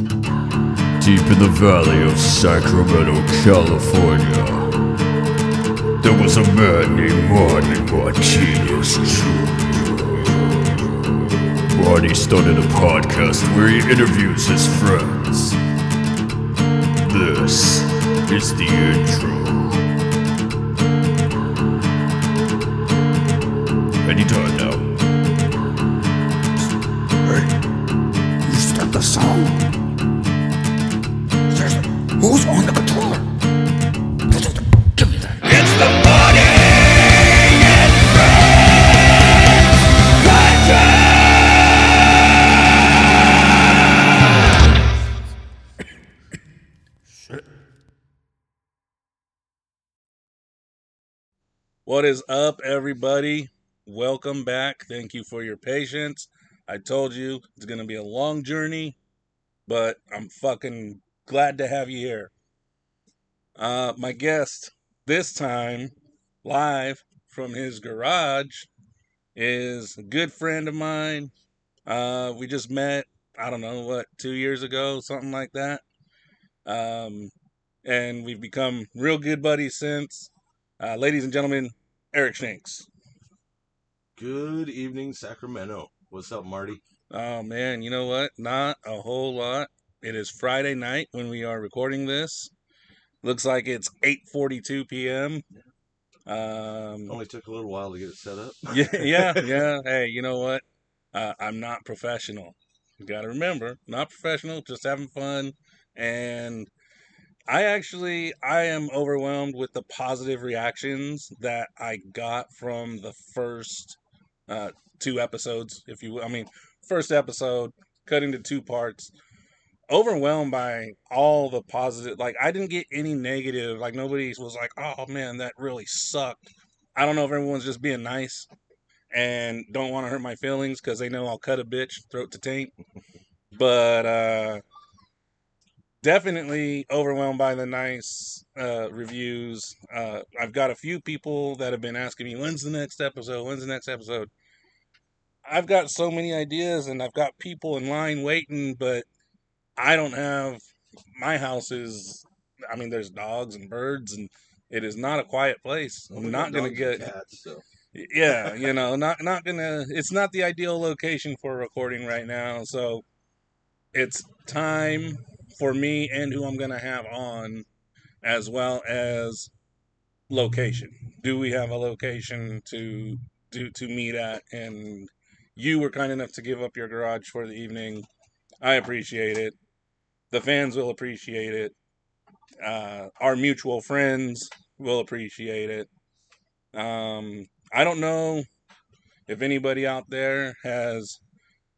Deep in the valley of Sacramento, California, there was a man named Marty Martinez Jr. Marty started a podcast where he interviews his friends. This is the intro. Anytime now. Who's on the controller? Give me that. It's the What is up, everybody? Welcome back. Thank you for your patience. I told you it's going to be a long journey, but I'm fucking glad to have you here. Uh, my guest this time, live from his garage, is a good friend of mine. Uh, we just met, I don't know, what, two years ago, something like that. Um, and we've become real good buddies since. Uh, ladies and gentlemen, Eric Shanks. Good evening, Sacramento. What's up, Marty? Oh man, you know what? Not a whole lot. It is Friday night when we are recording this. Looks like it's 8:42 p.m. Um, Only took a little while to get it set up. yeah, yeah, yeah. Hey, you know what? Uh, I'm not professional. You got to remember, not professional, just having fun. And I actually, I am overwhelmed with the positive reactions that I got from the first uh, two episodes. If you, will. I mean, first episode cut into two parts. Overwhelmed by all the positive. Like I didn't get any negative. Like nobody was like, "Oh man, that really sucked." I don't know if everyone's just being nice and don't want to hurt my feelings because they know I'll cut a bitch throat to taint. But uh, definitely overwhelmed by the nice uh, reviews. Uh, I've got a few people that have been asking me, when's the next episode? When's the next episode? I've got so many ideas and I've got people in line waiting, but I don't have. My house is, I mean, there's dogs and birds and it is not a quiet place. I'm not going to get cats, so. yeah you know not not gonna it's not the ideal location for recording right now so it's time for me and who i'm gonna have on as well as location do we have a location to do to meet at and you were kind enough to give up your garage for the evening i appreciate it the fans will appreciate it uh, our mutual friends will appreciate it um, I don't know if anybody out there has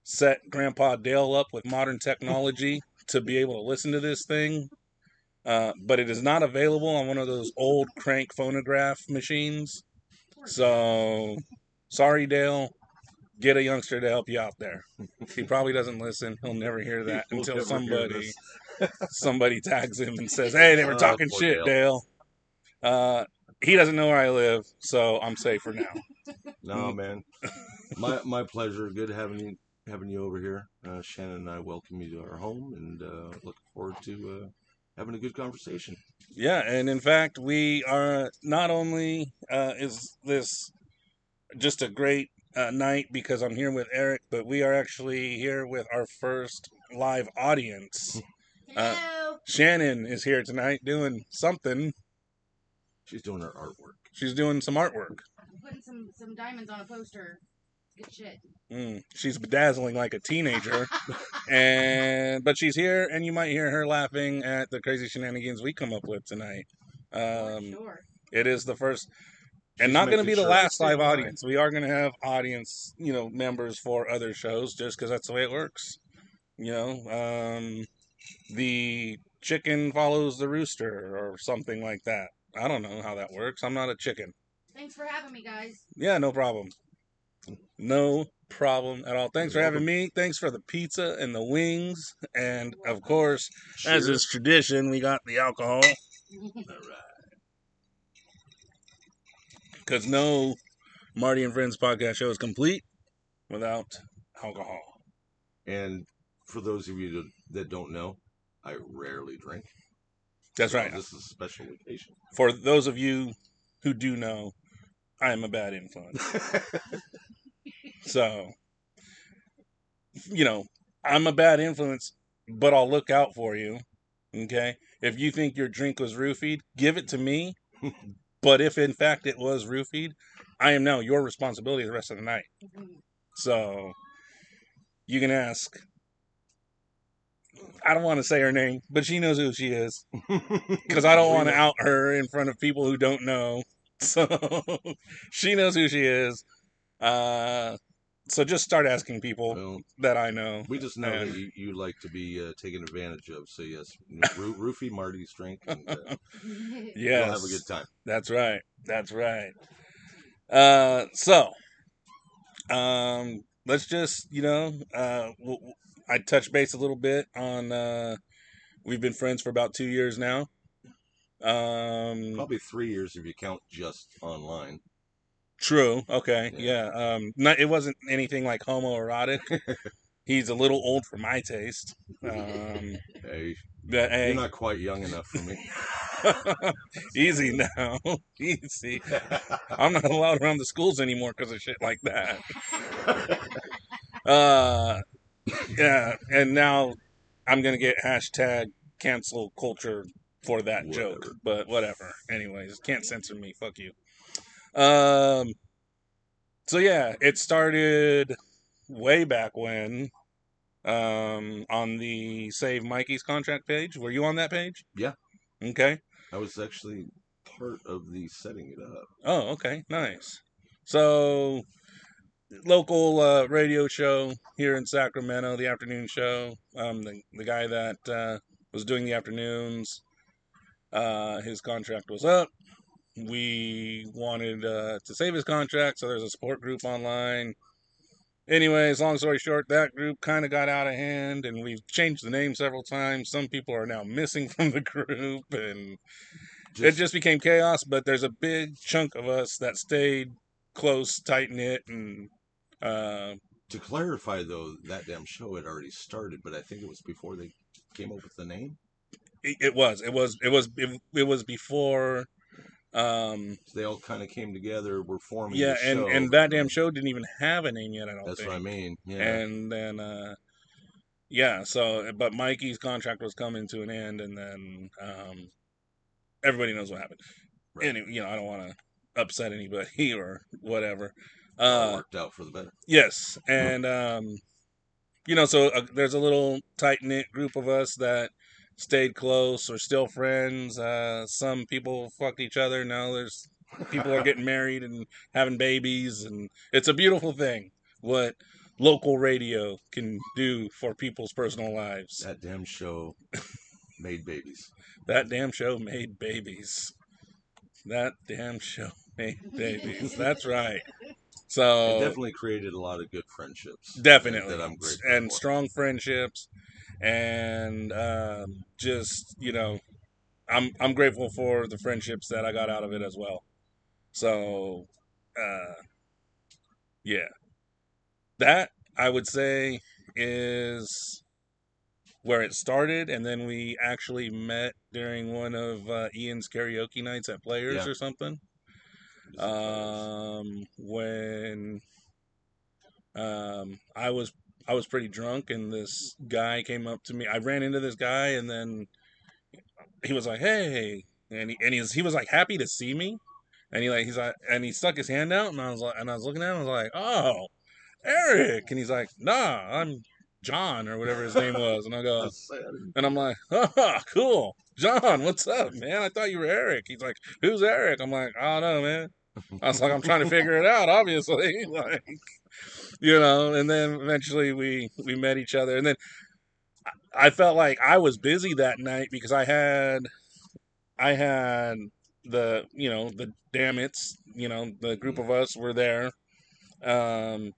set Grandpa Dale up with modern technology to be able to listen to this thing, uh, but it is not available on one of those old crank phonograph machines. So, sorry, Dale. Get a youngster to help you out there. He probably doesn't listen. He'll never hear that He'll until somebody somebody tags him and says, "Hey, they were Oh, talking poor shit, Dale." Uh, he doesn't know where I live, so I'm safe for now. No, man. My my pleasure. Good having you having you over here. Uh, Shannon and I welcome you to our home and uh, look forward to uh, having a good conversation. Yeah, and in fact, we are not only uh, is this just a great uh, night because I'm here with Eric, but we are actually here with our first live audience. Uh, Hello. Shannon is here tonight doing something. She's doing her artwork. She's doing some artwork. I'm putting some some diamonds on a poster. Good shit. Mm, she's bedazzling like a teenager, and but she's here, and you might hear her laughing at the crazy shenanigans we come up with tonight. For Um, sure. it is the first, and not going to be the sure last live in audience. We are going to have audience, you know, members for other shows, just because that's the way it works. You know, um, the chicken follows the rooster, or something like that. I don't know how that works. I'm not a chicken. Thanks for having me, guys. Yeah, no problem. No problem at all. Thanks for You're having me. Thanks for the pizza and the wings. And of course, as is tradition, we got the alcohol. Because no Marty and Friends podcast show is complete without alcohol. And for those of you that, don't know, I rarely drink. That's So right. This is a special occasion. For those of you who do know, I am a bad influence. So, you know, I'm a bad influence, but I'll look out for you. Okay. If you think your drink was roofied, give it to me. but if in fact it was roofied, I am now your responsibility the rest of the night. So you can ask. I don't want to say her name, but she knows who she is because I don't want to out her in front of people who don't know. So she knows who she is. Uh, so just start asking people Well, that I know. we just know And- that you, you like to be uh, taken advantage of. So yes, Ro- roofie Marty's drink, and uh, Yes, have a good time. That's right. That's right. Uh, so, um, let's just you know, uh, w- w- I touch base a little bit on. Uh, we've been friends for about two years now. Um, Probably three years if you count just online. True. Okay. Yeah. Yeah. Um. Not. It wasn't anything like homoerotic. He's a little old for my taste. Um. Hey, But hey, you're not quite young enough for me. easy now. Easy. I'm not allowed around the schools anymore because of shit like that. Uh. Yeah. And now I'm gonna get hashtag cancel culture for that joke. But whatever. Anyways, can't censor me. Fuck you. Um. So yeah, it started way back when. Um, on the Save Mikey's contract page. Were you on that page? Yeah. Okay. I was actually part of the setting it up. Oh, okay, nice. So, local uh, radio show here in Sacramento, the afternoon show. Um, the the guy that uh, was doing the afternoons, uh, his contract was up. We wanted uh, to save his contract, so there's a support group online. Anyways, long story short, that group kind of got out of hand, and we've changed the name several times. Some people are now missing from the group, and it just became chaos. But there's a big chunk of us that stayed close, tight knit, and uh, to clarify though, that damn show had already started, but I think it was before they came up with the name. it, it was, it was, it was, it, it was before. Um, So they all kind of came together. Were forming. yeah, and show. and that damn show didn't even have a name yet. I don't That's think. what I mean. Yeah. And then, uh, yeah, so but Mikey's contract was coming to an end, and then um, everybody knows what happened. Right. Anyway, you know, I don't want to upset anybody or whatever. Uh, worked out for the better. Yes, and um, you know, so uh, there's a little tight knit group of us that stayed close or still friends. Uh, some people fucked each other. Now there's people are getting married and having babies, and it's a beautiful thing. What local radio can do for people's personal lives. That damn show made babies. That damn show made babies. That damn show made babies. That's right. So It definitely created a lot of good friendships. Definitely That I'm grateful and for. strong friendships and um, just you know i'm i'm grateful for the friendships that i got out of it as well. So uh yeah. That i would say is where it started and then we actually met during one of uh, ian's karaoke nights at players Yeah. or something. Um when um i was i was pretty drunk and this guy came up to me i ran into this guy and then he was like hey and he, and he was he was like happy to see me and he like he's like and he stuck his hand out and i was like and i was looking at him i was like oh eric and he's like nah i'm john or whatever his name was and I go, and I'm like, oh, cool. John, what's up, man? I thought you were Eric. He's like, who's Eric? I'm like, I don't know, man. I was like, I'm trying to figure it out, obviously. like, you know, and then eventually we we met each other. And then I- felt like I was busy that night because I had I had the, you know, the damn it's, you know, the group of us were there. Um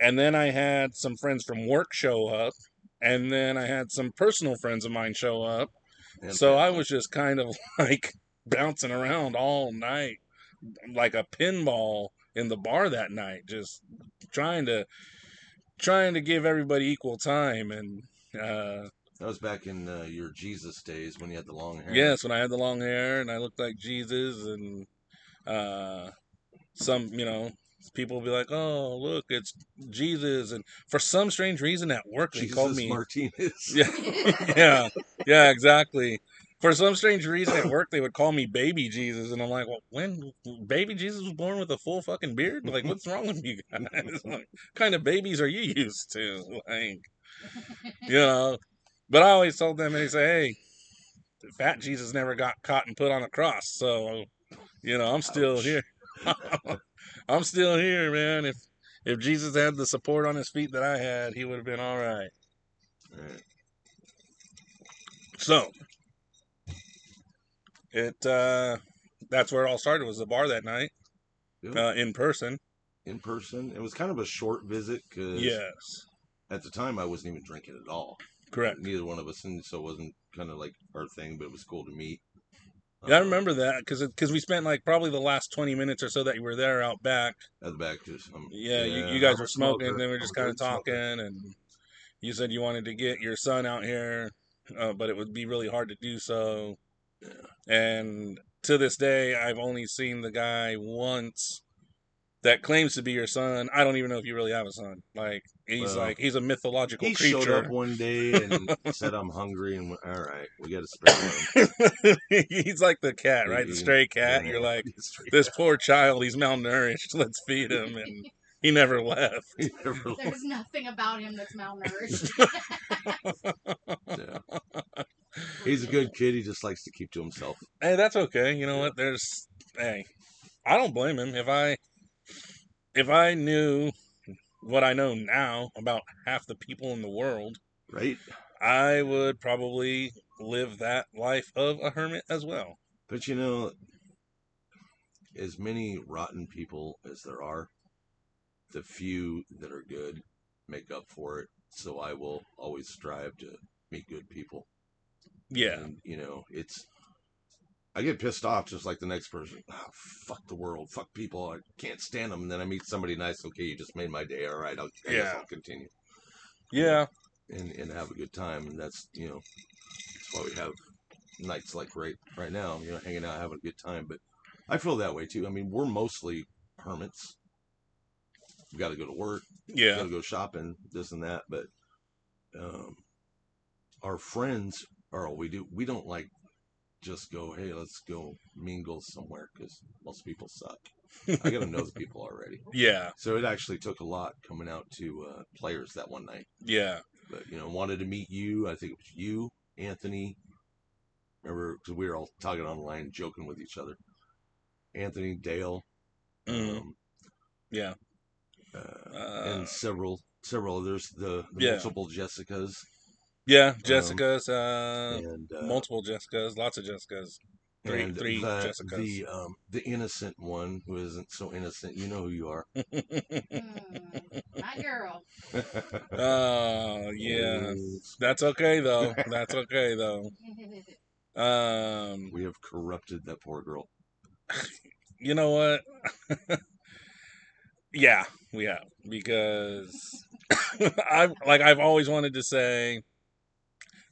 and then I had some friends from work show up and then I had some personal friends of mine show up. And So I was just kind of like bouncing around all night, like a pinball in the bar that night, just trying to trying to give everybody equal time. And Uh, That was back in uh, your Jesus days when you had the long hair. yes, when I had the long hair and I looked like Jesus, and uh, some, you know, people will be like, "Oh, look, it's Jesus," and for some strange reason at work they Jesus called me. Martinez. Yeah, yeah, yeah, exactly. For some strange reason at work, they would call me Baby Jesus, and I'm like, well, when Baby Jesus was born with a full fucking beard? Like, what's wrong with you guys? Like, what kind of babies are you used to? Like, you know. But I always told them, and they say, hey, Fat Jesus never got caught and put on a cross, so you know, I'm still Ouch. here. I'm still here, man. If if Jesus had the support on his feet that I had, he would have been all right. Right. So it uh that's where it all started was the bar that night Yeah. uh, in person. In person. It was kind of a short visit because Yes, at the time I wasn't even drinking at all. correct. Neither one of us, and so it wasn't kind of like our thing, but it was cool to meet. Yeah, I Um, remember that because because we spent like probably the last twenty minutes or so that you were there out back. At the back, just um, Yeah, you, you I'm guys were smoking, smoker. then we were I'm just kind of good smoker. talking, and you said you wanted to get your son out here, uh, but it would be really hard to do so. And to this day, I've only seen the guy once that claims to be your son. I don't even know if you really have a son. Like he's Well, like he's a mythological He showed creature. up one day and said, "I'm hungry," and went, all right, we got to spare one. he's like the cat, right? The stray cat. yeah. You're like this up. poor child. He's malnourished. Let's feed him, and he never left. He never left. There's nothing about him that's malnourished. Yeah. He's a good kid. He just likes to keep to himself. Hey, that's okay. You know what? There's hey, I don't blame him. If I if I knew what I know now about half the people in the world, Right? I would probably live that life of a hermit as well. But you know, as many rotten people as there are, the few that are good make up for it. So I will always strive to meet good people. Yeah. And, you know, it's. I get pissed off just like the next person. "Ah, fuck the world. Fuck people. I can't stand them. And then I meet somebody nice. Okay, you just made my day. All right. I'll, I guess Yeah. I'll continue Yeah. and, and have a good time. And that's, you know, that's why we have nights like right right now, you know, hanging out, having a good time. But I feel that way too. I mean, we're mostly hermits. We got to go to work, Yeah. got to go shopping, this and that. But um, our friends are all we do. We don't like just go, hey, let's go mingle somewhere because most people suck. I got to know the people already. Yeah. So it actually took a lot coming out to uh, players that one night Yeah. but you know wanted to meet you i think it was you anthony remember because we were all talking online joking with each other anthony dale Mhm. um, Yeah. uh, Uh, and several several others the, the Yeah. multiple jessicas yeah. Jessica's, uh, and uh, multiple Jessicas, lots of Jessicas. Three- and three the, Jessicas. the um the innocent one who isn't so innocent you know who you are Mm, my girl. Oh, yeah. That's okay though. That's okay though. Um, we have corrupted that poor girl you know what? yeah, we have because I've like I've always wanted to say,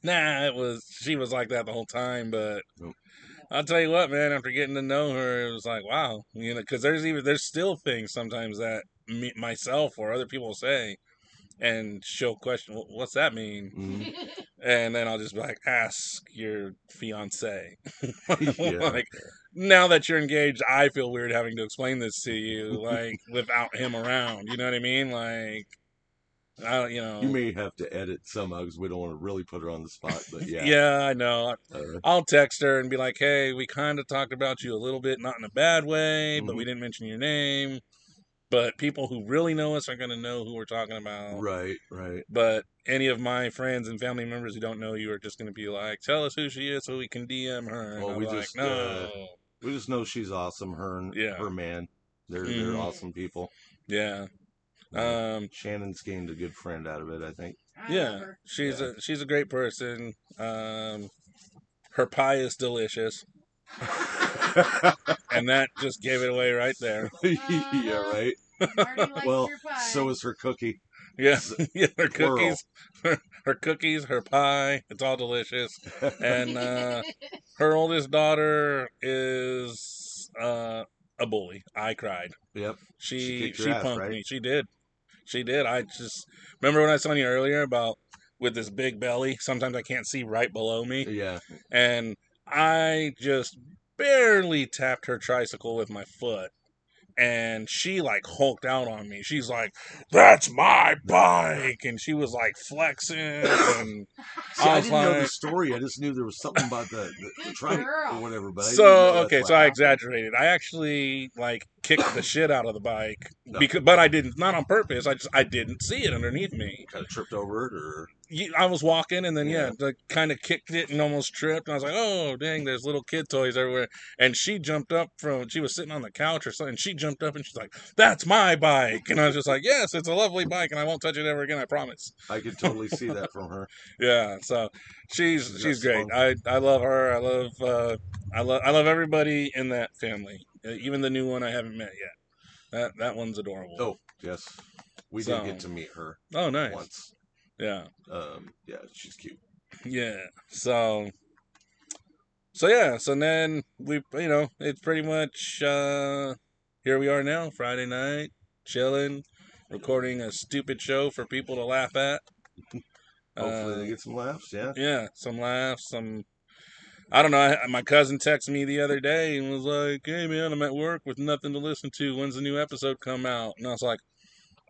nah, it was she was like that the whole time, but Nope. I'll tell you what, man. After getting to know her, it was like, wow, you know, because there's even there's still things sometimes that me, myself or other people say, and she'll question, "Wh- what's that mean? Mhm. And then I'll just be like, ask your fiance. Yeah. like now that you're engaged, I feel weird having to explain this to you, like without him around. You know what I mean? Like, I don't, you know. you may have to edit somehow because we don't want to really put her on the spot but yeah, yeah, I know. Uh, I'll text her and be like, "Hey, we kind of talked about you a little bit, not in a bad way, but Mhm. we didn't mention your name. But people who really know us are going to know who we're talking about. right right But any of my friends and family members who don't know you are just going to be like, "Tell us who she is so we can DM her." And Well, I'm we like, just, "No." uh, We just know she's awesome. Her and Yeah. her man, they're Mhm. they're awesome people. yeah. Um, Shannon's gained a good friend out of it, I think. I yeah, she's Yeah. a she's a great person. Um, her pie is delicious, and that just gave it away right there. yeah, right. Likes Well, your pie. so is her cookie. Yeah, S- yeah, her plural. cookies, her, her cookies, her pie. It's all delicious. And uh, her oldest daughter is uh, a bully. I cried. Yep. She She she, kicked ass, punked right? me. She did. She did. I just remember when I was telling you earlier about with this big belly. Sometimes I can't see right below me, Yeah. and I just barely tapped her tricycle with my foot. And she like hulked out on me. She's like, "That's my bike," and she was like flexing. And See, I, was didn't know the like- story. I just knew there was something about the, the, the Good trike or whatever. But so okay, so I happened. exaggerated. I actually like kicked the shit out of the bike No. because, but I didn't, not on purpose. I just I didn't see it underneath me. Kind of tripped over it, or you- I was walking and then yeah, Yeah. kind of kicked it and almost tripped. And I was like, oh dang, there's little kid toys everywhere. And she jumped up from she was sitting on the couch or something. She jumped up and she's like, that's my bike. And I was just like, yes, it's a lovely bike and I won't touch it ever again. I promise. I could totally see that from her. Yeah. So she's She's she's great. I I love her. I love uh I love I love everybody in that family. Uh, Even the new one I haven't met yet. That that one's adorable. Oh, yes, we So- did get to meet her oh nice. once. Yeah. Um, yeah, she's cute. Yeah. So so yeah, so then we you know, it's pretty much uh here we are now, Friday night, chilling, recording a stupid show for people to laugh at. Hopefully, Uh, they get some laughs. Yeah. yeah, some laughs, some I don't know. I, my cousin texted me the other day and was like, "Hey man, I'm at work with nothing to listen to. When's the new episode come out?" And I was like,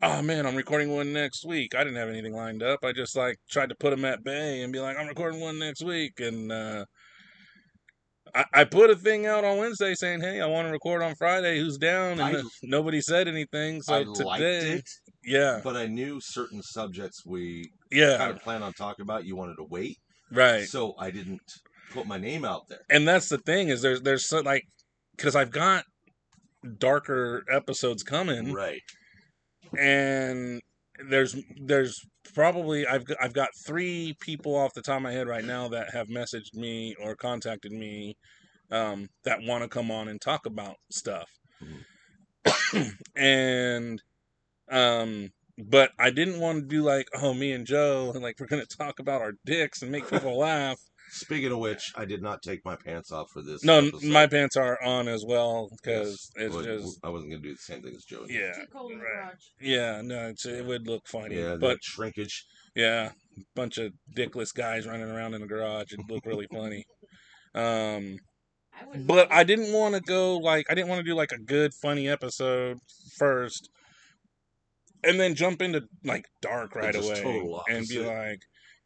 "Oh man, I'm recording one next week. I didn't have anything lined up. I just like tried to put them at bay and be like, I'm recording one next week." And uh, I, I put a thing out on Wednesday saying, "Hey, I want to record on Friday. Who's down?" And I- no- nobody said anything. So I today, it, yeah, but I knew certain subjects we yeah, kind of planned on talking about. You wanted to wait, right. so I didn't put my name out there. and that's the thing is there's there's so, like because I've got darker episodes coming, Right. And there's there's probably I've got, I've got three people off the top of my head right now that have messaged me or contacted me um, that want to come on and talk about stuff, and um. But I didn't want to do like, oh, me and Joe, and like we're gonna talk about our dicks and make people laugh. Speaking of which, I did not take my pants off for this. No, episode. my pants are on as well because Yes. it's Well, just I wasn't gonna do the same thing as Joe. yeah, Too cold right. yeah. No, it's, it would look funny, Yeah, but shrinkage. yeah, bunch of dickless guys running around in the garage. It'd look really funny. Um, I but. I didn't want to go like I didn't want to do like a good funny episode first, and then jump into like dark right away total and be like,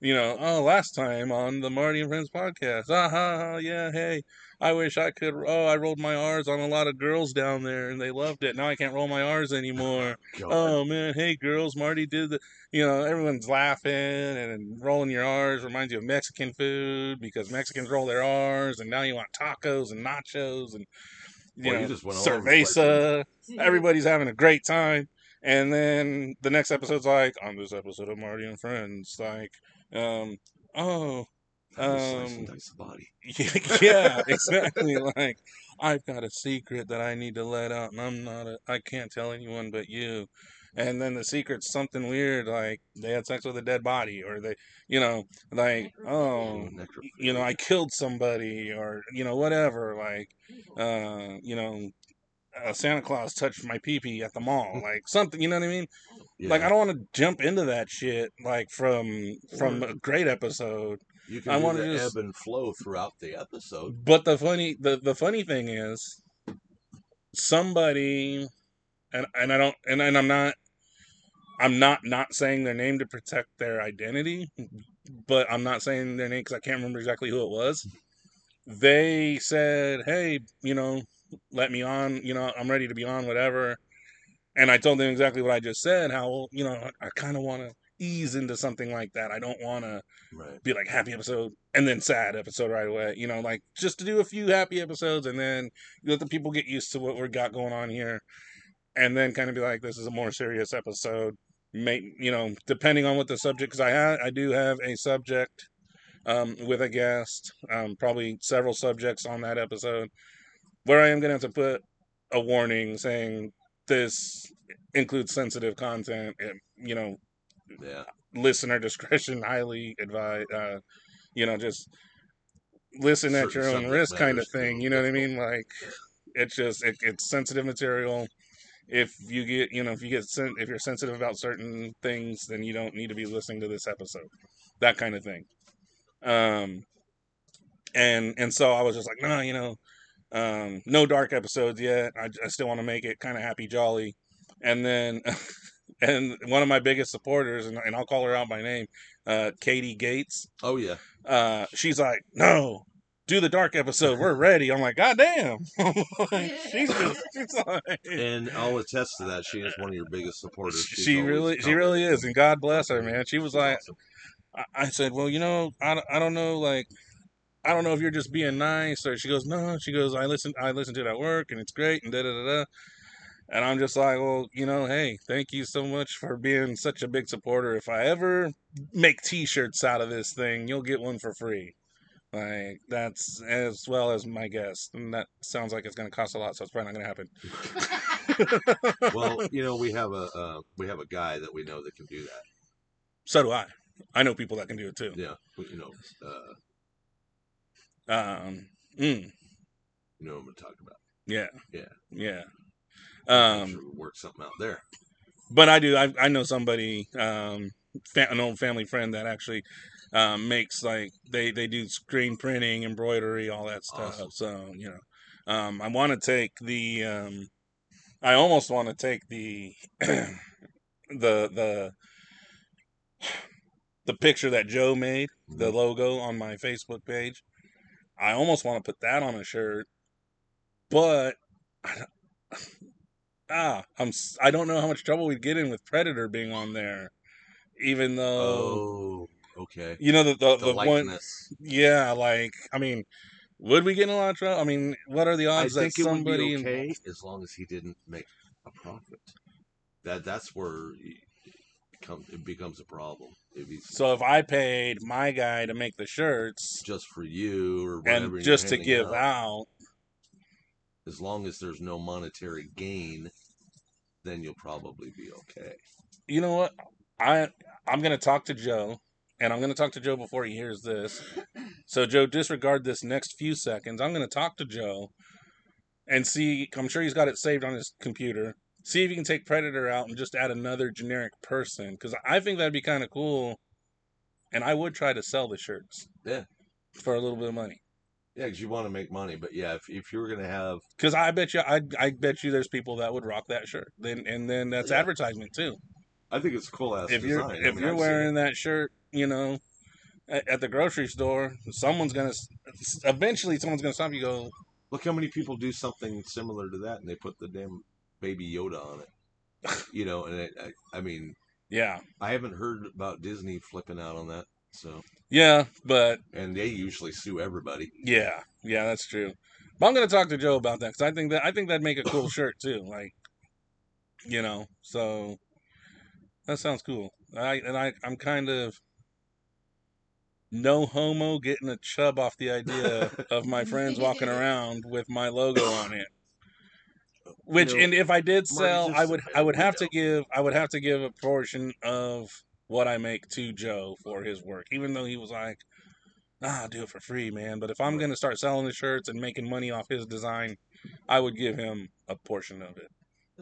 you know, oh, last time on the Marty and Friends podcast, ah ha, ha yeah, hey, I wish I could. Oh, I rolled my R's on a lot of girls down there, and they loved it. Now I can't roll my R's anymore. God. Oh man, hey girls, Marty did the. You know, everyone's laughing and rolling your R's reminds you of Mexican food because Mexicans roll their R's, and now you want tacos and nachos and you Well, you know just went all over the cerveza. Everybody's having a great time, and then the next episode's like on this episode of Marty and Friends, like, um, oh, That was and um, dice the body. yeah, exactly. Like, I've got a secret that I need to let out, and I'm not. A, I can't tell anyone but you. And then the secret's something weird, like they had sex with a dead body, or they, you know, like, oh, you know, I killed somebody, or you know, whatever. Like, uh, you know, uh, Santa Claus touched my pee at the mall, like something. You know what I mean? Yeah. Like, I don't want to jump into that shit, like from from a great episode. You can I wanna the just- ebb and flow throughout the episode. But the funny the the funny thing is somebody and and I don't and, and I'm not I'm not not saying their name to protect their identity, but I'm not saying their name because I can't remember exactly who it was. They said, "Hey, you know, let me on. You know, I'm ready to be on. Whatever." And I told them exactly what I just said. How you know I, I kind of want to ease into something like that. I don't want to Right. be like happy episode and then sad episode right away. You know, like just to do a few happy episodes and then let the people get used to what we've got going on here, and then kind of be like, this is a more serious episode. Make you know, depending on what the subject, because I ha- I do have a subject um, with a guest, um, probably several subjects on that episode, where I am gonna have to put a warning saying this includes sensitive content. It, you know, Yeah. listener discretion highly advised. Uh, you know, just listen at your own risk, kind of thing. you know what I mean? Like, it's just it, it's sensitive material. If you get, you know, if you get sen- if you're sensitive about certain things, then you don't need to be listening to this episode. That kind of thing. Um, and and so I was just like, no, you know, um, no dark episodes yet. I, I still want to make it kind of happy, jolly. And then, and one of my biggest supporters, and, and I'll call her out by name, uh, Katie Gates. Oh yeah. Uh, she's like, no, do the dark episode. We're ready. I'm like, God damn. she's just, she's like, And I'll attest to that. She is one of your biggest supporters. She's she really, she really is, and God bless her, man. She was like, awesome. I, I said, well, you know, I, I don't know, like, I don't know if you're just being nice, or she goes, no, she goes, I listen, I listen to it at work, and it's great, and da da da da. And I'm just like, well, you know, hey, thank you so much for being such a big supporter. If I ever make T-shirts out of this thing, you'll get one for free. Like that's as well as my guest, and that sounds like it's going to cost a lot, so it's probably not going to happen. well, you know, we have a uh, we have a guy that we know that can do that. so do I. I know people that can do it too. Yeah, you know, uh, Um, mm, you know what I'm talking about. yeah, Yeah. yeah. Um, sure we'll work something out there. but I do. I, I know somebody, um, fa- an old family friend that actually um, makes like they they do screen printing, embroidery, all that stuff. Awesome. So you know, um, I want to take the. Um, I almost want to take the the the the picture that Joe made, the Mm-hmm. logo on my Facebook page. I almost want to put that on a shirt, but I don't- ah, I'm I don't know how much trouble we'd get in with Predator being on there, even though Oh, okay. you know the the, The, the one yeah like I mean would we get in a lot of trouble? I mean, what are the odds that think it would somebody be in- as long as he didn't make a profit. That that's where come, it becomes a problem. If so if I paid my guy to make the shirts just for you or whatever, and just to give out, out, as long as there's no monetary gain, then you'll probably be okay. you know what? I I'm gonna talk to Joe, and I'm gonna talk to Joe before he hears this. So Joe, disregard this next few seconds. I'm gonna talk to Joe and see. I'm sure he's got it saved on his computer. See if you can take Predator out and just add another generic person, because I think that'd be kind of cool. And I would try to sell the shirts. Yeah. For a little bit of money. Yeah, because you want to make money, but yeah, if if you were gonna have Because I bet you, I, I bet you, there's people that would rock that shirt. Then and then that's Yeah. advertisement too. I think it's a cool ass if design. you're I if mean, you're I've wearing that shirt, you know, at, at the grocery store, someone's gonna eventually someone's gonna stop you. and Go, look how many people do something similar to that, and they put the damn baby Yoda on it. you know, and it, I, I mean, yeah, I haven't heard about Disney flipping out on that. So, yeah, but and they usually sue everybody. yeah, yeah, that's true. But I'm gonna talk to Joe about that because I think that I think that'd make a cool shirt too. Like, you know, so that sounds cool. I and I I'm kind of no homo getting a chub off the idea of my friends walking around with my logo on it. Which You know, and if I did sell, I would I would have to give I would have to give a portion of what I make to Joe for his work, even though he was like, "Nah, I'll do it for free, man." But if I'm gonna start selling the shirts and making money off his design, I would give him a portion of it.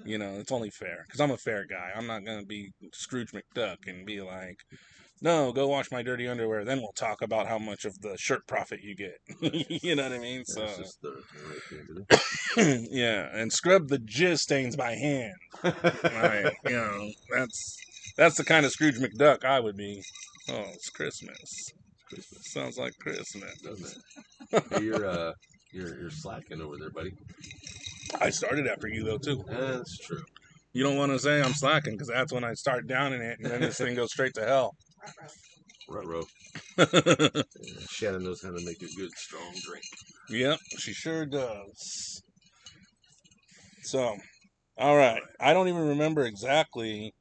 You know, it's only fair because I'm a fair guy. I'm not gonna be Scrooge McDuck and be like, "No, go wash my dirty underwear." Then we'll talk about how much of the shirt profit you get. you know what I mean? So just the right thing yeah, and scrub the jizz stains by hand. Right, you know, that's that's the kind of Scrooge McDuck I would be. Oh, it's Christmas. Christmas, Sounds like Christmas. doesn't it? Hey, you're uh, you're you're slacking over there, buddy. I started after you though too. That's true. You don't want to say I'm slacking because that's when I start downing it, and then this thing goes straight to hell. Right, row. Shannon knows how to make a good strong drink. yep, she sure does. So, all right, I don't even remember exactly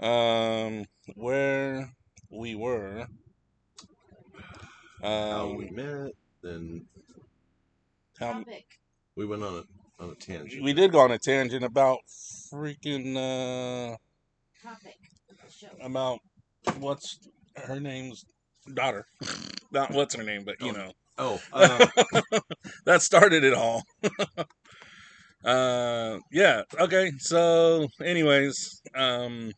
um, where we were. How Um, we met, then how, Topic. we went on a on a tangent. we did go on a tangent about freaking uh Topic. show. about what's her name's daughter. Not what's her name, but you Oh. know. Oh, uh, that started it all. uh yeah, okay. So anyways, um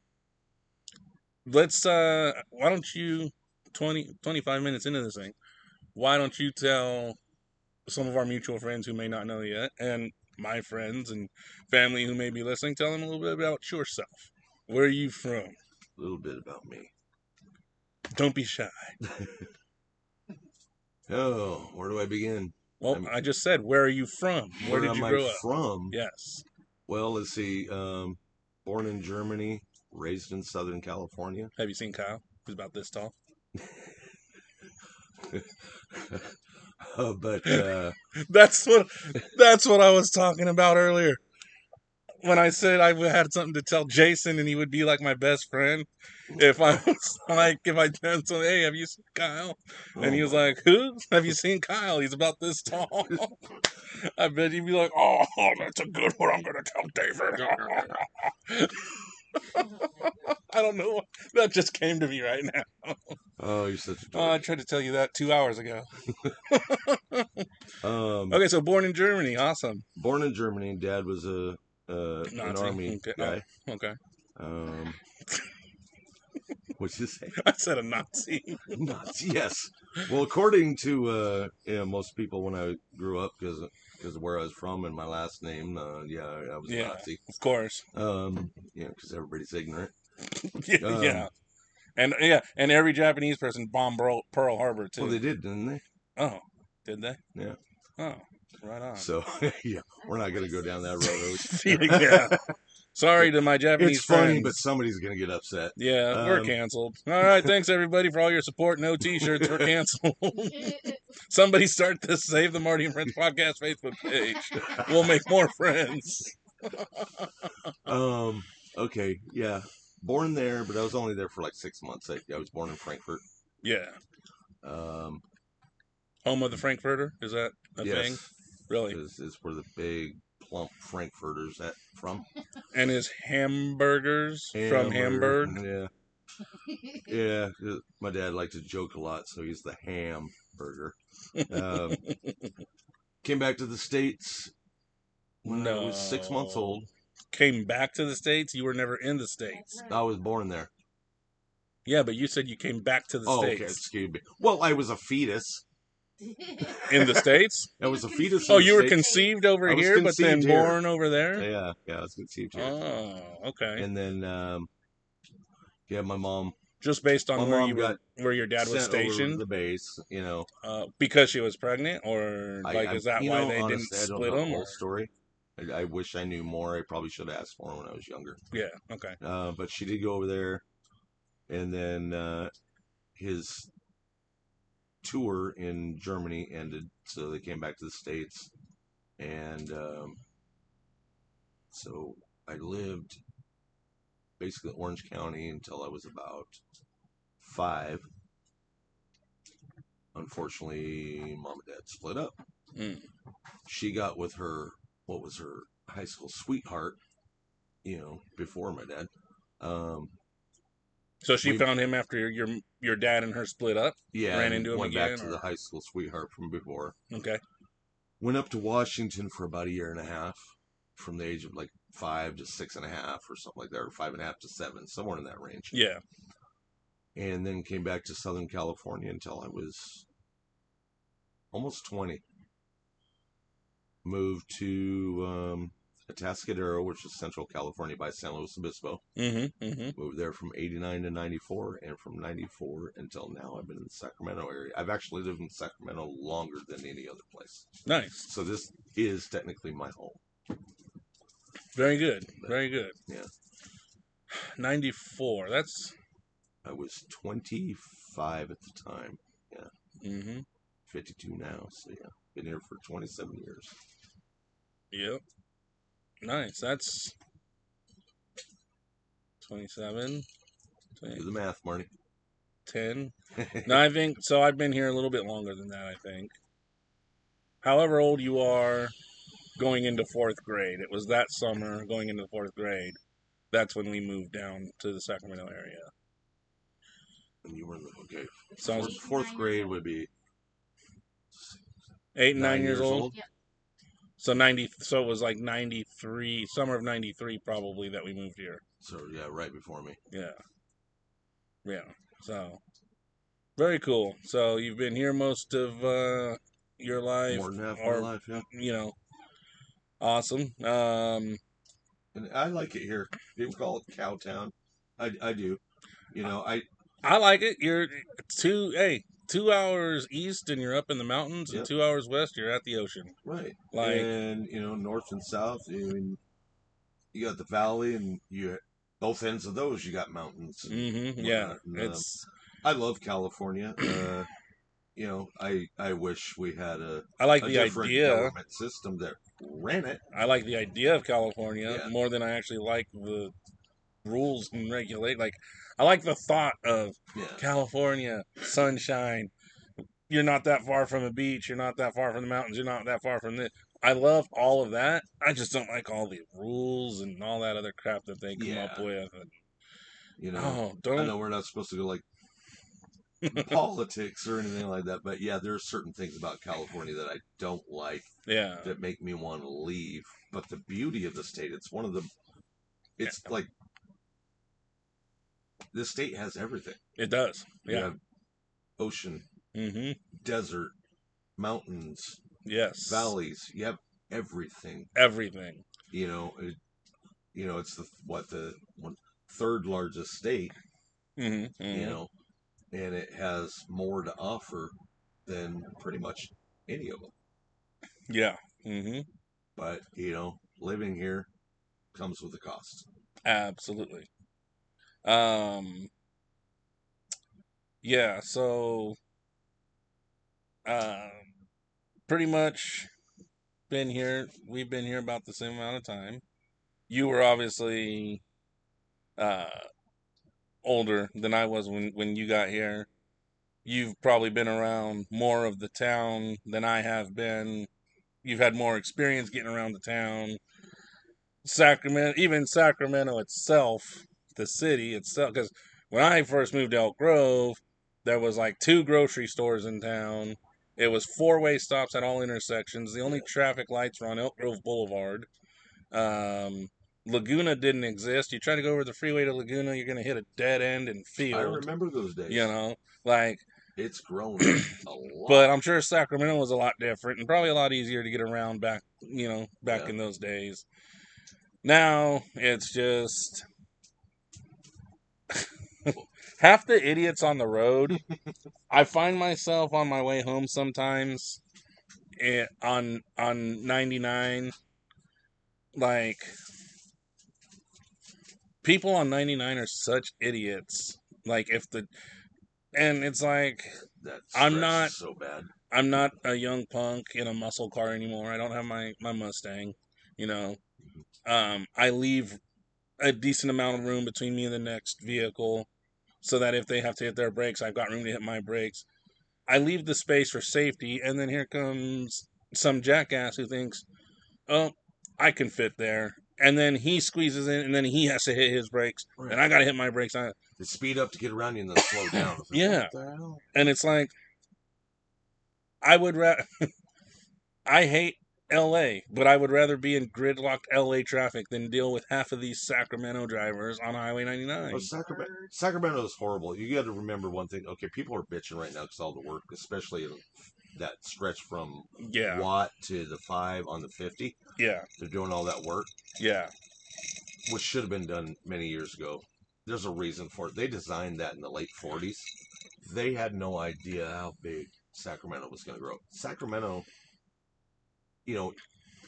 let's uh why don't you 20 25 minutes into this thing, why don't you tell some of our mutual friends who may not know yet and my friends and family who may be listening, tell them a little bit about yourself. Where are you from? a little bit about me. Don't be shy. Oh, where do I begin? Well, I'm- I just said, where are you from? Where, did am you I grow up? from? Yes. Well, let's see. Um, born in Germany, raised in Southern California. Have you seen Kyle? He's about this tall. Uh, but uh, That's what that's what I was talking about earlier. When I said I had something to tell Jason and he would be like my best friend, if I was like, if I said something, hey, have you seen Kyle? And he was like, who? Have you seen Kyle? He's about this tall. I bet he'd be like, oh, that's a good one. I'm going to tell David. I don't know. That just came to me right now. oh, you're such a Oh, I tried to tell you that two hours ago. um, Okay, so born in Germany. Awesome. born in Germany. Dad was a uh, an army Okay. guy. Okay. Um, what'd you say? I said a Nazi. Nazi. Yes. Well, according to uh, you know, most people when I grew up, because because where I was from and my last name, uh, yeah, I was Yeah. a Nazi. Of course. Um, know, because everybody's ignorant. yeah, Um, yeah. And yeah, and every Japanese person bombed Pearl, Pearl Harbor too. Well, they did, didn't they? oh, did they? Yeah. Oh, right on. So yeah, we're not gonna go down that road. yeah. Sorry to my Japanese it's funny, friends. but somebody's gonna get upset. yeah, we're um, canceled. All right, thanks everybody for all your support. No T-shirts. We're canceled. Somebody start the Save the Marty and Friends podcast Facebook page. We'll make more friends. Um. Okay. Yeah. Born there, but I was only there for like six months. I, I was born in Frankfurt. Yeah. Um. Home of the Frankfurter. Is that a yes. thing? Really? Is, is where the big plump Frankfurters at from? And his hamburgers from Hamburg. Yeah. Yeah. 'cause My dad liked to joke a lot, so he's the ham burger. Um, came back to the states when I was six months old. Came back to the states. You were never in the states. I was born there. Yeah, but you said you came back to the Oh, okay. states. Excuse me. Well, I was a fetus. In the states? I was a fetus. Oh, you were States. conceived over I was here, but then conceived here. born over there. Yeah, yeah, I was conceived here. Oh, okay. and then, um, yeah, my mom Just based on my where mom you were, got where your dad was sent over to stationed, the base. You know, uh, because she was pregnant, or I- like I- is that you why know, they honestly, didn't I don't split know them? the Or? whole story. I, I wish I knew more. I probably should have asked for it when I was younger. Yeah. Okay. Uh, but she did go over there, and then uh, his tour in Germany ended, so they came back to the states, and um, so I lived basically Orange County until I was about five. Unfortunately, mom and dad split up. Mm. She got with her what was her high school sweetheart, you know, before my dad. Um, So she We- found him after your your, your dad and her split up. yeah, Ran into him went again, back to or- the high school sweetheart from before. Okay. Went up to Washington for about a year and a half, from the age of like five to six and a half or something like that, or five and a half to seven, somewhere in that range. Yeah. And then came back to Southern California until I was almost twenty. Moved to um, Atascadero, which is Central California by San Luis Obispo. Mm-hmm. Mm-hmm. Moved there from 89 to 94, and from 94 until now, I've been in the Sacramento area. I've actually lived in Sacramento longer than any other place. Nice. So this is technically my home. Very good. Very good. Yeah. Ninety four. That's. I was 25 at the time, Yeah. Mm-hmm. 52 now. So yeah, been here for 27 years. Yep. Nice. That's 27, Do the math, Marty. 10. No, I think so. I've been here a little bit longer than that, I think. However old you are going into fourth grade, it was that summer going into fourth grade that's when we moved down to the Sacramento area. And you were in the okay. So Fourth, fourth grade would be eight and nine, years, old. Yep. So ninety. So it was like ninety three, summer of ninety three, probably that we moved here. So yeah, right before me. Yeah. Yeah. So very cool. So you've been here most of uh, your life, More than half or my life, yeah. you know, awesome. Um, And I like it here. People call it Cowtown. I, I do. You know, I I like it. You're two. Hey, two hours east, and you're up in the mountains, Yep. and two hours west, you're at the ocean. right. Like- and you know, north and south. I mean, you got the valley, and you both ends of those you got mountains. hmm Yeah, and, um, it's. I love California. Uh, you know, I I wish we had a, I like a the idea. government system that ran it. I like the idea of California Yeah. more than I actually like the rules and regulate. Like, I like the thought of Yeah. California, sunshine. You're not that far from a beach. You're not that far from the mountains. You're not that far from this. I love all of that. I just don't like all the rules and all that other crap that they come up with. And, You know, oh, I don't. know we're not supposed to go like politics or anything like that, but yeah, there are certain things about California that I don't like Yeah. that make me want to leave. But the beauty of the state, it's one of the, it's like the state has everything. It does. You Yeah. have ocean, hmm desert, mountains, Yes. valleys. You have everything. Everything. You know, it, you know, it's the what the one, third largest state. hmm you know, and it has more to offer than pretty much any of them. Yeah. hmm But you know, living here comes with a cost. Absolutely. Um yeah, so uh pretty much been here we've been here about the same amount of time. You were obviously uh older than I was when when you got here. You've probably been around more of the town than I have been. You've had more experience getting around the town. Sacramento, even Sacramento itself, the city itself, because when I first moved to Elk Grove, there was like two grocery stores in town. It was four way stops at all intersections. The only traffic lights were on Elk Grove Boulevard. Um, Laguna didn't exist. You try to go over the freeway to Laguna, you're going to hit a dead end and field. I remember those days. You know, like, it's grown a lot. but I'm sure Sacramento was a lot different and probably a lot easier to get around back, you know, back Yeah. in those days. Now it's just half the idiots on the road. I find myself on my way home sometimes on on 99 like people on 99 are such idiots. Like if the and it's like I'm not- so bad. I'm not a young punk in a muscle car anymore. I don't have my my Mustang, you know. Um, I leave a decent amount of room between me and the next vehicle, so that if they have to hit their brakes, I've got room to hit my brakes. I leave the space for safety, and then here comes some jackass who thinks, "Oh, I can fit there," and then he squeezes in, and then he has to hit his brakes, and I got to hit my brakes. I, They speed up to get around you and then slow down. It's like, Yeah. What and it's like I would rather I hate LA, but I would rather be in gridlocked LA traffic than deal with half of these Sacramento drivers on Highway 99. Well, Sacramento, Sacramento is horrible. You got to remember one thing. Okay, people are bitching right now because all the work, especially that stretch from Yeah, Watt to the five on the fifty. yeah, They're doing all that work, yeah, which should have been done many years ago. There's a reason for it. They designed that in the late '40s. They had no idea how big Sacramento was going to grow. Sacramento, you know,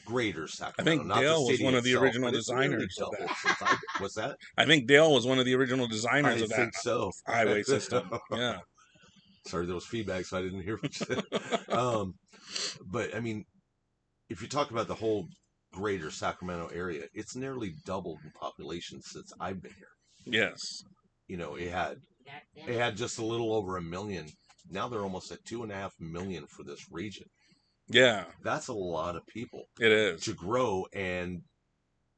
greater Sacramento. not the Dale was one of the itself, original but it's nearly designers of that. I- what's that? I think Dale was one of the original designers I of that think so. highway system. Yeah, Sorry, there was feedback, so I didn't hear what you said. um, but I mean, if you talk about the whole greater Sacramento area, it's nearly doubled in population since I've been here. yes, You know, it had it had just a little over a million. Now they're almost at two and a half million for this region. Yeah, That's a lot of people it is. to grow, and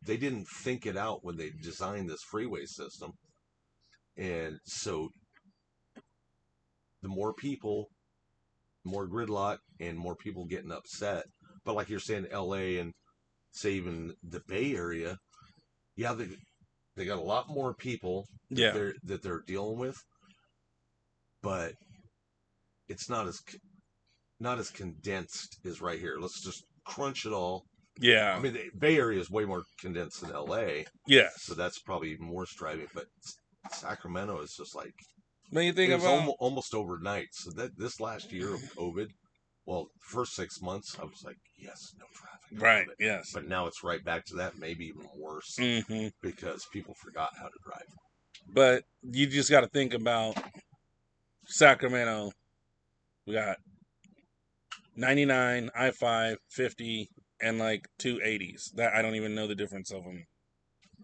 they didn't think it out when they designed this freeway system, and so the more people, more gridlock, and more people getting upset. But like you're saying, L.A. and say even the Bay Area, yeah, they they got a lot more people that Yeah. they're that they're dealing with, but it's not as not as condensed as right here. Let's just crunch it all. Yeah. I mean, the Bay Area is way more condensed than L.A., yes. so that's probably more striving. But Sacramento is just like When you think it about almost, almost overnight. So that this last year of COVID, well, first six months, I was like, yes, no traffic, right, yes. But now it's right back to that, maybe even worse, hmm because people forgot how to drive. But you just got to think about Sacramento. We got 99, I 5, 50, and like two 80s. That I don't even know the difference of them.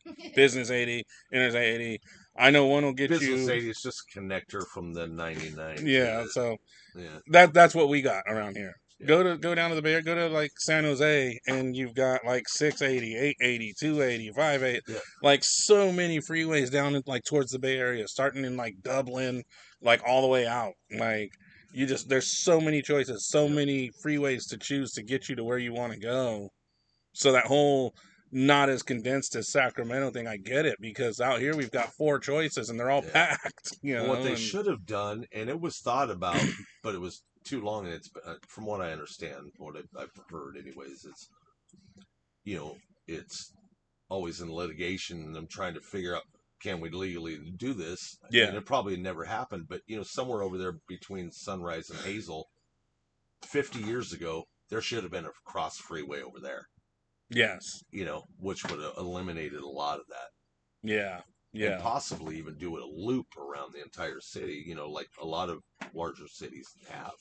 Business 80, Interstate 80. I know one will get you. Business 80 is just a connector from the 99. Yeah, the- so yeah. that that's what we got around here. Yeah. Go to go down to the Bay, Area, go to like San Jose, and you've got like 680, 880, 280, 580, Yeah. like so many freeways down in like towards the Bay Area, starting in like Dublin, like all the way out. Like you just there's so many choices, so many freeways to choose to get you to where you want to go. So that whole not as condensed as Sacramento thing, I get it because out here we've got four choices and they're all Yeah. packed. You know what they and- should have done, and it was thought about, but it was too long. And it's uh, from what I understand, what I've, I've heard, anyways, it's you know, it's always in litigation, and I'm trying to figure out can we legally do this. Yeah. and it probably never happened, but you know, somewhere over there between Sunrise and Hazel, 50 years ago, there should have been a cross freeway over there. Yes. You know, which would have eliminated a lot of that. Yeah. and Yeah. possibly even do a loop around the entire city, you know, like a lot of larger cities have.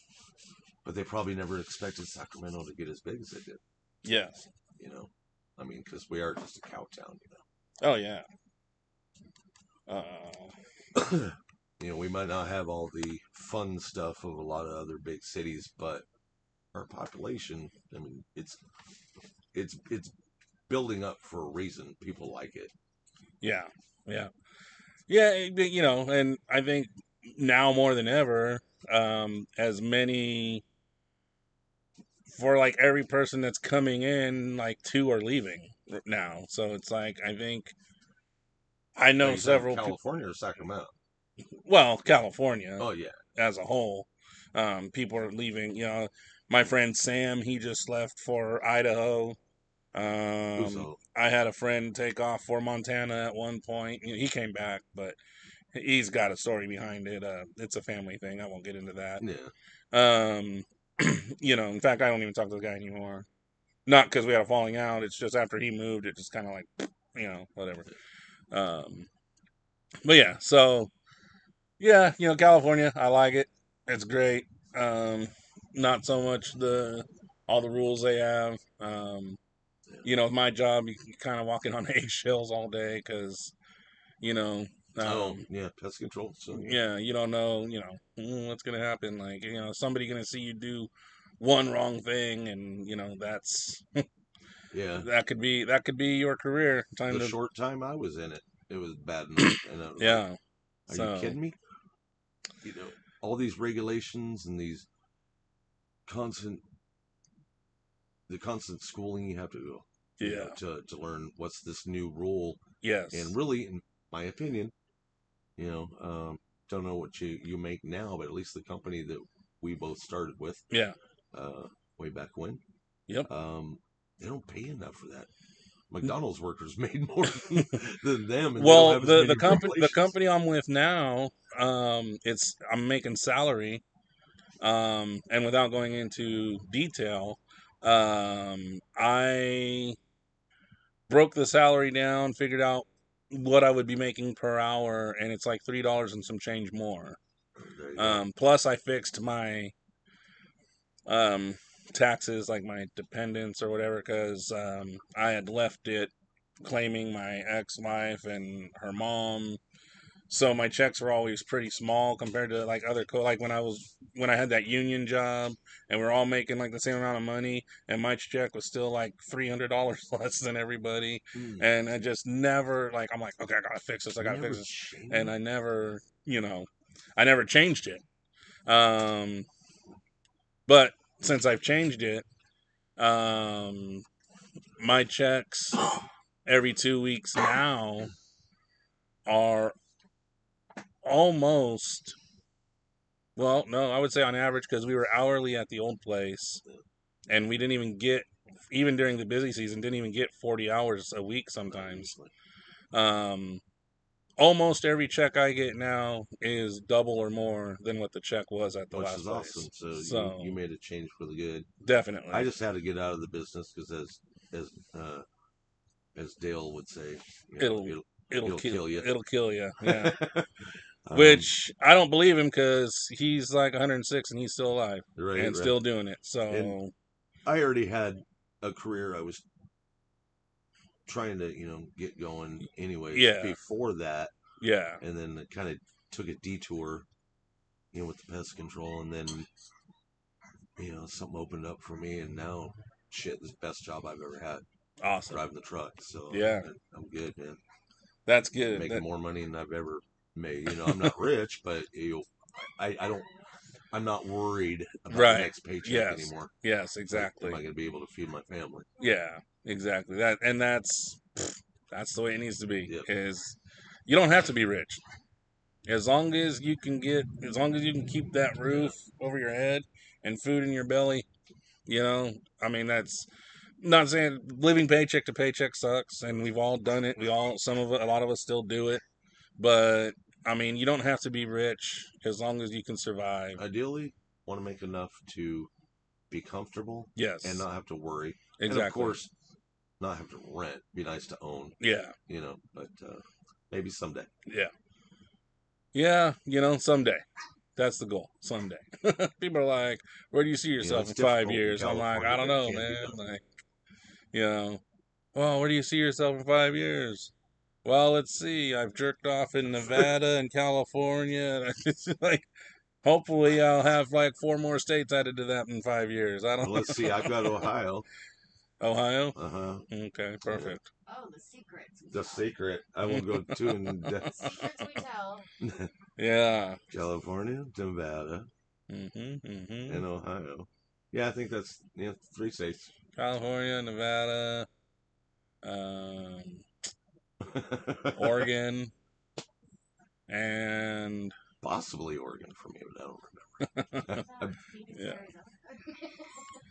But they probably never expected Sacramento to get as big as it did, Yes. you know. I mean, because we are just a cow town, you know. Oh yeah. Uh, you know, we might not have all the fun stuff of a lot of other big cities, but our population, I mean, it's it's it's building up for a reason. People like it. yeah. Yeah. Yeah. You know, and I think now more than ever, um, as many for like every person that's coming in, like two are leaving now. So it's like I think I know several. California or Sacramento. well, California. Oh yeah, as a whole. Um, people are leaving. You know, my friend Sam, he just left for Idaho. Um, I had a friend take off for Montana at one point. You know, he came back, but he's got a story behind it. Uh, it's a family thing. I won't get into that. yeah. Um, you know, in fact, I don't even talk to the guy anymore. Not because we had a falling out. It's just after he moved, it just kind of like, you know, whatever. Um, but yeah, so yeah, you know, California, I like it. It's great. Um, not so much the all the rules they have. Um, you know, my job, you, kind of walking on eggshells all day because, you know, um, oh yeah, pest control. So yeah, you don't know, you know, mm, what's gonna happen. Like, you know, somebody gonna see you do one wrong thing, and you know that's yeah. that could be that could be your career. Time the to short time I was in it, it was bad enough. And was like, yeah, are so- you kidding me? You know, all these regulations and these constant, the constant schooling you have to go, you yeah, know, to to learn what's this new rule. yes, And really, in my opinion, you know, um, don't know what you you make now, but at least the company that we both started with, yeah, uh, way back when, Yep. um, they don't pay enough for that. McDonald's workers made more than them. and well the the company the company i'm with now um it's i'm making salary um and without going into detail um i broke the salary down figured out what i would be making per hour and it's like three dollars and some change more There you go. um plus i fixed my um taxes like my dependents or whatever because um i had left it claiming my ex-wife and her mom so my checks were always pretty small compared to like other co like when I was when I had that union job and we are all making like the same amount of money and my check was still like three hundred dollars less than everybody Hmm. and I just never like I'm like okay I gotta fix this I gotta fix this changed? and I never you know I never changed it um but since I've changed it um my checks every two weeks now are almost well no i would say on average because we were hourly at the old place and we didn't even get even during the busy season didn't even get 40 hours a week sometimes. Um almost every check i get now is double or more than what the check was at the which last is place awesome. So, So- you, you made a change for the good. definitely I just had to get out of the business because, as as uh, as Dale would say, you know, It'll- it'll, it'll, kill, kill ya. it'll kill you yeah Um, which i don't believe him because he's like 106 and he's still alive right, and right. still doing it so And- I already had a career I was trying to, you know, get going anyways. Yeah. Before that, yeah and then it kind of took a detour, you know, with the pest control, and then, you know, something opened up for me, and now, shit, this is the best job I've ever had awesome driving the truck. So Yeah. I- I'm good, man. that's good Making That- more money than I've ever made. You know, I'm not rich, but you know, I, I don't. I'm not worried about Right. the next paycheck Yes. anymore. yes Like, exactly Am I going to be able to feed my family? Yeah, exactly. That and that's that's the way it needs to be. Yep. Is you don't have to be rich. As long as you can get as long as you can keep that roof over your head and food in your belly, you know, I mean that's not saying living paycheck to paycheck sucks and we've all done it. We all some of a lot of us still do it. But I mean, you don't have to be rich as long as you can survive. Ideally, want to make enough to be comfortable Yes. and not have to worry. exactly. And of course, not have to rent. Be nice to own, Yeah. you know. But uh, maybe someday. Yeah. Yeah, you know, someday. That's the goal. Someday. People are like, where do you see yourself it's in five difficult in years? I'm like, I don't know, man. Like, you know, well, where do you see yourself in five years? Well, let's see. I've jerked off in Nevada and California. It's like, hopefully, I'll have like four more states added to that in five years. I don't Well, let's see. I've got Ohio. Ohio? Uh huh. Okay, perfect. Oh, the secrets. we The secret. I won't go too in depth. Secrets we tell. Yeah. California, Nevada, hmm hmm and Ohio. Yeah, I think that's yeah three states. California, Nevada, um, Oregon, and Possibly Oregon for me, but I don't remember. I Yeah.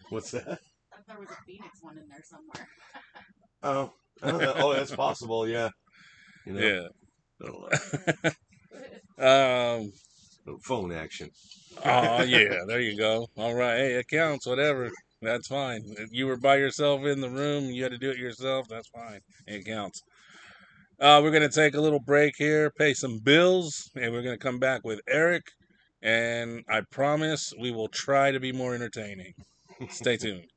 What's that? I thought there was a Phoenix one in there somewhere. Oh, oh, that's possible. Yeah. You know, yeah. I don't know. Um. phone action. Oh yeah, there you go. All right, hey, it counts. Whatever, that's fine. If you were by yourself in the room, you had to do it yourself. That's fine. It counts. Uh, we're gonna take a little break here, pay some bills, and we're gonna come back with Eric. And I promise we will try to be more entertaining. Stay tuned.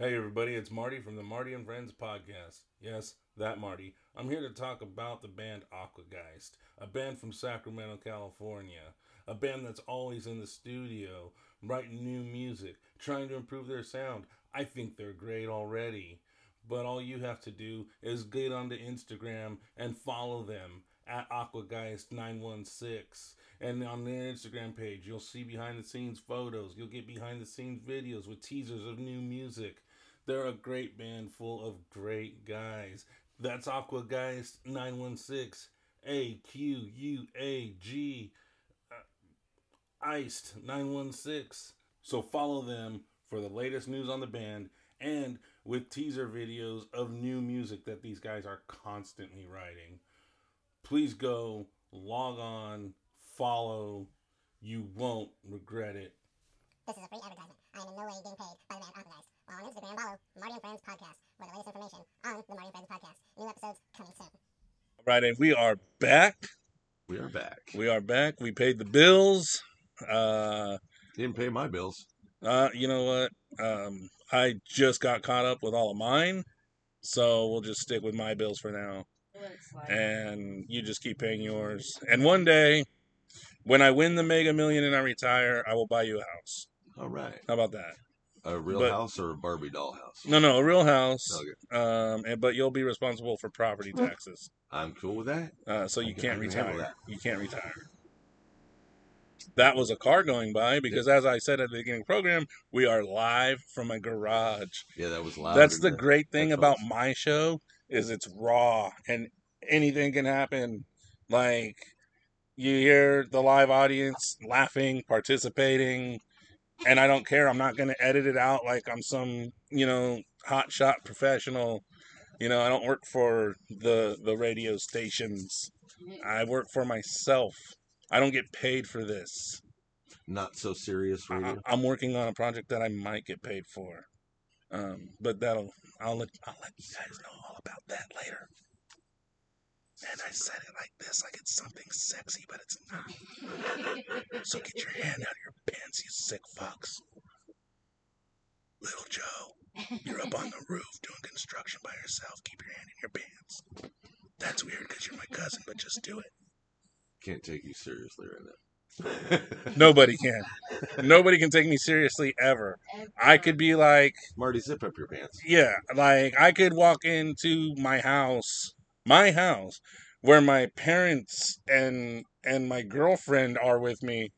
Hey everybody, it's Marty from the Marty and Friends podcast. Yes, that Marty. I'm here to talk about the band Aquageist, a band from Sacramento, California. A band that's always in the studio, writing new music, trying to improve their sound. I think they're great already. But all you have to do is get onto Instagram and follow them at Aquageist916. And on their Instagram page, you'll see behind the scenes photos. You'll get behind the scenes videos with teasers of new music. They're a great band full of great guys. That's Aquageist 916. A Q U A G uh, Iced 916. So follow them for the latest news on the band and with teaser videos of new music that these guys are constantly writing. Please go, log on, follow. You won't regret it. This is a free advertisement. I am in no way getting paid by the band Alkalized. While on Instagram, follow Marty and Friends Podcast for the latest information on the Marty and Friends Podcast. New episodes coming soon. All right, and we are back. We are back. We are back. We paid the bills. Uh, Didn't pay my bills. uh, you know what? Um, I just got caught up with all of mine, so we'll just stick with my bills for now. Well, it's like and you just keep paying yours. And one day, when I win the Mega Million and I retire, I will buy you a house. All right. How about that? A real But- house or a Barbie doll house? No, no, a real house. Okay. Um, and, but you'll be responsible for property taxes. I'm cool with that. Uh, so you I can- can't I can handle retire. You can't retire. That was a car going by because, as I said at the beginning of the program, we are live from a garage. Yeah, that was loud. That's in the great thing about headphones. my show is it's raw and anything can happen. Like you hear the live audience laughing, participating, and I don't care. I'm not going to edit it out like I'm some, you know, hot shot professional. You know, I don't work for the the radio stations. Mm-hmm. I work for myself. I don't get paid for this. Not so serious I, radio. I'm working on a project that I might get paid for. Um, but that'll I'll let I'll let you guys know all about that later. And I said it like this, like it's something sexy, but it's not. So get your hand out of your pants, you sick fucks. Little Joe, you're up on the roof doing construction by yourself. Keep your hand in your pants. That's weird because you're my cousin, but just do it. Can't take you seriously right now. Nobody can. Nobody can take me seriously ever. I could be like, Marty, zip up your pants. Yeah, like I could walk into my house, my house, where my parents and and my girlfriend are with me,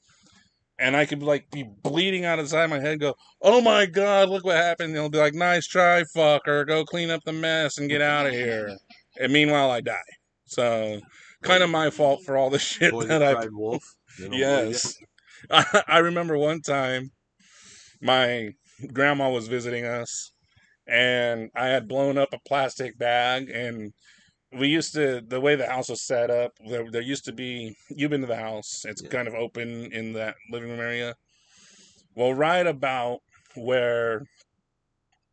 and I could like be bleeding out of the side of my head. And go, oh my god, look what happened! And they'll be like, nice try, fucker. Go clean up the mess and get out of here. And meanwhile, I die. So, kind of my fault for all the shit Boy that I wolf. They don't believe ya. Yes. I, I remember one time my grandma was visiting us and I had blown up a plastic bag and we used to the way the house was set up there, there used to be you've been to the house it's Yeah. kind of open in that living room area well right about where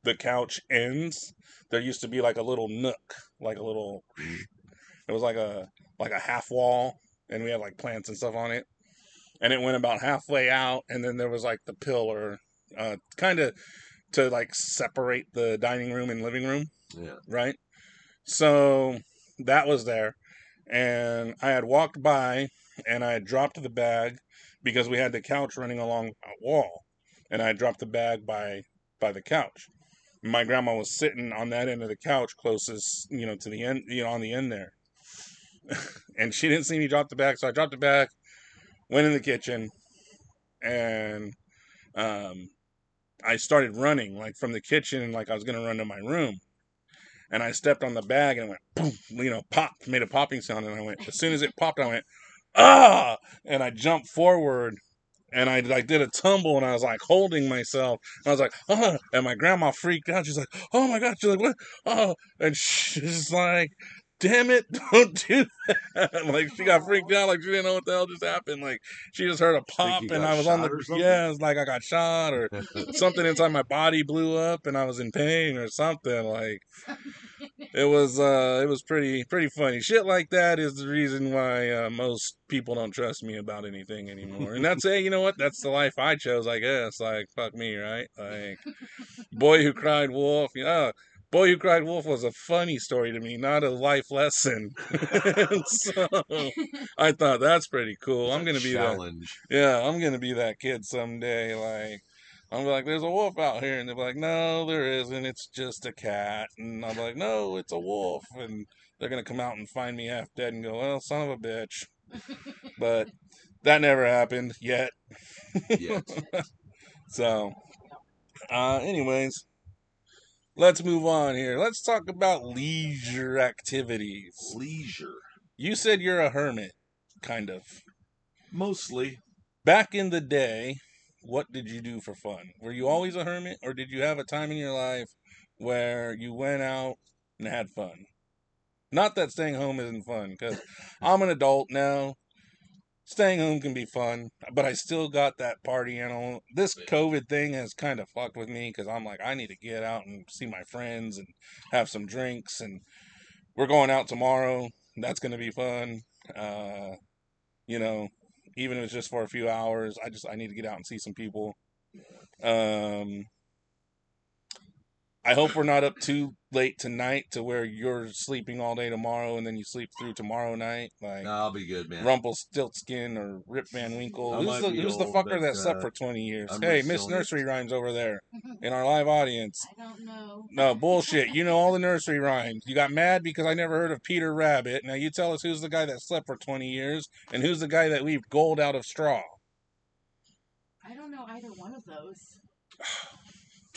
the couch ends there used to be like a little nook like a little it was like a like a half wall and we had like plants and stuff on it. And it went about halfway out and then there was like the pillar uh kind of to like separate the dining room and living room. Yeah. right? So that was there. And i had walked by and i had dropped the bag because we had the couch running along a wall. And i dropped the bag by by the couch. My grandma was sitting on that end of the couch closest you know to the end you know on the end there and she didn't see me drop the bag so i dropped the bag went in the kitchen and um I started running like from the kitchen like I was gonna run to my room. And I stepped on the bag and it went boom, you know, popped, made a popping sound and I went as soon as it popped, I went, ah and I jumped forward and I like did a tumble and I was like holding myself. And I was like, oh and my grandma freaked out. She's like, Oh my god, she's like, What oh and she's like Damn it, don't do that. like she got freaked out, like she didn't know what the hell just happened. Like she just heard a pop and I was on the yeah, it's like I got shot or something inside my body blew up and I was in pain or something. Like it was uh it was pretty pretty funny. Shit like that is the reason why uh, most people don't trust me about anything anymore. And that's hey, you know what? That's the life I chose, I guess. Like fuck me, right? Like Boy Who Cried Wolf. Yeah. Boy Who Cried Wolf was a funny story to me, not a life lesson. so I thought that's pretty cool. I'm gonna be that challenge. yeah, I'm gonna be that kid someday. Like, I'm like, there's a wolf out here, and they're like, no, there isn't. It's just a cat. And I'm like, no, it's a wolf. And they're gonna come out and find me half dead and go, well, son of a bitch. But that never happened yet. Yet. So, uh, anyways, let's move on here. Let's talk about leisure activities. Leisure. You said you're a hermit, kind of. Mostly. back in the day, what did you do for fun? Were you always a hermit, or did you have a time in your life where you went out and had fun? Not that staying home isn't fun, because I'm an adult now. Staying home can be fun, but I still got that party animal. This COVID thing has kind of fucked with me because I'm like, I need to get out and see my friends and have some drinks. And we're going out tomorrow. That's going to be fun. Uh, you know, even if it's just for a few hours. I just I need to get out and see some people. Um, I hope we're not up too late tonight to where you're sleeping all day tomorrow and then you sleep through tomorrow night. Like No, I'll be good, man. Rumpelstiltskin or Rip Van Winkle. I Who's the, be who's the old, fucker but, that slept uh, for 20 years? I'm hey, Miss telling you. Nursery Rhymes over there in our live audience. I don't know. No, bullshit. You know all the nursery rhymes. You got mad because I never heard of Peter Rabbit. Now you tell us who's the guy that slept for 20 years and who's the guy that weaved gold out of straw. I don't know either one of those.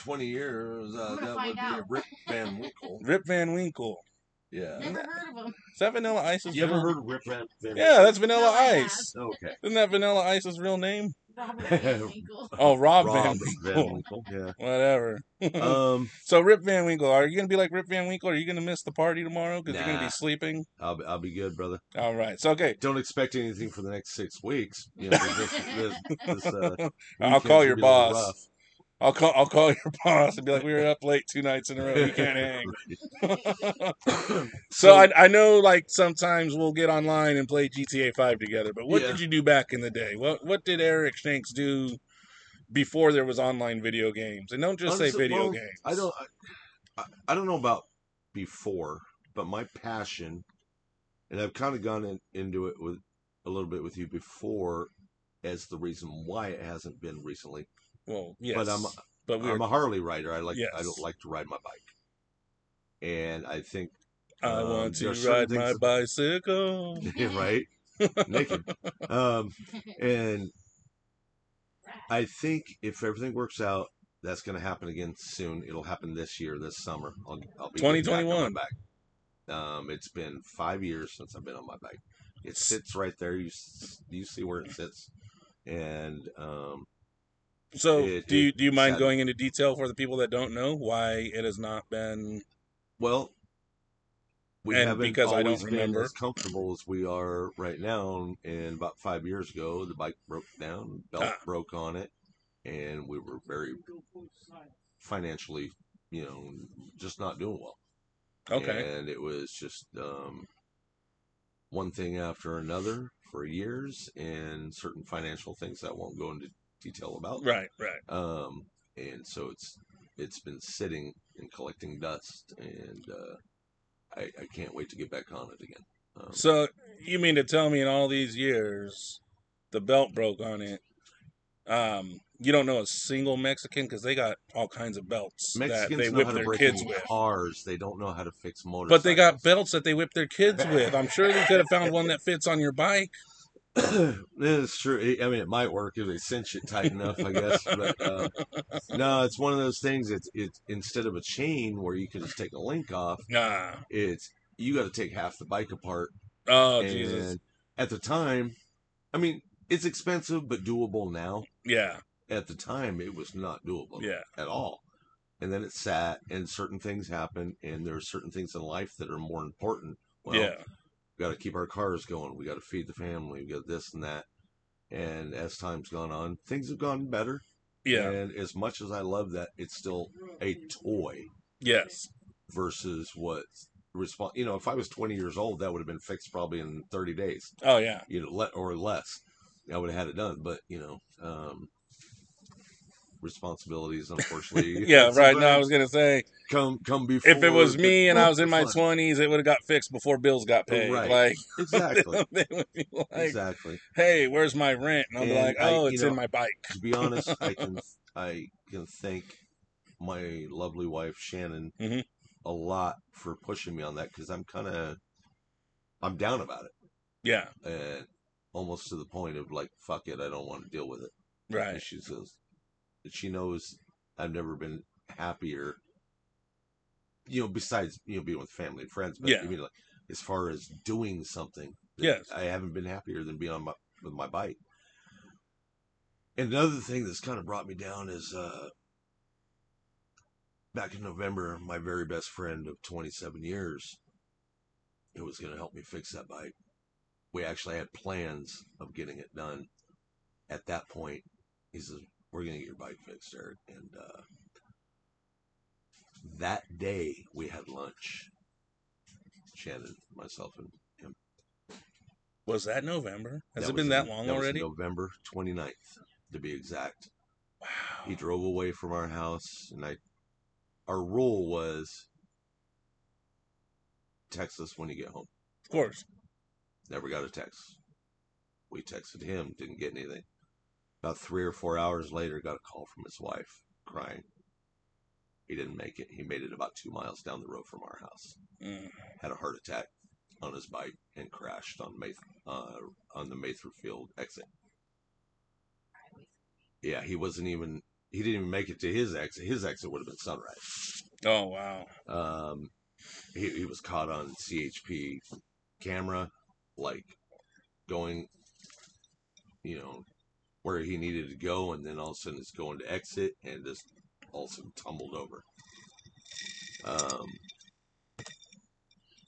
20 years, uh, that would be out. a Rip Van Winkle. Rip Van Winkle. Yeah. Never heard of them. Is that Vanilla Ice's You ever heard of Rip Van Van Yeah, that's Vanilla No, Ice. Okay. Isn't that Vanilla Ice's real name? Robert Van Winkle. Oh, Rob, Rob Van Van Winkle. Winkle. Yeah. Whatever. Um, so Rip Van Winkle, are you gonna be like Rip Van Winkle? Are you gonna miss the party tomorrow because you're gonna be sleeping? I'll be, I'll be good, brother. All right. So okay, Don't expect anything for the next six weeks. You know, 'cause this, this, this, uh, I'll call your be a boss. I'll call I'll call your boss and be like, we were up late two nights in a row. We can't hang. So I, I know like sometimes we'll get online and play GTA Five together, but what Yeah. did you do back in the day? What what did Eric Shanks do before there was online video games? And don't just say video well, games. I don't. I, I don't know about before, but my passion, and I've kind of gone in, into it with a little bit with you before, as the reason why it hasn't been recently. Well, yes, But I'm but we're I'm a Harley rider. I like I Yes. don't like to ride my bike, and I think I um, want to there are certain ride my things- bicycle. right naked. Um, and I think if everything works out, that's going to happen again soon. It'll happen this year, this summer. I'll, I'll be getting back on 2021. my bike. Um, it's been five years since I've been on my bike. It sits right there. You you see where it sits, and um, So It- do you do you mind going into detail for the people that don't know why it has not been? well, we And haven't because I don't always been remember. as comfortable as we are right now. And about five years ago, the bike broke down, belt Ah. broke on it, and we were very financially, you know, just not doing well. Okay, And it was just um, one thing after another for years, and certain financial things that won't go into detail about. right, right. Um, and so it's it's been sitting and collecting dust, and uh, I, I can't wait to get back on it again. Um, So you mean to tell me in all these years, the belt broke on it? Um, you don't know a single Mexican because they got all kinds of belts that Mexicans they know whip their kids with. cars. They don't know how to fix motors. But they got belts that they whip their kids with. I'm sure they could have found one that fits on your bike. It's true. I mean, it might work if they cinch it tight enough, I guess. But uh, no, it's one of those things. It's it's instead of a chain where you can just take a link off, Nah. it's you got to take half the bike apart. Oh and Jesus. at the time, I mean, it's expensive but doable now. Yeah. At the time, it was not doable Yeah. at all. And then it sat, and certain things happen, and there are certain things in life that are more important. Well, yeah. We got to keep our cars going. We got to feed the family. We got this and that. And as time's gone on, things have gone better. Yeah. And as much as I love that, it's still a toy Yes. versus what respond. You know, if I was 20 years old, that would have been fixed probably in 30 days. Oh yeah. You know, le- or less. I would have had it done. But you know, um, responsibilities, unfortunately. Yeah. Right. No, I was gonna say come come before. if it was me and I was in my twenties, it would have got fixed before bills got paid. Right. Like Exactly. they would be like, Exactly. "Hey, where's my rent?" And I'm And like, "Oh, you it's know, in my bike." to be honest, I can I can thank my lovely wife Shannon Mhm. a lot for pushing me on that because I'm kind of I'm down about it Yeah. and almost to the point of like fuck it, I don't want to deal with it. Right. And she says she knows I've never been happier. You know, besides you know being with family and friends, but Yeah. I mean like as far as doing something, Yes. I haven't been happier than being on my with my bike. And another thing that's kind of brought me down is uh, back in November, my very best friend of 27 years, who was going to help me fix that bike, we actually had plans of getting it done. At that point, he says, "We're going to get your bike fixed, Eric." And uh, that day, we had lunch. Shannon, myself, and him. Was that November? Has That it been was that long was already? November 29th, to be exact. Wow. He drove away from our house, and I our rule was text us when you get home. Of course. Never got a text. We texted him, didn't get anything. About three or four hours later, got a call from his wife crying. He didn't make it. He made it about two miles down the road from our house. Mm. Had a heart attack on his bike and crashed on uh, on the Mather Field exit. Yeah, he wasn't even. He didn't even make it to his exit. His exit would have been sunrise. Oh wow. Um, he, he was caught on CHP camera, like going, you know, where he needed to go, and then all of a sudden it's going to exit, and just all of a sudden tumbled over. Um,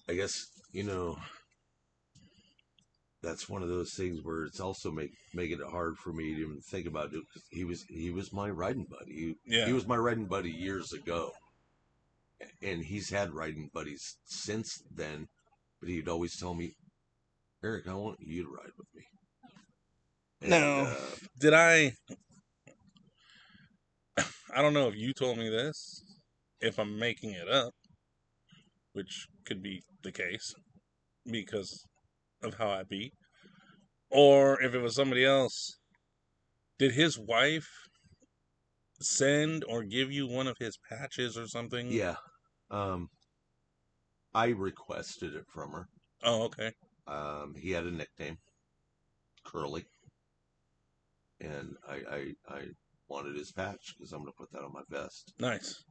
I guess you know that's one of those things where it's also make making it hard for me to even think about it. He was he was my riding buddy. He, Yeah. he was my riding buddy years ago, and he's had riding buddies since then. But he'd always tell me, "Eric, I want you to ride with me." And, No. uh, Did I? I don't know if you told me this. If I'm making it up, which could be the case because of how I be, or if it was somebody else. Did his wife send or give you one of his patches or something? yeah, um, I requested it from her. Oh, okay. Um, he had a nickname, Curly, and I I, I wanted his patch because I'm gonna put that on my vest. Nice.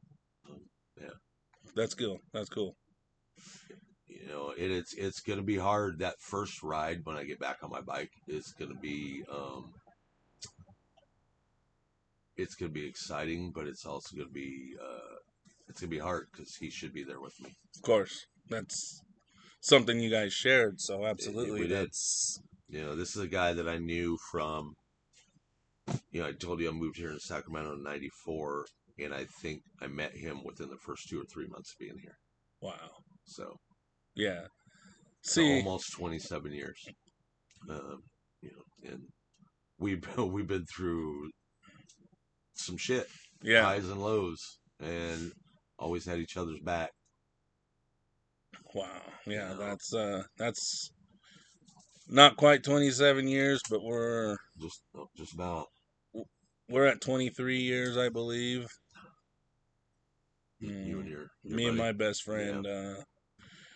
Yeah. That's cool. That's cool. You know, it, it's it's gonna be hard. That first ride when I get back on my bike is gonna be um, it's gonna be exciting, but it's also gonna be uh, it's gonna be hard because he should be there with me. Of course. That's something you guys shared, so absolutely we did. that's You know, this is a guy that I knew from. You know, I told you I moved here in Sacramento in '94, and I think I met him within the first two or three months of being here. wow. So Yeah. so See, almost 27 years. Um, you know, and we've we've been through some shit, yeah. highs and lows, and always had each other's back. Wow. Yeah, that's uh that's not quite 27 years, but we're Just just about we're at 23 years, I believe. you, you Mm. and your, your Me and my best friend uh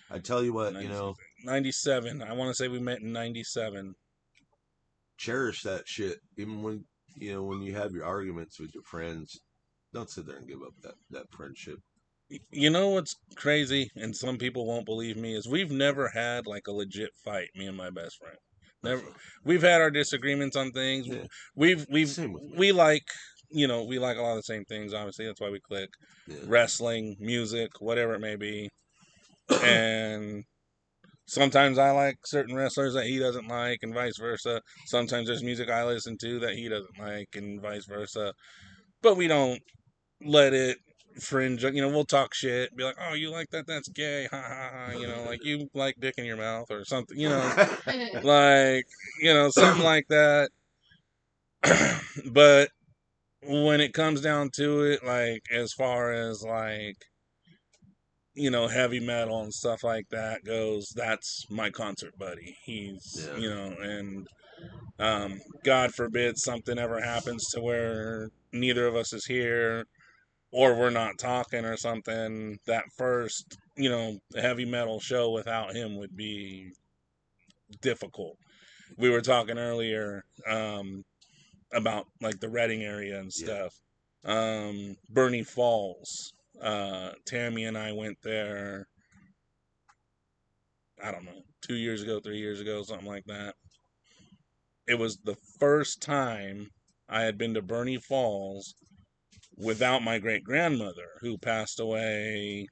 I tell you what, you know, 97. I want to say we met in 97. cherish that shit. Even when you know when you have your arguments with your friends, don't sit there and give up that that friendship. You know what's crazy and some people won't believe me is we've never had like a legit fight me and my best friend. Never we've had our disagreements on things. Yeah. We've we've Same with me. we like you know we like a lot of the same things obviously that's why we click Yeah. wrestling music whatever it may be and sometimes i like certain wrestlers that he doesn't like and vice versa sometimes there's music i listen to that he doesn't like and vice versa but we don't let it fringe you know we'll talk shit be like oh you like that? That's gay ha ha ha you know like you like dick in your mouth or something you know like you know something like that. But when it comes down to it like as far as like you know heavy metal and stuff like that goes that's my concert buddy. He's Yeah. you know and um god forbid something ever happens to where neither of us is here or we're not talking or something that first you know heavy metal show without him would be difficult we were talking earlier um about like the Redding area and Yeah. stuff. Um Burney Falls. Uh Tammy and I went there I don't know, 2 years ago, 3 years ago, something like that. It was the first time I had been to Burney Falls without my great grandmother who passed away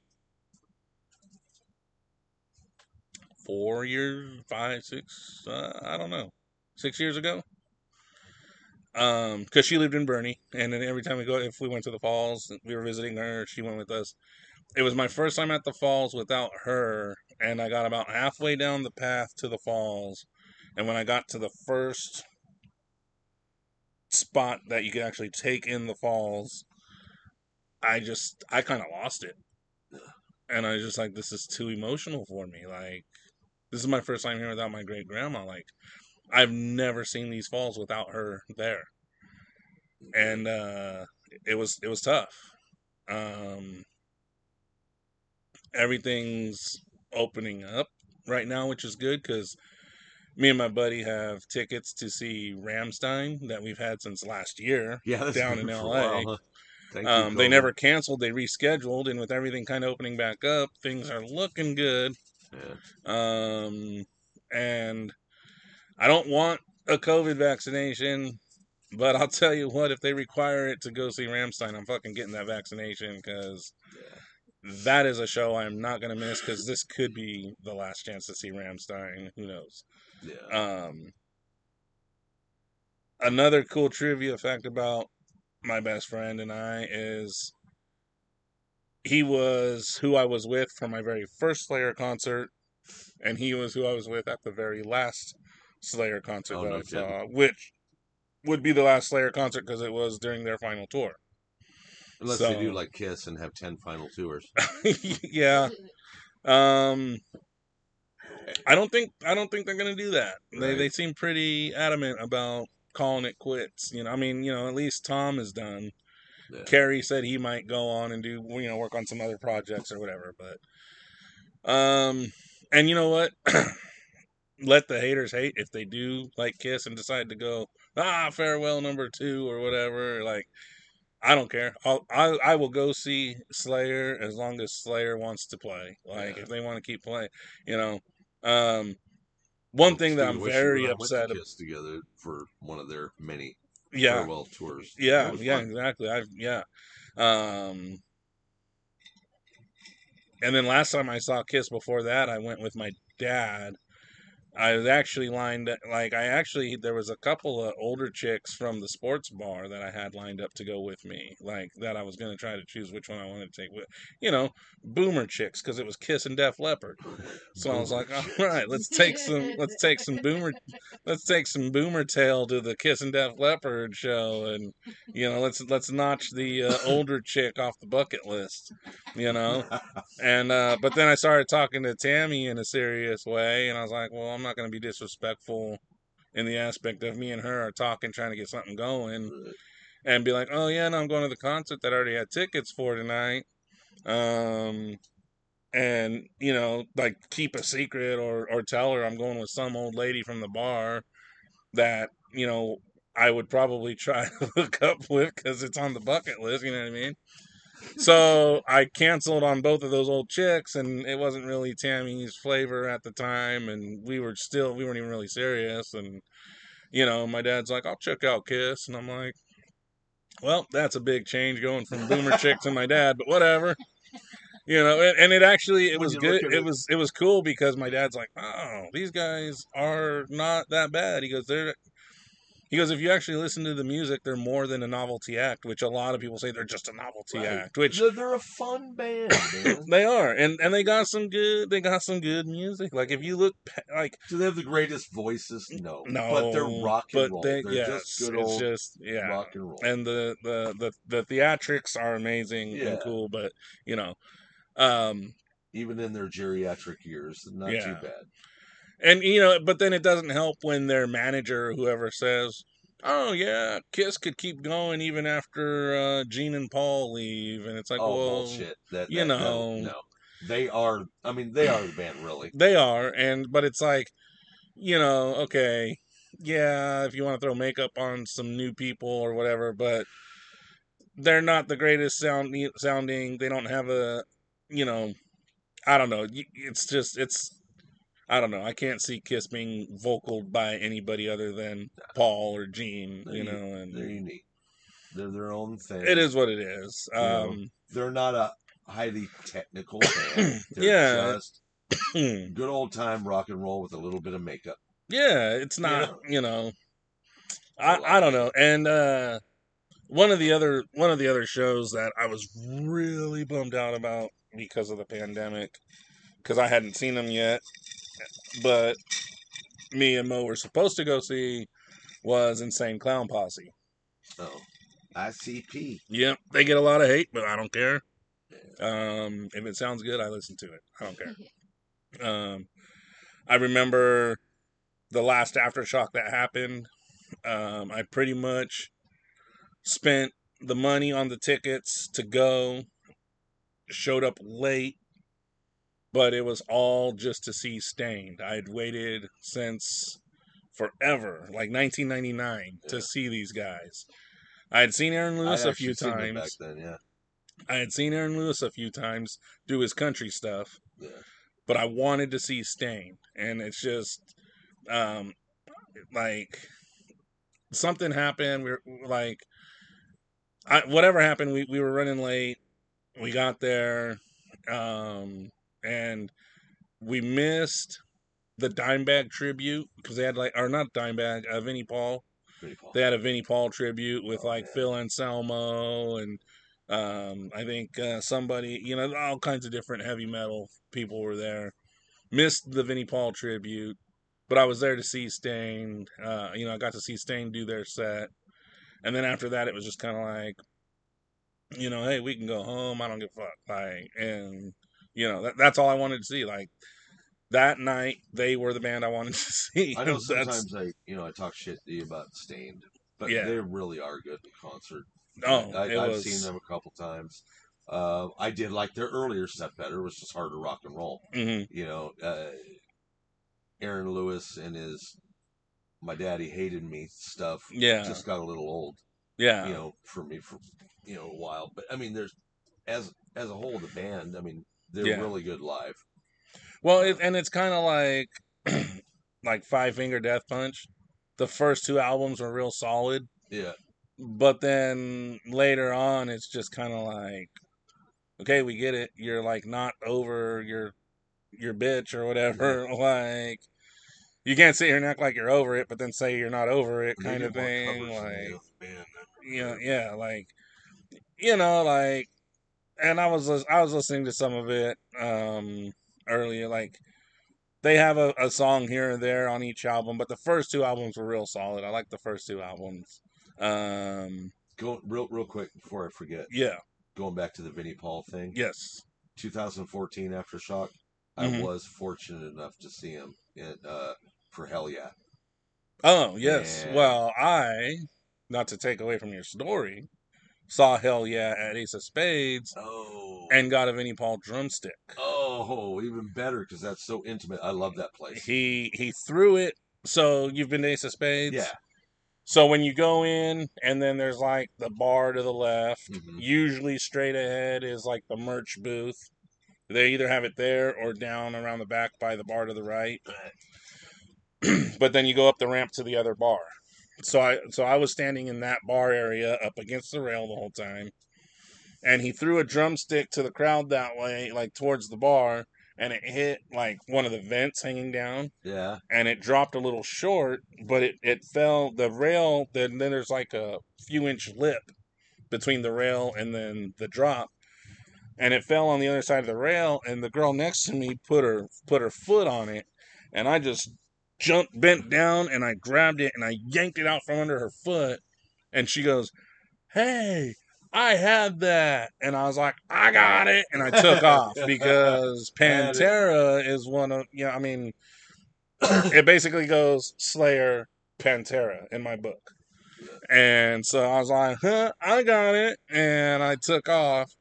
four years, five, six, uh, I don't know, six years ago. Um, because she lived in Burney, and then every time we go, if we went to the falls, we were visiting her. She went with us. It was my first time at the falls without her, and I got about halfway down the path to the falls, and when I got to the first spot that you could actually take in the falls, I just I kind of lost it, and I was just like, this is too emotional for me. Like, this is my first time here without my great grandma. Like, I've never seen these falls without her there, and uh, it was it was tough. Um, everything's opening up right now, which is good because me and my buddy have tickets to see Rammstein that we've had since last year. Yeah, down in LA. While, huh? You, Um, they never canceled; they rescheduled, and with everything kind of opening back up, things are looking good. Yeah. Um, and I don't want a COVID vaccination, but I'll tell you what: if they require it to go see Rammstein, I'm fucking getting that vaccination because that is a show I'm not gonna miss. Because this could be the last chance to see Rammstein. Who knows? Yeah. Um, another cool trivia fact about my best friend and I is he was who I was with for my very first Slayer concert, and he was who I was with at the very last Slayer concert Oh, that no I kidding. saw, which would be the last Slayer concert because it was during their final tour. Unless they do like Kiss and have ten final tours. yeah. Um I don't think I don't think they're gonna do that. They Right. they seem pretty adamant about calling it quits. You know, I mean, you know, at least Tom is done. Yeah. Kerry said he might go on and do you know work on some other projects or whatever, but um and you know what? Let the haters hate if they do like Kiss and decide to go ah farewell number two or whatever. Like I don't care. I'll, I I will go see Slayer as long as Slayer wants to play. Like Yeah. if they want to keep playing, you know. Um, one thing that I'm of which, you very and I went to upset. ab- Kiss together for one of their many Yeah, farewell tours. yeah, yeah, fun. exactly. I yeah. Um, and then last time I saw Kiss before that, I went with my dad. I was actually lined up, like I actually there was a couple of older chicks from the sports bar that I had lined up to go with me, like that I was gonna try to choose which one I wanted to take with, you know, boomer chicks because it was Kiss and Def Leppard. So I was like, all right, let's take some, let's take some boomer, let's take some boomer tail to the Kiss and Def Leppard show, and you know, let's let's notch the uh, older chick off the bucket list, you know. And uh, but then I started talking to Tammy in a serious way, and I was like, well, I'm not going to be disrespectful in the aspect of me and her are talking, trying to get something going, and be like, oh yeah, no, I'm going to the concert that I already had tickets for tonight. Um, and you know, like keep a secret or or tell her I'm going with some old lady from the bar that you know I would probably try to hook up with because it's on the bucket list. You know what I mean? So I canceled on both of those old chicks, and it wasn't really Tammy's flavor at the time, and we were still we weren't even really serious, and you know my dad's like, I'll check out Kiss, and I'm like, well, that's a big change going from boomer chick to my dad, but whatever. You know, and, and it actually it When was good. It it- was it was cool because my dad's like, oh, these guys are not that bad. He goes, they're he goes, if you actually listen to the music, they're more than a novelty act, which a lot of people say they're just a novelty Right. act, which they're, they're a fun band, they are, and and they got some good, they got some good music. Like if you look, like Do they have the greatest voices? No, no, but they're rock and roll. They, They're yes, just good it's old just yeah, rock and roll. and the the the the theatrics are amazing Yeah. and cool, but you know, um, Even in their geriatric years, not Yeah. too bad. And you know, but then it doesn't help when their manager, or whoever says. Oh yeah, Kiss could keep going even after uh, Gene and Paul leave, and it's like, oh well, bullshit! That, you that- no, know. no, they are. I mean, they are the band, really. They are, and but it's like, you know, okay, yeah, if you want to throw makeup on some new people or whatever, but they're not the greatest sound sounding. They don't have a, you know, I don't know. It's just it's, I don't know. I can't see Kiss being vocal by anybody other than Paul or Gene. You They're- know, They're and unique. They're their own thing. it is what it is. know, Um, They're not a highly technical band. Yeah. just good old time rock and roll with a little bit of makeup. yeah it's You not know? you know I i don't know and uh one of the other one of the other shows that i was really bummed out about because of the pandemic because i hadn't seen them yet but me and mo were supposed to go see was insane clown posse Oh, ICP. Yep, they get a lot of hate, but I don't care. Um, if it sounds good, I listen to it. I don't care. Um, I remember the last aftershock that happened. Um, I pretty much spent the money on the tickets to go. Showed up late, but it was all just to see Staind. I had waited since forever, like 1999, to see these guys. I had seen Aaron Lewis I'd a few actually seen them times. back then. Yeah, I had seen Aaron Lewis a few times do his country stuff, yeah. but I wanted to see Staind, and it's just um like something happened. We are like, I, whatever happened, we we were running late. We got there, um, and we missed the Dimebag tribute because they had like, or not Dimebag, uh, Vinnie Paul cool. they had a Vinnie Paul tribute with Oh, like yeah. Phil Anselmo and um, I think uh, somebody, you know, all kinds of different heavy metal people were there. Missed the Vinnie Paul tribute, but I was there to see Staind. Uh, you know, I got to see Staind do their set, and then after that, it was just kind of like, you know, hey, we can go home. I don't give a fuck. Like, and you know, that, that's all I wanted to see. Like that night, they were the band I wanted to see. I know sometimes I, you know, I talk shit to you about Staind, but Yeah. they really are good in concert. Oh, I, I've was. seen them a couple times. Uh, I did like their earlier set better. It was just harder rock and roll. Mhm. You know, uh, Aaron Lewis and his "My Daddy Hated Me" stuff Yeah, just got a little old. yeah. You know, for me for you know a while. But I mean, there's as as a whole the band. I mean, they're Yeah. really good live. Well, it, and it's kind of like like Five Finger Death Punch. The first two albums were real solid, Yeah, but then later on, it's just kind of like, okay, we get it. You're like not over your your bitch or whatever. Like you can't sit here and act like you're over it, but then say you're not over it, kind of thing. Like the other band. you know, yeah, like you know, like, and I was I was listening to some of it um earlier. Like, they have a, a song here and there on each album, but the first two albums were real solid. I like the first two albums. Um, Go real real quick before I forget. yeah, Going back to the Vinnie Paul thing. yes, 2014 Aftershock. Mhm. I was fortunate enough to see him in uh, for Hellyeah. oh yes. Yeah. Well, I, not to take away from your story, saw Hellyeah at Ace of Spades Oh, and got a Vinnie Paul drumstick. oh, even better because that's so intimate. I love that place. He he threw it. So you've been to Ace of Spades? yeah, So when you go in, and then there's like the bar to the left. Mhm. Usually straight ahead is like the merch booth. They either have it there or down around the back by the bar to the right. but then you go up the ramp to the other bar. So I so I was standing in that bar area up against the rail the whole time. And he threw a drumstick to the crowd that way, like towards the bar, and it hit like one of the vents hanging down yeah. and it dropped a little short, but it, it fell the rail. Then then there's like a few inch lip between the rail and then the drop, and it fell on the other side of the rail. And the girl next to me put her put her foot on it, and I just jumped, bent down, and I grabbed it and I yanked it out from under her foot, and she goes, "Hey." I had that, and I was like, "I got it," and I took off because Pantera is one of, you know, I mean, it basically goes Slayer, Pantera in my book. And so I was like, huh, I got it. And I took off.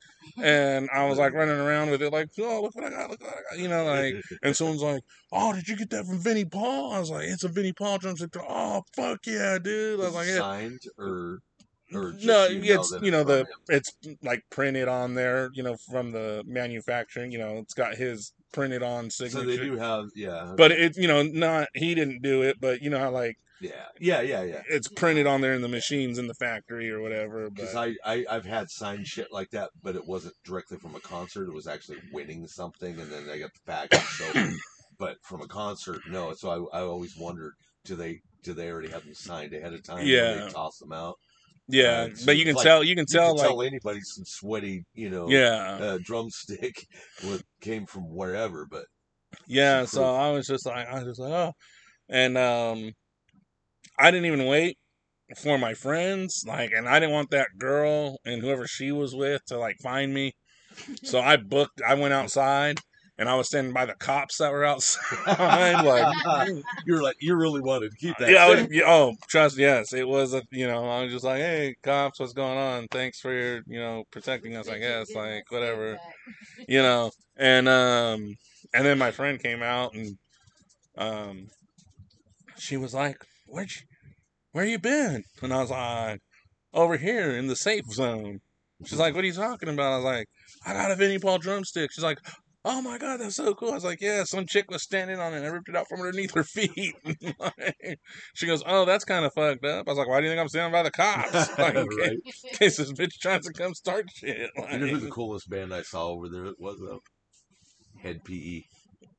And I was like running around with it, like, oh, look what I got, look what I got. You know, like, and someone's like, oh, did you get that from Vinnie Paul? I was like, it's a Vinnie Paul drumstick. Oh, fuck yeah, dude. I was like, yeah. signed or or No, it's you know the him? it's like printed on there, you know, from the manufacturing. You know, it's got his printed on signature. So they do have yeah, but it you know not he didn't do it but you know how like yeah, yeah, yeah, yeah. it's printed on there in the machines in the factory or whatever Because I, I I've had signed shit like that, but it wasn't directly from a concert. It was actually winning something, and then they got the package. So, but from a concert, no. So I I always wondered, do they do they already have them signed ahead of time? Yeah. they toss them out. yeah uh, so but you can like, tell you can You tell can like tell anybody some sweaty, you know, yeah uh, drumstick with, came from wherever. But yeah so i was just like i was just like oh and um i didn't even wait for my friends, like, and I didn't want that girl and whoever she was with to like find me. So I booked. I went outside and I was standing by the cops that were outside. like, You're like you really wanted to keep that. yeah, I was, thing. yeah, oh, trust, yes, it was a, you know, I was just like, hey, cops, what's going on? Thanks for your, you know, protecting us, I guess, like whatever, you know, and um, and then my friend came out and um, she was like, where'd you, where you been? And I was like, over here in the safe zone. She's like, what are you talking about? I was like, I got a Vinnie Paul drumstick. She's like, oh my god, that's so cool. I was like, yeah, some chick was standing on it and I ripped it out from underneath her feet. she goes, oh, that's kind of fucked up. I was like, why do you think I'm standing by the cops? Like, in Right. case this bitch tries to come start shit. You know who the coolest band I saw over there was though? Hed PE.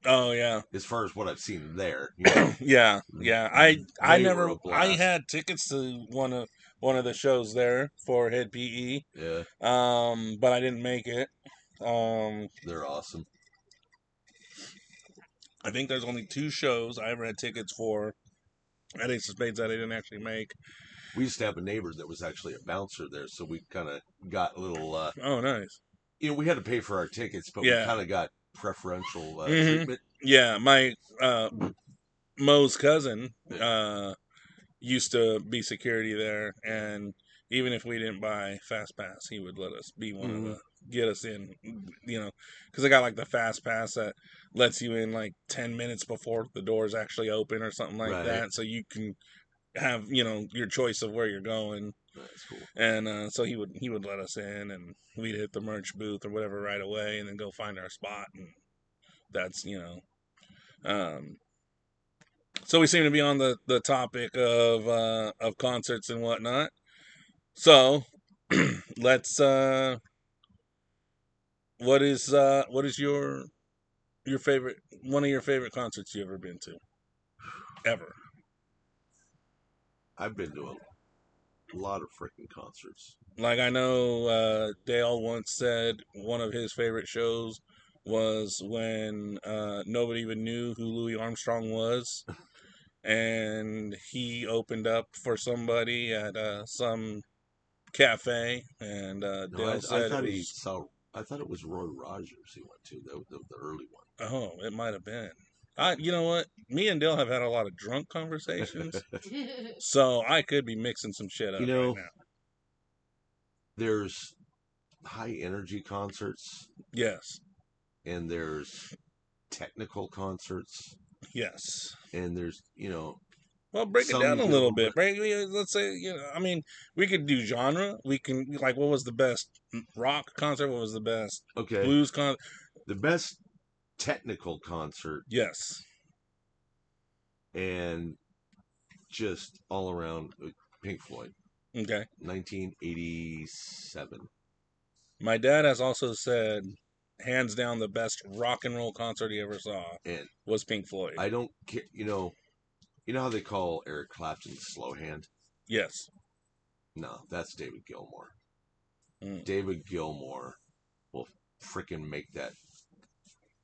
Oh yeah, As far as what I've seen there, you know, yeah, yeah. I I They never I had tickets to one of one of the shows there for Hed PE. yeah, Um, but I didn't make it. Um, they're awesome. I think there's only two shows I ever had tickets for at Ace of Spades that I didn't actually make. We used to have a neighbor that was actually a bouncer there, so we kind of got a little. uh Oh, nice. You know, we had to pay for our tickets, but Yeah. we kind of got preferential uh, Mhm. treatment. Yeah, my uh, Mo's cousin uh, used to be security there, and even if we didn't buy fast pass, he would let us be one Mhm. of the get us in. You know, because I got like the fast pass that lets you in like ten minutes before the doors actually open or something like Right. that, so you can have you know your choice of where you're going. That's cool. and uh, so he would he would let us in, and we'd hit the merch booth or whatever right away, and then go find our spot, and that's you know, um, so we seem to be on the the topic of uh, of concerts and whatnot. So let's uh, what is uh, what is your your favorite one of your favorite concerts you ever been to ever? I've been to a lot of freaking concerts. Like I know uh, Dale once said one of his favorite shows was when uh, nobody even knew who Louis Armstrong was, and he opened up for somebody at uh, some cafe, and uh, No, Dale I, I said thought it he was, saw. I thought it was Roy Rogers he went to the the, the early one. oh, it might have been. I, you know what? Me and Dill have had a lot of drunk conversations, so I could be mixing some shit up You know, right now. There's high energy concerts Yes, and there's technical concerts yes. and there's you know Well, break it down a little bit. Break. Let's say you know. I mean, we could do genre. We can like, what was the best rock concert? What was the best okay blues concert? the best technical concert Yes. and just all around uh, Pink Floyd Okay. 1987 My dad has also said, hands down, the best rock and roll concert he ever saw and was Pink Floyd. I don't care you know you know how they call Eric Clapton slow hand yes. no that's David Gilmour Mm. David Gilmour will freaking make that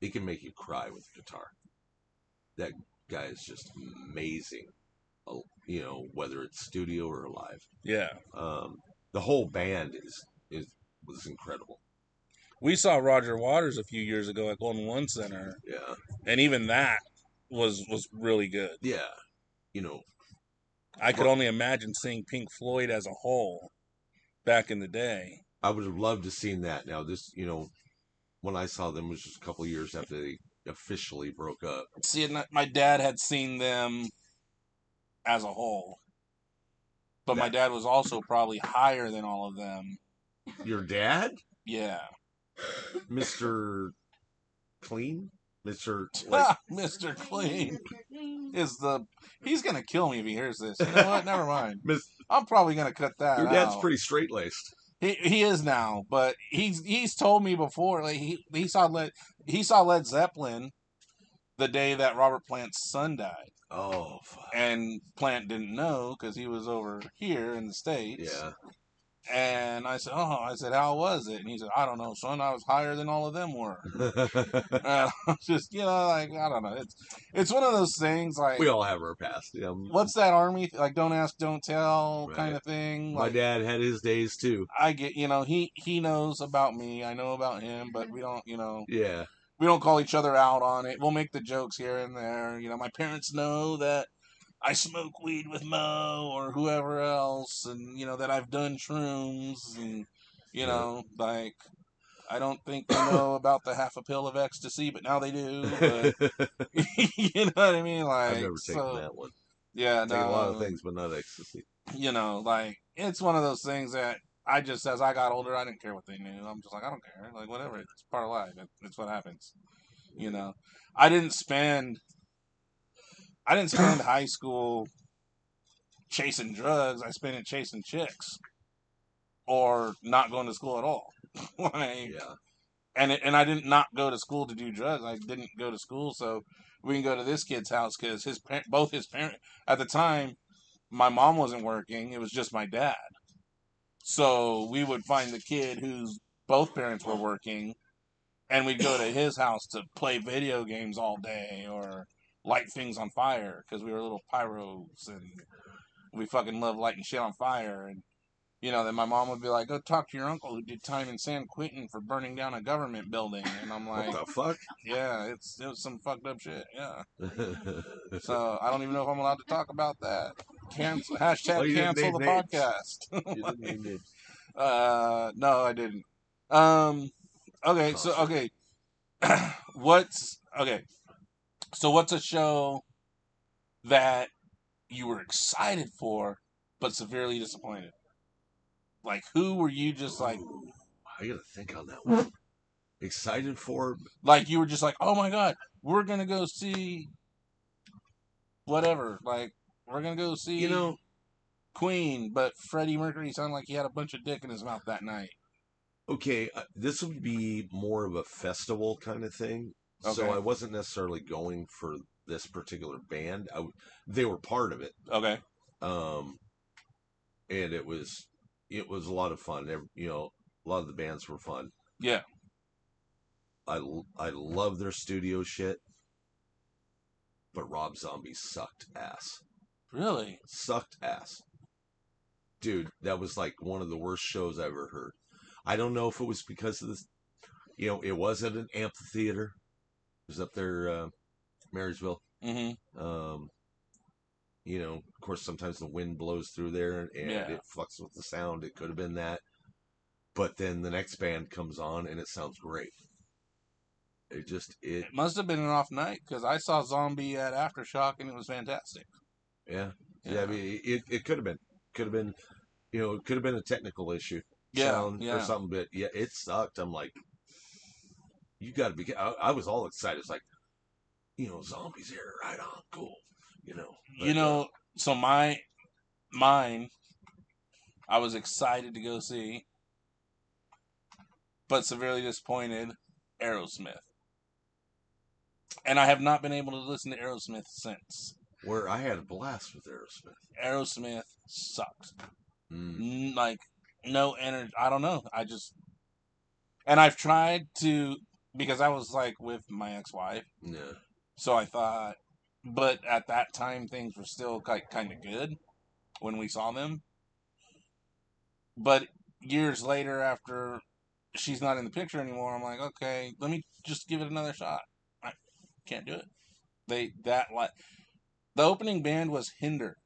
he can make you cry with the guitar. That guy is just amazing uh, you know whether it's studio or live. Yeah. um, the whole band is is was incredible. We saw Roger Waters a few years ago at Golden One Center, yeah. And even that was was really good. yeah. You know I could only imagine seeing Pink Floyd as a whole back in the day. I would have loved to seen that. Now this you know when I saw them was just a couple years after they officially broke up See, my dad had seen them as a whole, but my dad was also probably higher than all of them. your dad Yeah, Mr. Clean Mr. like Mr. Clean is the. He's gonna kill me if he hears this. You know what? Never mind. Miss, I'm probably gonna cut that. your dad's out. pretty straight laced He he is now, but he's he's told me before. Like he he saw Led he saw Led Zeppelin the day that Robert Plant's son died, oh fuck. and Plant didn't know because he was over here in the states. yeah And I said, "Oh," I said, "How was it?" And he said, "I don't know, son. I was higher than all of them were." And I was just, you know, like I don't know. It's it's one of those things like we all have our past. You know, what's that army like? Don't ask, don't tell kind of thing. my Like, dad had his days too. I get, you know, he he knows about me. I know about him, but mm-hmm. we don't, you know, Yeah, we don't call each other out on it. We'll make the jokes here and there. You know, my parents know that I smoke weed with Mo or whoever else, and you know that I've done shrooms, and you know, like I don't think they know about the half a pill of ecstasy, but now they do. But you know what I mean? Like, I've never taken so, that one. yeah, Take a lot of no, things, but not ecstasy. you know, like it's one of those things that I just, as I got older, I didn't care what they knew. I'm just like, I don't care, like whatever. It's part of life. It, it's what happens. You know, I didn't spend, I didn't spend high school chasing drugs. I spent it chasing chicks, or not going to school at all. like, Yeah, and it, and I didn't not go to school to do drugs. I didn't go to school, so we can go to this kid's house because his par- both his parents at the time, my mom wasn't working. It was just my dad. So we would find the kid whose both parents were working, and we'd go to his house to play video games all day or light things on fire because we were little pyros and we fucking love lighting shit on fire and you know, then my mom would be like, "Go talk to your uncle who did time in San Quentin for burning down a government building," and I'm like, what the fuck? "Yeah, it's it was some fucked up shit." Yeah, so I don't even know if I'm allowed to talk about that. Cancel hashtag Well, cancel the names. podcast. You didn't name names. uh, no, I didn't. Um, okay, so okay, what's okay? So what's a show that you were excited for but severely disappointed? Like, who were you just like? I gotta think on that one. Excited for? like you were just like, oh my god, we're gonna go see whatever. Like we're gonna go see You know, Queen, but Freddie Mercury sounded like he had a bunch of dick in his mouth that night. okay, uh, this would be more of a festival kind of thing. So I wasn't necessarily going for this particular band. I, they were part of it, Okay, um, and it was it was a lot of fun. You know, a lot of the bands were fun. yeah, I I love their studio shit, but Rob Zombie sucked ass. really, sucked ass. Dude, that was like one of the worst shows I ever heard. I don't know if it was because of this, you know, it was at an amphitheater. It was up there, uh, Marysville. hmm Um, you know, of course, sometimes the wind blows through there and Yeah. it fucks with the sound. It could have been that. But then the next band comes on and it sounds great. It just, it, it must have been an off night because I saw Zombie at Aftershock and it was fantastic. yeah. Yeah, I mean, it, it could have been. Could have been, you know, it could have been a technical issue. yeah, sound yeah. or something, but yeah, it sucked. I'm like, you got to be. I, I was all excited. It's like, you know, zombies here, right on, cool. You know, you But, uh, know, so my mine, I was excited to go see, but severely disappointed. Aerosmith, and I have not been able to listen to Aerosmith since. where I had a blast with Aerosmith. Aerosmith sucked. Mm. Like no energy. I don't know. I just and I've tried to because I was like with my ex-wife, Yeah, so I thought. But at that time, things were still like kind of good when we saw them. But years later, after she's not in the picture anymore, I'm like, okay, let me just give it another shot. I can't do it. They that like the opening band was Hinder,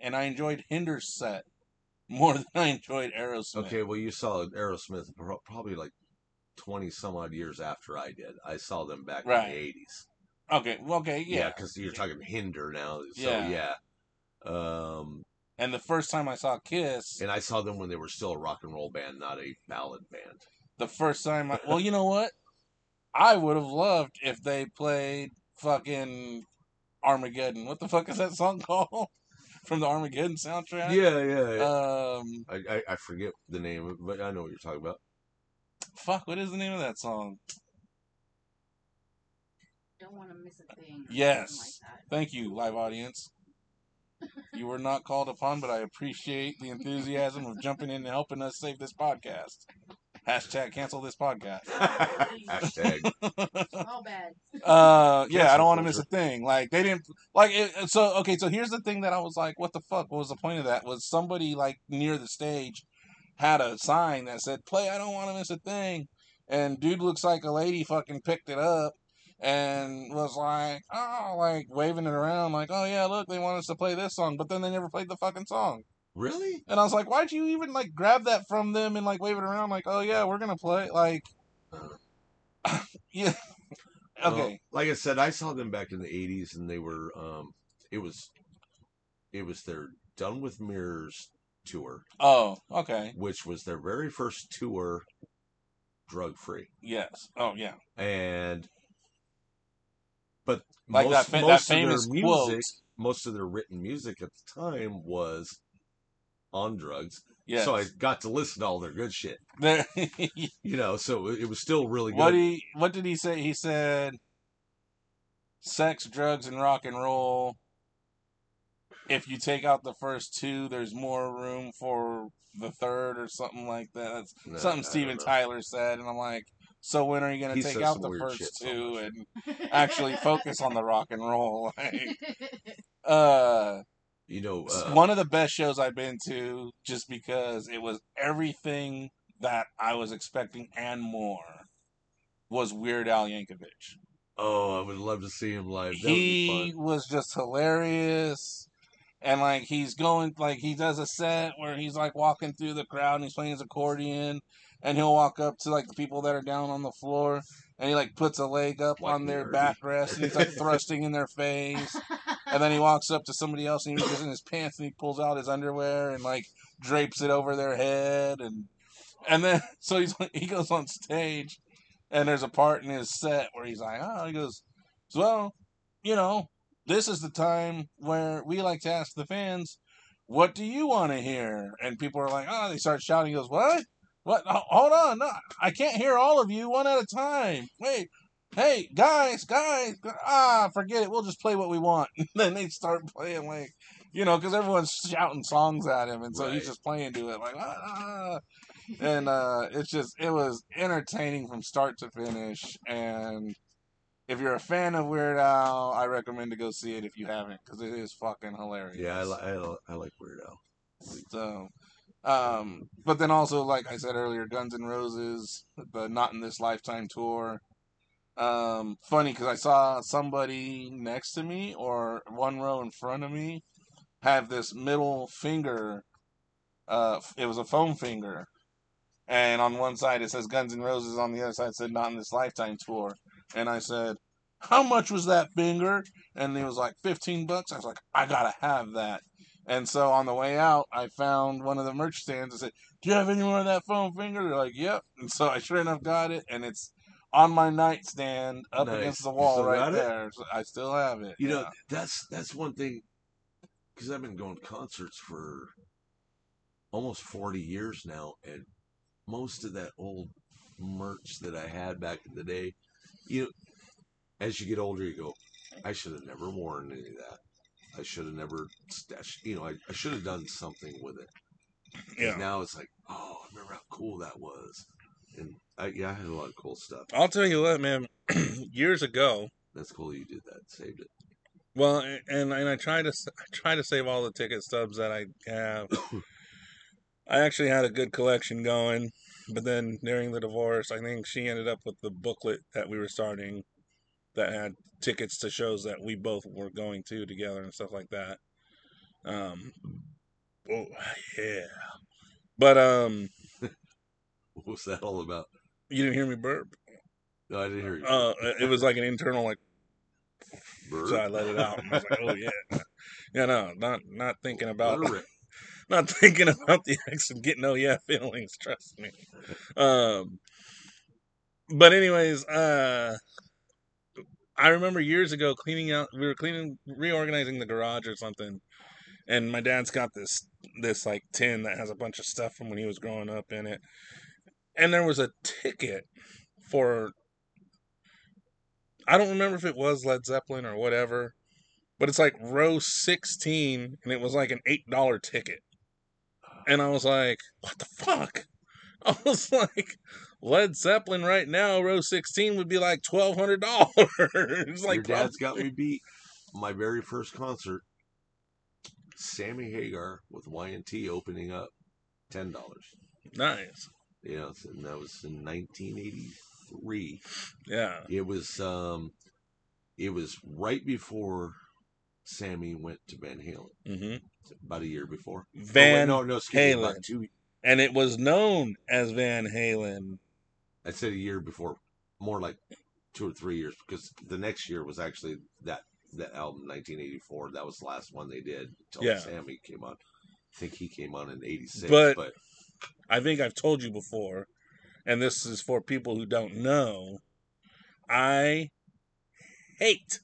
and I enjoyed Hinder's set more than I enjoyed Aerosmith. Okay, well, you saw Aerosmith probably like twenty some odd years after I did. I saw them back Right. in the eighties. Okay. Well, okay. Yeah, Yeah. because you're talking Hinder now. So Yeah. yeah. Um, And the first time I saw Kiss, and I saw them when they were still a rock and roll band, not a ballad band. the first time I well, you know what? I would have loved if they played fucking Armageddon. What the fuck is that song called? From the Armageddon soundtrack? Yeah, yeah. yeah. Um, I, I I forget the name, but I know what you're talking about. Fuck, what is the name of that song? Don't want to miss a thing. Yes. Like. Thank you, live audience. You were not called upon, but I appreciate the enthusiasm of jumping in and helping us save this podcast. Hashtag cancel this podcast. Hashtag. All bad. Uh, yeah, I don't want to miss a thing. Like they didn't like it. So okay, so here's the thing that I was like, what the fuck? What was the point of that? Was somebody like near the stage had a sign that said "Play, I don't want to miss a thing," and dude looks like a lady fucking picked it up and was like, oh, like waving it around, like, oh yeah, look, they want us to play this song, but then they never played the fucking song. Really? And I was like, why'd you even like grab that from them and like wave it around, like, oh yeah, we're gonna play, like, yeah, okay. Well, like I said, I saw them back in the '80s, and they were. Um, it was, it was their Done with Mirrors tour, Oh, okay. which was their very first tour, drug free, Yes. Oh, yeah. and. But Like most, that, fa- that most of famous their quote. music, most of their written music at the time was on drugs. Yes. So I got to listen to all their good shit. You know, so it was still really good. what he what did he say? He said, "Sex, drugs, and rock and roll. If you take out the first two, there's more room for the third, or something like that." That's No, something I Steven. Tyler said, and I'm like, "So when are you gonna take out the first shit so two and actually focus on the rock and roll?" Like, uh. You know, uh, one of the best shows I've been to just because it was everything that I was expecting and more was Weird Al Yankovic. oh, I would love to see him live. That would be He fun. was just hilarious. And like he's going like he does a set where he's like walking through the crowd and he's playing his accordion and he'll walk up to like the people that are down on the floor and he like puts a leg up Like on their Nerdy. backrest and he's like thrusting in their face. And then he walks up to somebody else and he reaches in his pants and he pulls out his underwear and like drapes it over their head and and then so he's he goes on stage and there's a part in his set where he's like, oh, he goes, well, you know, this is the time where we like to ask the fans, what do you want to hear? And people are like, oh, they start shouting. He goes, what? What? Hold on, no, I can't hear all of you one at a time. Wait, hey, guys, guys, ah, forget it. We'll just play what we want. And then they start playing like, you know, because everyone's shouting songs at him, and so he's just playing to it like, ah, ah. and uh, it's just it was entertaining from start to finish. And if you're a fan of Weird Al, I recommend to go see it if you haven't, because it is fucking hilarious. Yeah, I, li- I, li- I like Weird Al. So, um, but then also, like I said earlier, Guns N' Roses, the Not in This Lifetime tour. Um, funny because I saw somebody next to me or one row in front of me have this middle finger. Uh, it was a foam finger, and on one side it says Guns N' Roses, on the other side it said Not in This Lifetime tour. And I said, "How much was that finger?" And he was like, 15 bucks." I was like, "I gotta have that." And so on the way out, I found one of the merch stands and said, Do you have any more of that foam finger? They're like, Yep. And so I sure enough got it, and it's on my nightstand up Nice. against the wall right there. So I still have it. You know, that's that's one thing because I've been going to concerts for almost forty years now, and most of that old merch that I had back in the day, you know, as you get older, you go, I should have never worn any of that. I should have never stashed. You know, I, I should have done something with it. Yeah. Now it's like, oh, I remember how cool that was, and I, yeah, I had a lot of cool stuff. I'll tell you what, man. years ago, That's cool. You did that. Saved it. Well, and and I try to I try to save all the ticket stubs that I have. I actually had a good collection going, but then during the divorce, I think she ended up with the booklet that we were starting that had tickets to shows that we both were going to together and stuff like that. Um, oh yeah, but um, What was that all about? you didn't hear me burp. No, I didn't hear you. Uh, it was like an internal like Burp. so I let it out. And I was like, oh yeah, yeah, no, not not thinking about Let her rip. Not thinking about the ex and getting oh yeah feelings trust me um but anyways uh i remember years ago cleaning out we were cleaning reorganizing the garage or something and my dad's got this this like tin that has a bunch of stuff from when he was growing up in it and there was a ticket for i don't remember if it was led zeppelin or whatever but it's like row 16 and it was like an $8 ticket. And I was like, what the fuck? I was like, Led Zeppelin right now, row 16 would be like $1,200. it's like, Your dad's got me beat. My very first concert, Sammy Hagar with Y&T opening up, $10. nice. Yeah, and that was in 1983. Yeah. It was um, it was right before Sammy went to Van Halen, hmm about a year before. Oh, wait, Van no, no, excuse me, Halen. two. and it was known as Van Halen. I said a year before, more like two or three years, because the next year was actually that that album, 1984. That was the last one they did until Yeah. Sammy came on. I think he came on in '86, But- but I think I've told you before, and this is for people who don't know. I hate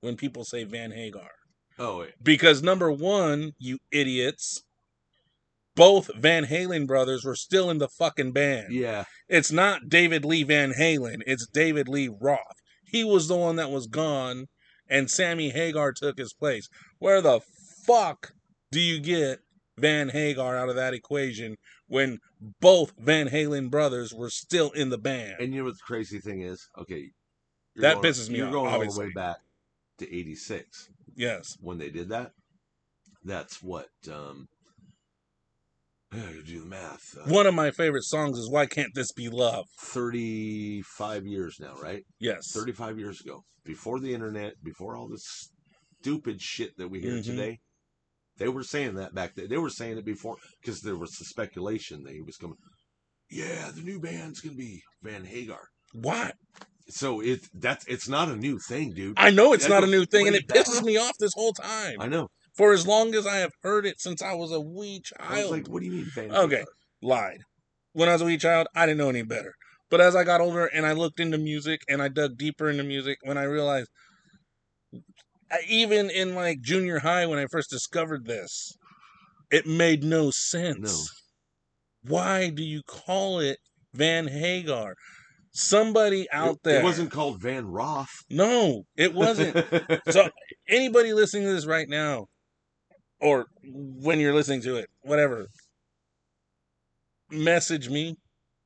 when people say Van Hagar. oh, wait. Because number one, you idiots, both Van Halen brothers were still in the fucking band. yeah, It's not David Lee Van Halen, it's David Lee Roth. He was the one that was gone, and Sammy Hagar took his place. Where the fuck do you get Van Hagar out of that equation when both Van Halen brothers were still in the band? and you know what the crazy thing is? Okay, That going- pisses me You're off, going all the way back to '86. yes. when they did that. That's what. Um, do the math. Uh, One of my favorite songs is Why Can't This Be Love? Thirty-five years now, right? Yes. Thirty-five years ago, before the internet, before all this stupid shit that we hear Mhm. today. They were saying that back then. They were saying it before because there was the speculation that he was coming. Yeah, the new band's gonna be Van Hagar. Why? So it that's it's not a new thing, dude. I know it's That not a new thing, and it back. pisses me off this whole time. I know. For as long as I have heard it since I was a wee I was child. like, what do you mean Van Okay. Lied. When I was a wee child, I didn't know any better. But as I got older and I looked into music and I dug deeper into music, when I realized, even in like junior high when I first discovered this, it made no sense. No. Why do you call it Van Hagar? Somebody out It- there. It wasn't called Van Roth. No, it wasn't. so anybody listening to this right now, or when you're listening to it, whatever, message me,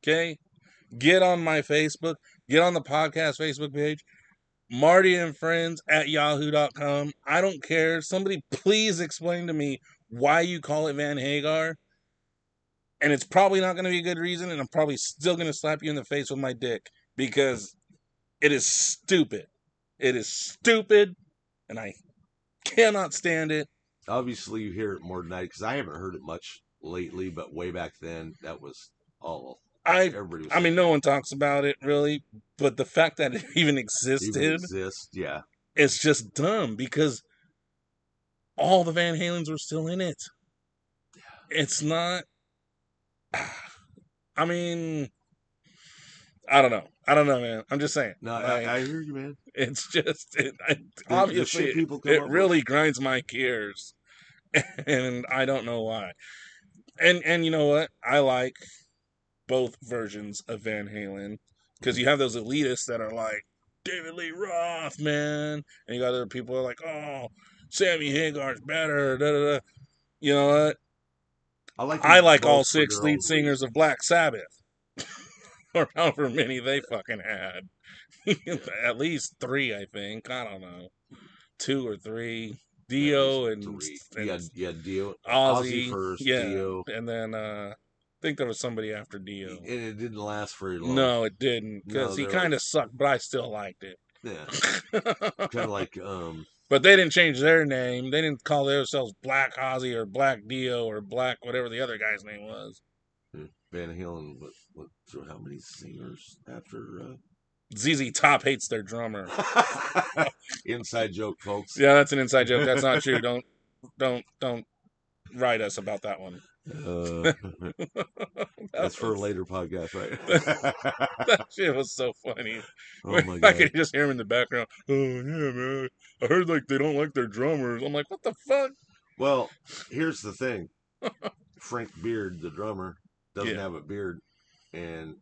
okay? Get on my Facebook, get on the podcast Facebook page, Marty and Friends at yahoo.com. I don't care. Somebody please explain to me why you call it Van Hagar. And it's probably not going to be a good reason, and I'm probably still going to slap you in the face with my dick because it is stupid. It is stupid, and I cannot stand it. Obviously, you hear it more I because I haven't heard it much lately. But way back then, that was all I everybody was. I mean, no one talks about it really, but the fact that it even existed Even exist, yeah. is just dumb because all the Van Halens were still in it. It's not. I mean, I don't know. I don't know, man. I'm just saying. No, Like, I, I hear you, man. it's just it, I, obviously people it up with. really grinds my gears, and I don't know why. And and you know what? I like both versions of Van Halen because you have those elitists that are like David Lee Roth, man, and you got other people who are like, oh, Sammy Hagar's better. Da, da, da. You know what? I like. I like all six lead singers of Black Sabbath, or however many they fucking had. At least three, I think. I don't know, two or three. Dio and. And yeah, yeah, Dio, Ozzy, Ozzy first, yeah, Dio, and then uh, I think there was somebody after Dio. and it didn't last very long. No, it didn't because No, he kind of sucked, but I still liked it. yeah, kind of like um, but they didn't change their name. They didn't call themselves Black Ozzy or Black Dio or Black whatever the other guy's name was. Van Halen. Went, went through how many singers after? ZZ Top hates their drummer. Uh... Inside joke, folks. Yeah, that's an inside joke. That's not true. Don't don't don't write us about that one. Uh, that's for a later podcast, right? That shit was so funny. oh my God. I could just hear him in the background. Oh yeah, man. I heard like they don't like their drummers. I'm like, what the fuck? Well, here's the thing. Frank Beard, the drummer, doesn't Yeah. have a beard, and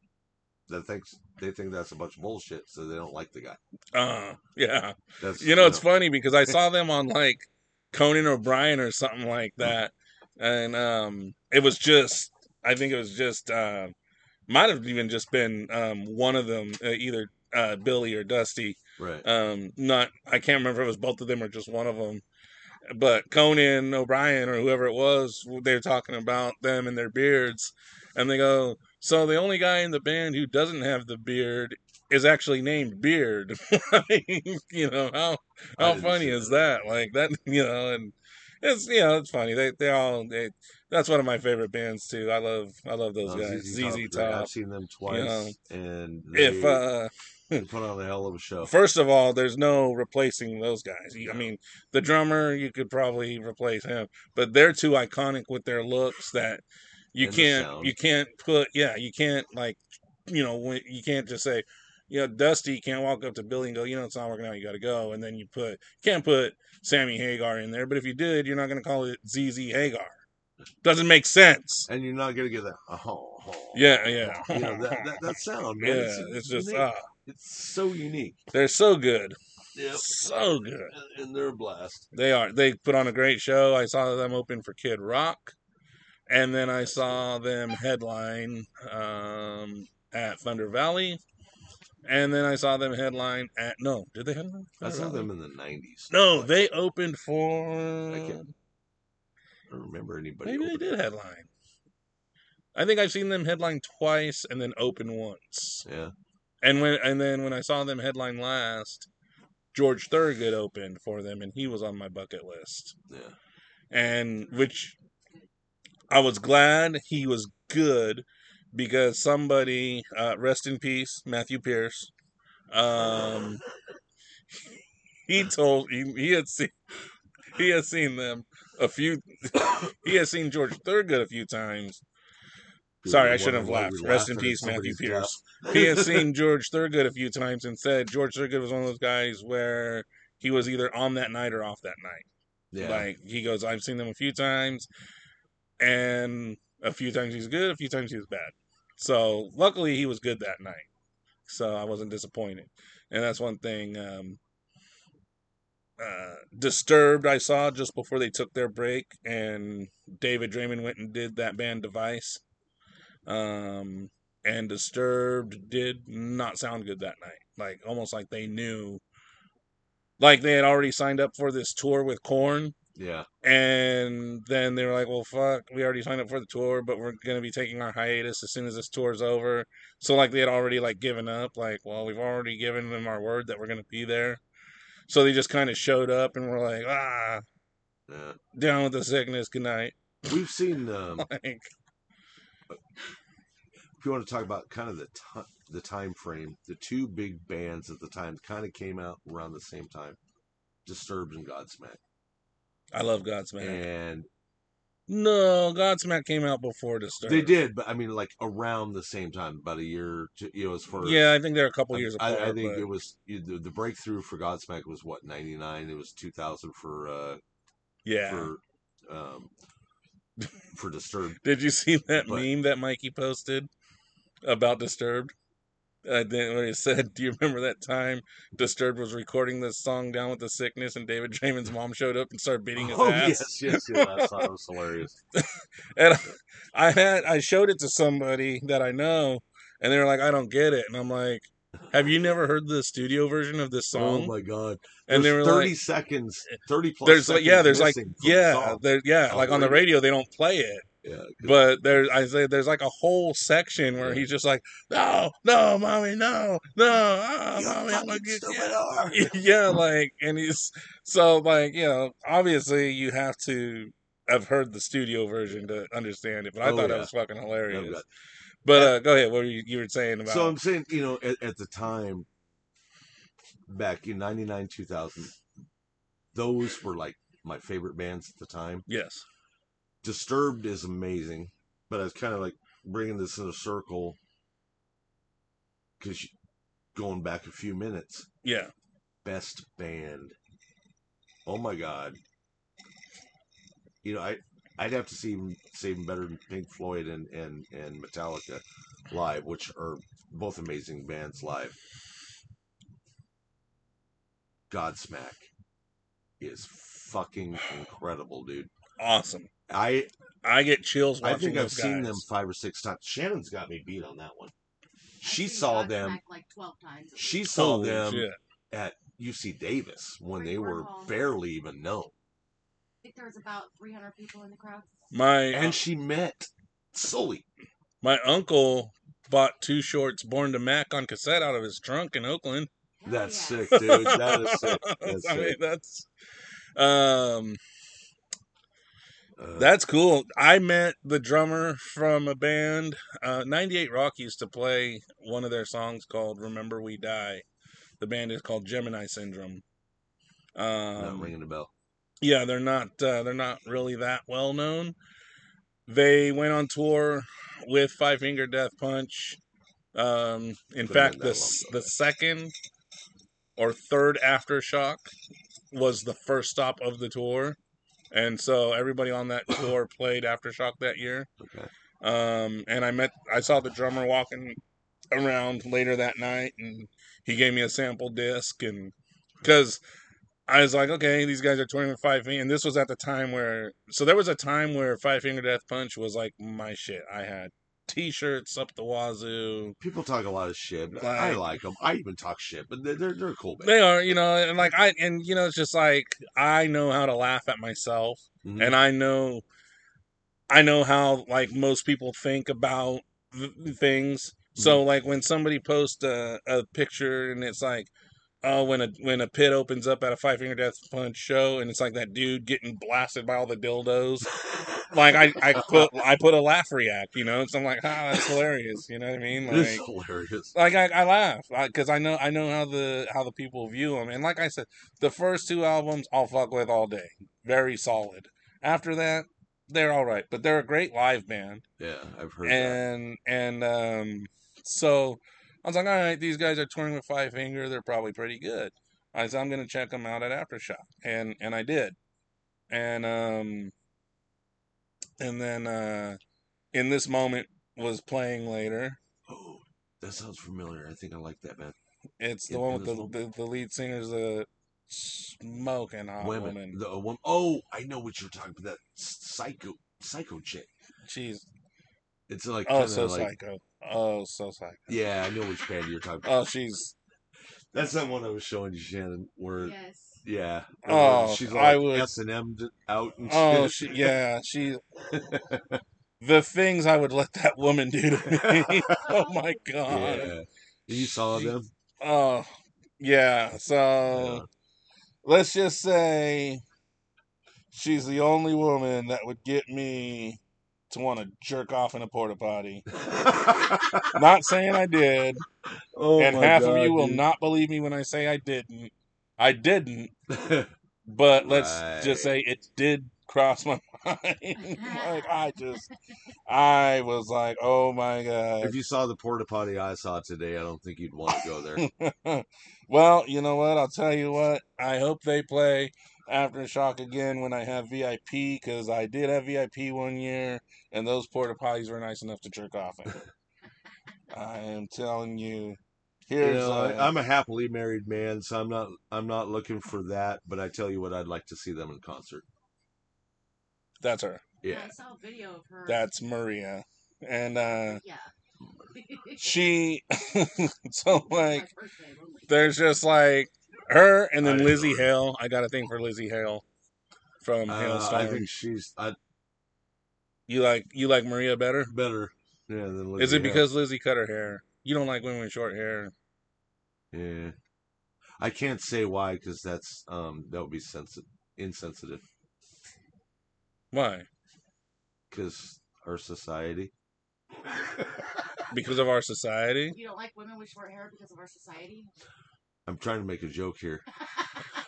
that thinks they think that's a bunch of bullshit, so they don't like the guy. Uh, yeah. That's You know, it's funny because I saw them on like Conan O'Brien or something like that, and um, it was just I think it was just uh, might have even just been um, one of them, uh, either uh, Billy or Dusty. right. Um, not I can't remember if it was both of them or just one of them. But Conan O'Brien or whoever it was, they're talking about them and their beards, and they go, "So the only guy in the band who doesn't have the beard is actually named Beard." I mean, you know how how funny is that. that? Like that, you know, and it's you know it's funny. They they all they, that's one of my favorite bands too. I love I love those Uh, guys. ZZ ZZ Top, Top. I've seen them twice, know, and they, If uh they put on a hell of a show. First of all, there's no replacing those guys. You- I mean, the drummer you could probably replace him, but they're too iconic with their looks that you And can't you can't put yeah you can't like you know when you can't just say you know Dusty can't walk up to Billy and go you know it's not working out you got to go and then you put can't put Sammy Hagar in there but if you did you're not going to call it ZZ Hagar doesn't make sense and you're not gonna get that. Oh, oh, yeah yeah You know that, that, that sound, man. yeah it's, it's just ah it's so unique. they're so good Yep. so good And, and they're a blast. They are. They put on a great show. I saw them open for Kid Rock, and then I saw them headline um, at Thunder Valley, and then I saw them headline at no. Did they headline? I Thunder saw them in the '90s. No, Like, they opened for. can't- I don't remember anybody. Maybe they did headline. I think I've seen them headline twice and then open once. Yeah. And when and then when I saw them headline last, George Thorogood opened for them, and he was on my bucket list. Yeah. and which I was glad he was good because somebody, uh, rest in peace, Matthew Pierce, um, he told he, he had seen he had seen them a few he had seen George Thorogood a few times. Sorry, I shouldn't have laughed. Rest in peace, Matthew Pierce. He had seen George Thorogood a few times and said George Thorogood was one of those guys where he was either on that night or off that night. yeah. Like he goes, I've seen them a few times, and a few times he's good, a few times he was bad. So luckily he was good that night, so I wasn't disappointed, and that's one thing. Um, uh, Disturbed, I saw just before they took their break, and David Draiman went and did that band Device. Um, and Disturbed did not sound good that night. Like almost like they knew, like they had already signed up for this tour with Korn, yeah. and then they were like, "Well, fuck, we already signed up for the tour, but we're gonna be taking our hiatus as soon as this tour's over." So like they had already like given up. Like, well, we've already given them our word that we're gonna be there. So they just kind of showed up and were like, "Ah, Yeah. down with the sickness, good night." We've seen. Um, Like, if you want to talk about kind of the ti the time frame, the two big bands at the time kind of came out around the same time, Disturbed and Godsmack, I love Godsmack. and No, Godsmack came out before Disturbed. they did, but I mean, like around the same time, about a year. To, you know, as far Yeah, I think they're a couple I, years I- I think but- it was the, the breakthrough for Godsmack was what ninety nine. It was two thousand for uh yeah. for um for Disturbed. Did you see that But- meme that Mikey posted about Disturbed? Uh, then where he said, "Do you remember that time Disturbed was recording this song down with the sickness, and David Draiman's mom showed up and started beating his oh ass?" yes, yes, yes. Thought was hilarious. And I had I showed it to somebody that I know, and they were like, "I don't get it," and I'm like, "Have you never heard the studio version of this song?" Oh my god! and they There's were thirty like, seconds, thirty plus. "There's like yeah, there's like yeah, yeah, like on the radio they don't play it." Yeah. But there's I say there's like a whole section where he's just like, no, no, mommy, no, no, oh, mommy, I'm gonna get stupid yeah. like, and he's so like, you know, obviously you have to have heard the studio version to understand it, but I Oh, thought yeah. that was fucking hilarious. But uh, go ahead, what were you, you were saying about? So I'm saying, you know, at, at the time, back in '99, 2000, those were like my favorite bands at the time. yes, Disturbed is amazing, but I was kind of like bringing this in a circle because going back a few minutes, yeah, best band. Oh my god! You know, I I'd have to see even better than Pink Floyd and and and Metallica live, which are both amazing bands live. Godsmack is fucking incredible, dude. Awesome. I I get chills I watching think I've those seen them five or six times. Shannon's got me beat on that one. She saw them. like twelve times. She saw Holy them shit. at UC Davis when they were Freeborn Hall. barely even known, I think there was about three hundred people in the crowd. My and she met Sully. my uncle bought two shorts Born to Mac on cassette out of his trunk in Oakland. Hell That's yes. sick, dude. That is sick. That's I mean, sick. that's um Uh, that's cool. I met the drummer from a band. Uh, 98 Rock used to play one of their songs called "Remember We Die." The band is called Gemini Syndrome. not Um, ringing a bell. yeah, they're not uh, they're not really that well known. They went on tour with Five Finger Death Punch. Um, in fact, the long the second or third aftershock was the first stop of the tour, and so everybody on that tour played aftershock that year. Okay. Um, and I met, I saw the drummer walking around later that night, and he gave me a sample disc, and because I was like, okay, these guys are touring with Five Finger, and this was at the time where, so there was a time where Five Finger Death Punch was like my shit. I had T-shirts up the wazoo. People talk a lot of shit. but I Like- like them. I even talk shit, but they're they're, they're cool. They are, you know, and like I, and you know, it's just like I know how to laugh at myself. Mhm. and I know I know how like most people think about th- things. So like when somebody posts a, a picture and it's like oh when a when a pit opens up at a five finger death punch show and it's like that dude getting blasted by all the dildos like I, I put I put a laugh react you know so I'm like ah that's hilarious you know what I mean Like, it's hilarious. like I, I laugh because I know I know how the how the people view them, and like I said, the first two albums I'll fuck with all day, very solid. After that, they're all right, but they're a great live band, Yeah, I've heard that. and and um, so I was like, all right, these guys are touring with Five Finger, they're probably pretty good. I said I'm gonna check them out at Aftershock, and and I did, and um, and then uh, in this moment was playing later. Oh, that sounds familiar. I think I like that band. It's the one with the, the the lead singer's the smoking hot women. woman. The uh, woman. Oh, I know what you're talking about. That psycho, psycho chick. She's It's like oh so like, psycho. Oh so psycho. Yeah, I know which band you're talking about. Oh she's That's that one I was showing you, Shannon. Where Yes. yeah, Oh, she's I like would- S and M out and oh shit. she yeah she. the things I would let that woman do to me. oh my god. yeah. You saw She- them. Oh yeah. So Yeah. let's just say she's the only woman that would get me to want to jerk off in a porta potty. Not saying I did. oh and half of God, you will not believe me when I say I didn't. I didn't, but let's just say it did cross my mind. like I just, I was like, oh my god. if you saw the porta potty I saw today, I don't think you'd want to go there. well, you know what? I'll tell you what. I hope they play Aftershock again when I have VIP because I did have VIP one year, and those porta potties were nice enough to jerk off in. I am telling you. You Here's know, uh, I, I'm a happily married man, so I'm not I'm not looking for that. But I tell you what, I'd like to see them in concert. that's her. Yeah, I saw a video of her. That's Maria. And uh yeah. she so like My birthday, only. there's just like her and then Lzzy. Hale. I got a thing for Lzzy Hale from uh, Halestorm. I think she's I, you like you like Maria better? better. Yeah, than Is it Hale. because Lzzy cut her hair? You don't like women with short hair. Yeah, I can't say why because that's um that would be sensitive, insensitive. Why? Because our society. Because of our society? You don't like women with short hair because of our society? I'm trying to make a joke here.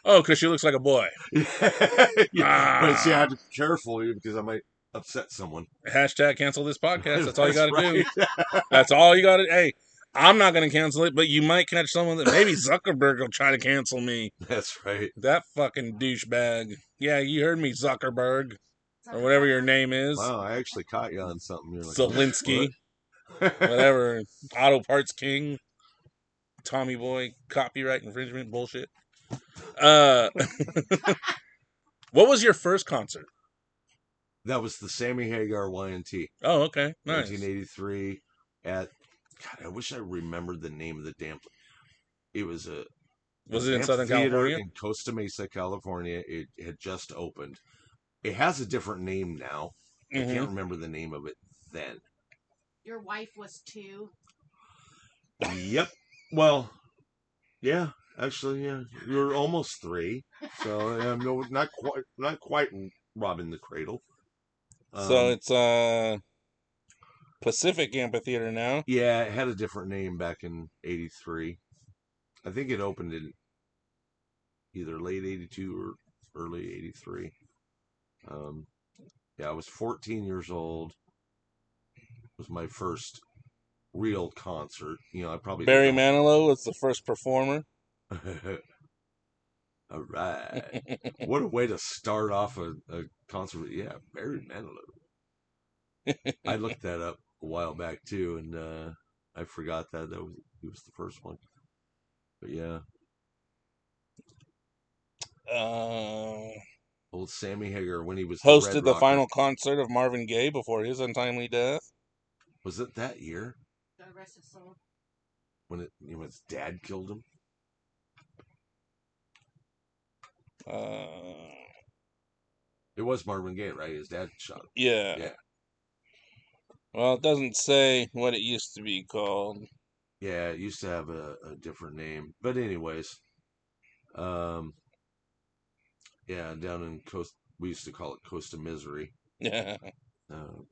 Oh, because she looks like a boy. yeah, but see, I have to be careful because I might upset someone. Hashtag cancel this podcast. That's all you got to do. That's all you got to. Hey, I'm not going to cancel it, but you might catch someone that maybe Zuckerberg will try to cancel me. That's right. That fucking douchebag. Yeah, you heard me, Zuckerberg, or whatever your name is. Wow, I actually caught you on something. You're like, Zelensky. "What?" whatever. Auto Parts King, Tommy Boy, copyright infringement bullshit. Uh, what was your first concert? That was the Sammy Hagar YNT, Oh, okay, nice. 1983. At God, I wish I remembered the name of the damn. It was a Was it in Southern Theater California? in Costa Mesa, California. It had just opened. It has a different name now. I Mhm. can't remember the name of it then. Your wife was two. Yep. Well, yeah. Actually, yeah. You're almost three, so um, no, not quite, not quite robbing the cradle. so Um, it's uh Pacific Amphitheater now. yeah, it had a different name back in '83. I think it opened in either late '82 or early '83. Um, yeah, I was 14 years old. It was my first real concert. You know, I probably Barry Manilow was the first performer. All right. what a way to start off a, a concert. Yeah, Barry Manilow. I looked that up a while back too, and uh, I forgot that that was he was the first one. But yeah, Uh, old Sammy Hagar when he was hosted the Rocker. final concert of Marvin Gaye before his untimely death. Was it that year rest his soul. when it when know, his dad killed him? Uh, It was Marvin Gaye, right? His dad shot him. yeah. Yeah. Well, it doesn't say what it used to be called. Yeah, it used to have a, a different name. But anyways, um, yeah, down in Coast, we used to call it Costa Misery. Yeah. uh,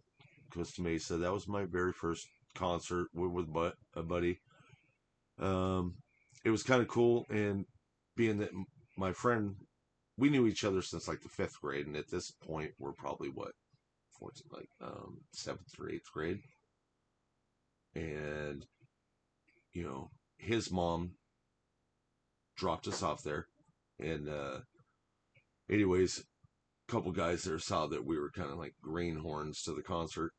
Costa Mesa. That was my very first concert with, with a buddy. Um, it was kind of cool, and being that my friend, we knew each other since like the fifth grade, and at this point, we're probably what, 14, like um, seventh or eighth grade, and you know, his mom dropped us off there, and uh, anyways, a couple guys there saw that we were kind of like greenhorns to the concert.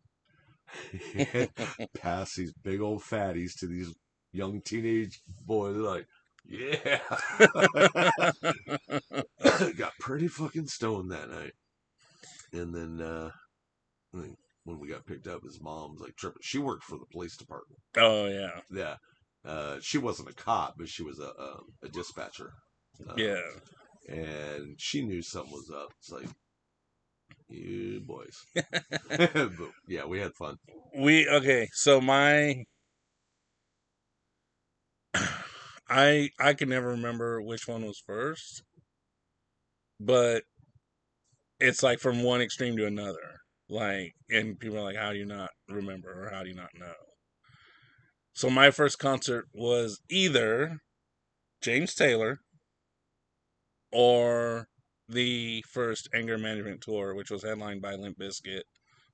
Pass these big old fatties to these young teenage boys. They're like, yeah. got pretty fucking stoned that night. And then uh, when we got picked up, his mom was like tripping. She worked for the police department. oh yeah. Yeah. Uh, she wasn't a cop, but she was a, a, a dispatcher. Uh, Yeah. and she knew something was up. It's like, you boys. but yeah, we had fun. We okay, so my I I can never remember which one was first. But it's like from one extreme to another. Like and people are like, How do you not remember or how do you not know? So my first concert was either James Taylor or the first Anger Management Tour, which was headlined by Limp Bizkit,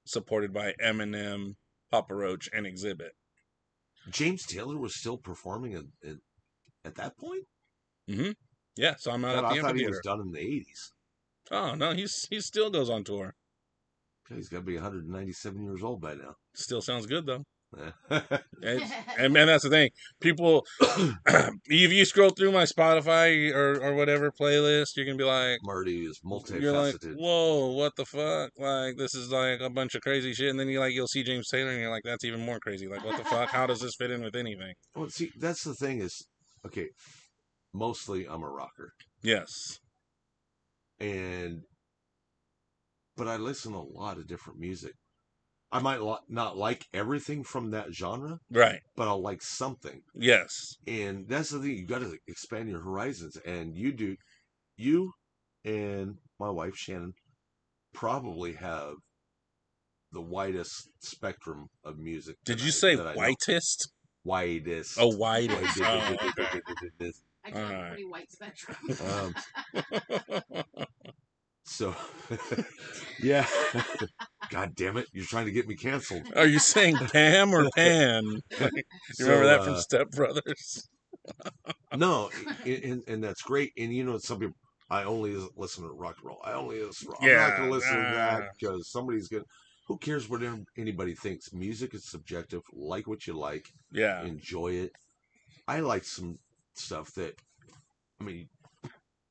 supported by Eminem, Papa Roach, and Xzibit. James Taylor was still performing at, at, at that point? Mm-hmm. Yeah, so I'm out God, at the I thought he was done in the 80s. Oh no, he's he still goes on tour. He's got to be 197 years old by now. Still sounds good though. And man, that's the thing. People, if you scroll through my Spotify or, or whatever playlist, you're gonna be like, Marty is you're like, whoa, what the fuck? Like this is like a bunch of crazy shit. And then you like you'll see James Taylor, and you're like, that's even more crazy. Like what the fuck? How does this fit in with anything? Well, see, that's the thing is, okay, mostly I'm a rocker. Yes. and but I listen a lot of different music. I might lo- not like everything from that genre, Right. but I'll like something. Yes. And that's the thing, you got to expand your horizons. And you do, you and my wife Shannon probably have the widest spectrum of music. Did you I- say that I whitest? Widest. Oh, widest. Widest. Oh, okay. I got a pretty white spectrum. Um, So, yeah. God damn it! You're trying to get me canceled. Are you saying Pam or Pan? You remember So, that from uh, Step Brothers? No, and, and that's great. And you know, some people, I only listen to rock and roll. I only listen. I'm not going to listen to that uh. because somebody's going. to who cares what anybody thinks? Music is subjective. Like what you like, Yeah. enjoy it. I like some stuff that, I mean,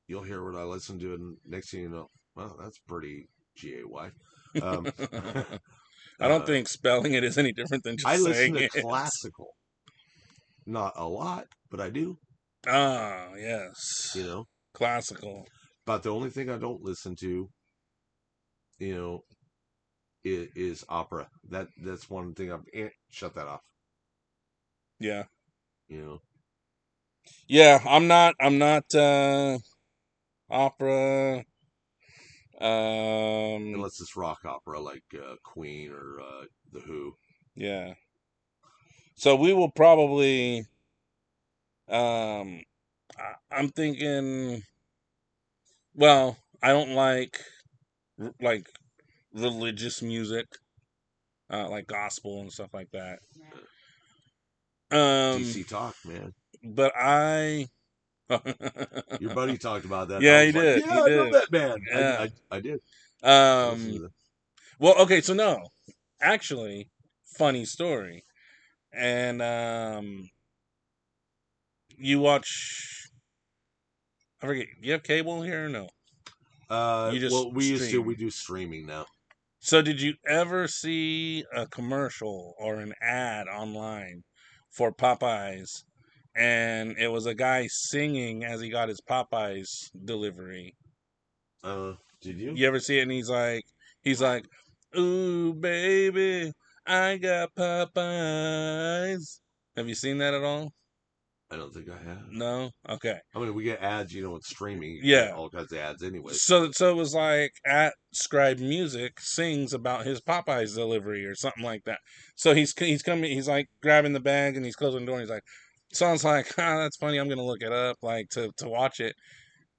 you'll hear what I listen to, and next thing you know, well, that's pretty G A Y. Um, I don't uh, think spelling it is any different than just I listen to it. classical. Not a lot, but I do. Ah, yes. You know, Classical. But the only thing I don't listen to, you know, is, is opera. That that's one thing I'm eh, shut that off. Yeah. You know, Yeah, I'm not I'm not uh opera um unless it's rock opera like uh, Queen or uh, the Who. yeah. So we will probably um I, I'm thinking well, I don't like like religious music uh like gospel and stuff like that. Um DC Talk, man. but I Your buddy talked about that. Yeah, he like, did, Yeah, he I know did. that band. Yeah. I, I, I did. Um. Well, okay, so no. Actually, funny story. And um you watch I forget, Do you have cable here or no? Uh, you just well, we used to. We do streaming now. So did you ever see a commercial or an ad online for Popeyes and it was a guy singing as he got his Popeyes delivery? Uh, did you? You ever see it and he's like he's like, Ooh baby, I got Popeyes. Have you seen that at all? I don't think I have. No? Okay. I mean, we get ads, you know, with streaming. Yeah. all kinds of ads anyway. So so it was like at Scribe Music sings about his Popeyes delivery or something like that. So he's he's coming he's like grabbing the bag and he's closing the door and he's like sounds like ah that's funny I'm gonna look it up like to to watch it.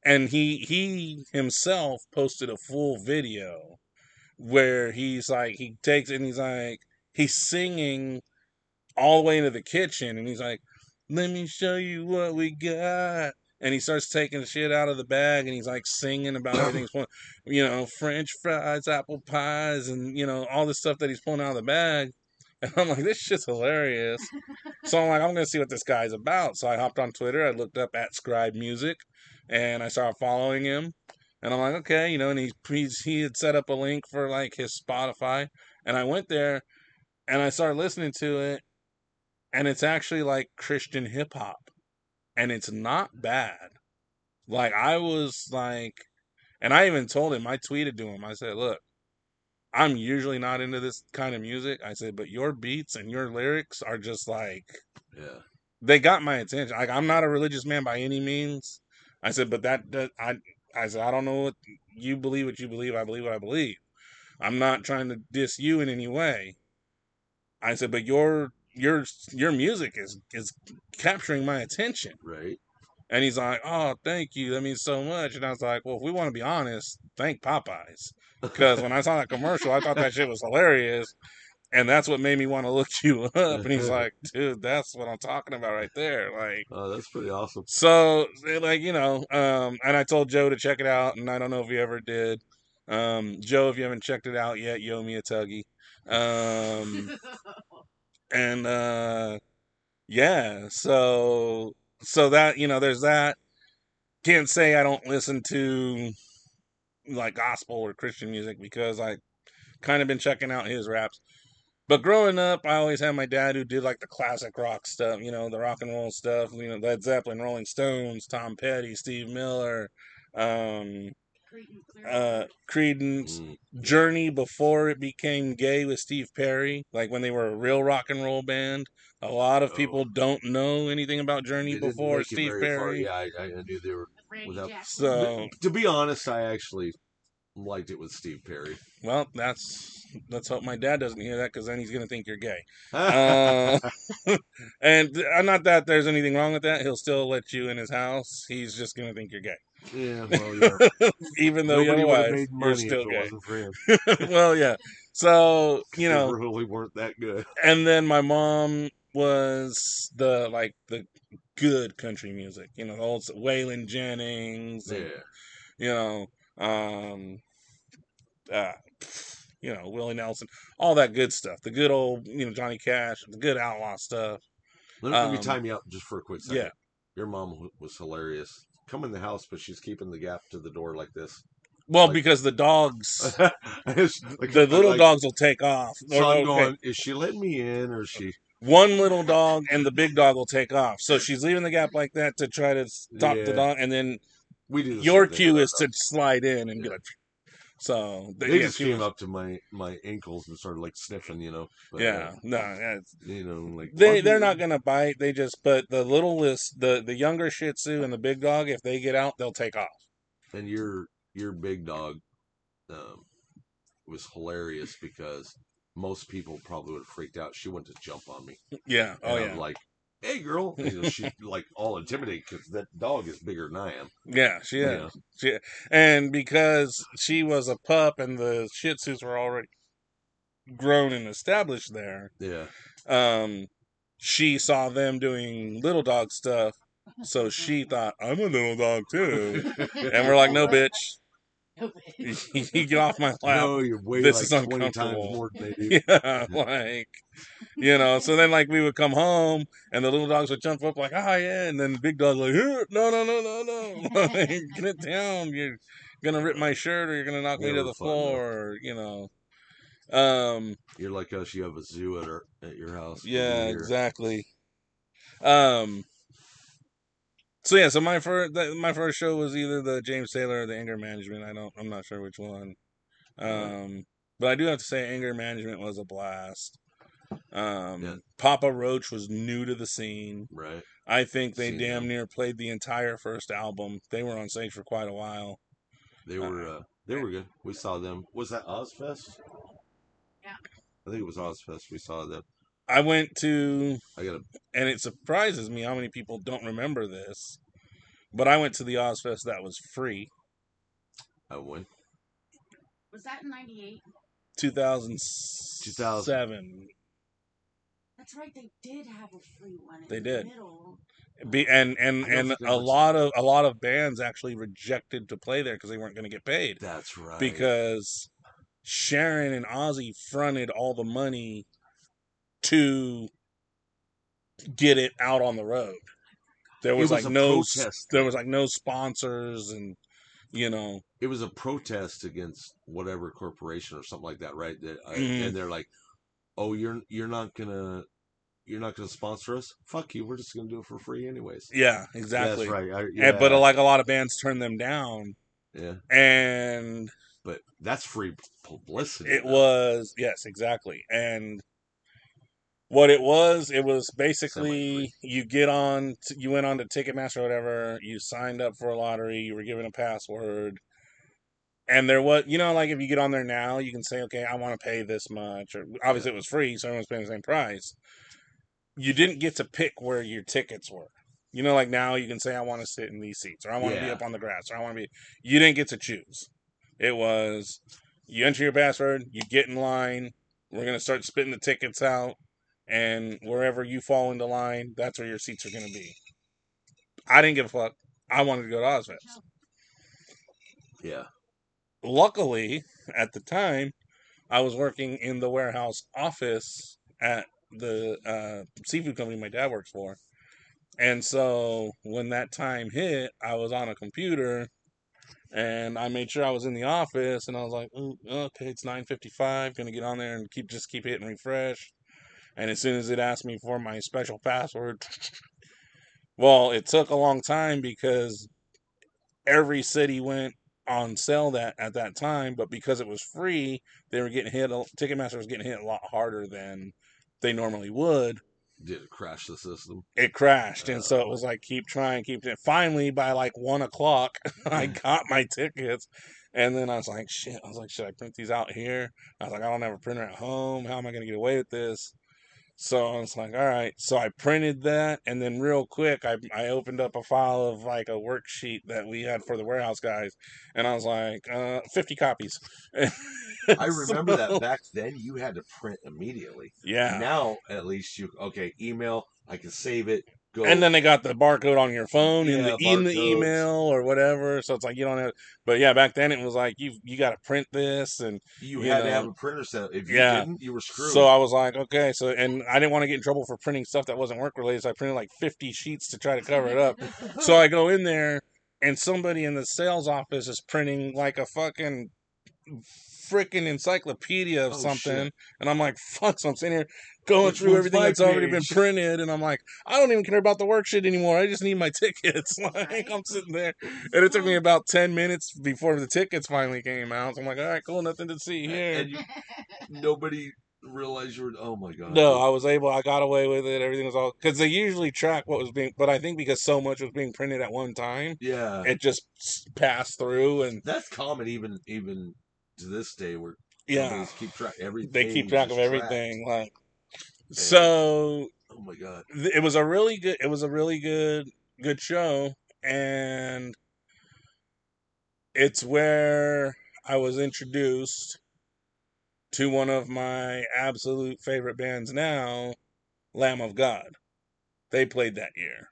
And he he himself posted a full video where he's like he takes and he's like he's singing all the way into the kitchen and he's like let me show you what we got and he starts taking shit out of the bag and he's like singing about everything pulling, you know, French fries, apple pies, and you know all this stuff that he's pulling out of the bag. And I'm like, this shit's hilarious. so I'm like, I'm gonna see what this guy's about. So I hopped on Twitter. I looked up at Scribe Music, and I started following him. And I'm like, okay, you know, and he he had set up a link for like his Spotify, and I went there, and I started listening to it, and it's actually like Christian hip hop and it's not bad. Like I was like, and I even told him, I tweeted to him, I said, look, I'm usually not into this kind of music. I said, but your beats and your lyrics are just like Yeah. they got my attention. Like I'm not a religious man by any means. I said, but that, that I I said I don't know what you believe. What you believe, I believe what I believe. I'm not trying to diss you in any way. I said, but your your your music is is capturing my attention. Right. And he's like, "Oh, thank you. That means so much." And I was like, "Well, if we want to be honest, thank Popeyes." Because when I saw that commercial, I thought that shit was hilarious, and that's what made me want to look you up. And he's like, "Dude, that's what I'm talking about right there." Like, Oh, that's pretty awesome. so like you know, um, and I told Joe to check it out, and I don't know if he ever did. Um, Joe, if you haven't checked it out yet, yo me a tuggy. Um, and uh yeah so so that you know there's that can't say i don't listen to like gospel or christian music because i kind of been checking out his raps but growing up i always had my dad who did like the classic rock stuff you know the rock and roll stuff you know led zeppelin rolling stones tom petty steve miller um uh creedence Mm. Journey before it became gay with Steve Perry, like when they were a real rock and roll band. A lot of Oh. people don't know anything about Journey before Steve very far. Perry. Yeah, I, I knew they were. Without- So, To be honest, I actually liked it with Steve Perry. well, that's let's hope my dad doesn't hear that because then he's gonna think you're gay. Uh, and uh, not that there's anything wrong with that. He'll still let you in his house. He's just gonna think you're gay, yeah, well, yeah. even though Nobody you would have a have wife. made You're money still if it gay. wasn't for him. well, yeah. So you They know, really weren't that good. and then my mom was the like the good country music, you know, the old Waylon Jennings, and, Yeah. you know, um, uh, you know Willie Nelson, all that good stuff, the good old you know Johnny Cash, the good outlaw stuff. Let, let me Um, time you out just for a quick second. yeah. Your mom was hilarious. Come in the house, but she's keeping the gap to the door like this. Well, Like- because the dogs, like- the little like- dogs will take off. So Or, I'm okay, going, is she letting me in or is she? One little dog and the big dog will take off. So she's leaving the gap like that to try to stop the dog, and then We do the your cue is to slide in and get a. So They yeah, just came was- up to my my ankles and started like sniffing, you know. But, Yeah, uh, no, yeah, you know, like they they're not gonna bite. They just but the littlest, the the younger Shih Tzu and the big dog, if they get out, they'll take off. And your your big dog um, was hilarious because most people probably would have freaked out. She went to jump on me. Yeah. Oh And yeah. I'm like, hey girl, you know, she like all intimidated because that dog is bigger than I am. Yeah, she is. know. She, and because she was a pup and the Shih Tzus were already grown and established there, Yeah, um, she saw them doing little dog stuff, so she thought I'm a little dog too, and we're like, no, bitch, you get off my lap. no, you weigh This like is twenty times uncomfortable. more than they do. Yeah, like you know. So then, like, we would come home, and the little dogs would jump up, like, "Ah, yeah," and then the big dog like, "Here, "No, no, no, no, no, Like, get it down! You're gonna rip my shirt, or you're gonna knock me to the floor, or you know." Um. You're like us. You have a zoo at our at your house. Yeah. Exactly. Um. So yeah, so my first my first show was either the James Taylor or the Anger Management. I don't, I'm not sure which one. Um, but I do have to say, Anger Management was a blast. Um, Yeah. Papa Roach was new to the scene. Right. I think they Seen damn them. near played the entire first album. They were on stage for quite a while. They were uh, they were good. We saw them. Was that Ozzfest? Yeah. I think it was Ozzfest. We saw them. I went to I got a and it surprises me how many people don't remember this. But I went to the Ozzfest that was free, I went. Was that in '98? 2007. That's right. They did have a free one. In They the did. Middle. Be, and and I and think a I was lot of a lot of bands actually rejected to play there because they weren't going to get paid That's right. because Sharon and Ozzy fronted all the money to get it out on the road. There was, was like no protest there was like no sponsors and you know it was a protest against whatever corporation or something like that, right? That, uh, Mhm. And they're like, "Oh, you're you're not gonna you're not gonna sponsor us? Fuck you. We're just gonna do it for free anyways." yeah exactly. That's right. I, And, but like a lot of bands turn them down yeah, and but that's free publicity. It though. was yes, exactly. And what it was, it was basically you get on, you went on to Ticketmaster or whatever, you signed up for a lottery, you were given a password, and there was, you know, like if you get on there now, you can say, okay, I want to pay this much, or obviously it was free, so everyone's paying the same price. You didn't get to pick where your tickets were. You know, like now you can say, I want to sit in these seats, or I want to be up on the grass, or I want to be. You didn't get to choose. It was you enter your password, you get in line. We're gonna start spitting the tickets out, and wherever you fall into line, that's where your seats are gonna be. I didn't give a fuck. I wanted to go to Ozzfest. yeah. Luckily, at the time, I was working in the warehouse office at the uh, seafood company my dad works for. And so when that time hit, I was on a computer and I made sure I was in the office and I was like, okay, it's 9:55, going to get on there and keep just keep hitting refresh. And as soon as it asked me for my special password, well, it took a long time because every city went on sale that at that time, but because it was free, they were getting hit. Ticketmaster was getting hit a lot harder than they normally would. Did it crash the system? It crashed, and so it uh. was like keep trying, keep it. Finally, by like one o'clock, I got my tickets, and then I was like, "Shit!" I was like, "Should I print these out here?" I was like, "I don't have a printer at home. How am I gonna get away with this?" So I was like, "All right." So I printed that, and then real quick, I I opened up a file of like a worksheet that we had for the warehouse guys, and I was like, uh, "50 copies." I remember So- that back then you had to print immediately. Yeah. Now at least you okay email. I can save it. Go. and then they got the barcode on your phone in the in the email or whatever. So it's like you don't have. But yeah, back then it was like you you got to print this, and you you had to have a printer set. If you Yeah. didn't, you were screwed. so I was like, okay. So and I didn't want to get in trouble for printing stuff that wasn't work related. So I printed like fifty sheets to try to cover it up. so I go in there, and somebody in the sales office is printing like a fucking freaking encyclopedia of Oh, something, shit. and I'm like, fuck. So I'm sitting here going Which through everything that's already been printed, and I'm like, I don't even care about the work shit anymore. I just need my tickets. like I'm sitting there, and it took me about ten minutes before the tickets finally came out. So I'm like, all right, cool, nothing to see here. and you, nobody realized you were. Oh my god. No, I was able. I got away with it. Everything was all because they usually track what was being. But I think because so much was being printed at one time, yeah, it just passed through, and that's common even even to this day where yeah, keep track every they keep track of tracked. everything. Like so, Oh my god. th- it was a really good. It was a really good good show, and it's where I was introduced to one of my absolute favorite bands now, Lamb of God. They played that year.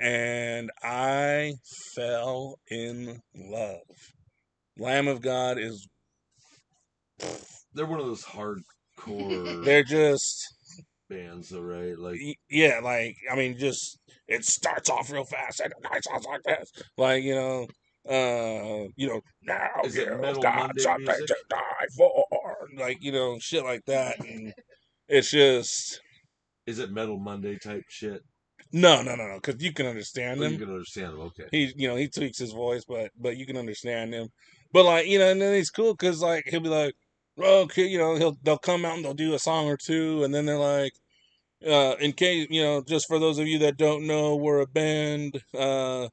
And I fell in love. Lamb of God is They're one of those hardcore they're just bands, though, right? Like yeah, like I mean, just it starts off real fast and it sounds like this, like you know, uh, you know, now Is it Metal got Monday something music? to die for, like you know, shit like that, and it's just is it Metal Monday type shit? no, no, no, no, because you can understand Oh, him. you can understand them. Okay. he you know he tweaks his voice but but you can understand him but like you know and then he's cool because like he'll be like oh, okay you know he'll they'll come out and they'll do a song or two and then they're like uh in case you know just for those of you that don't know we're a band uh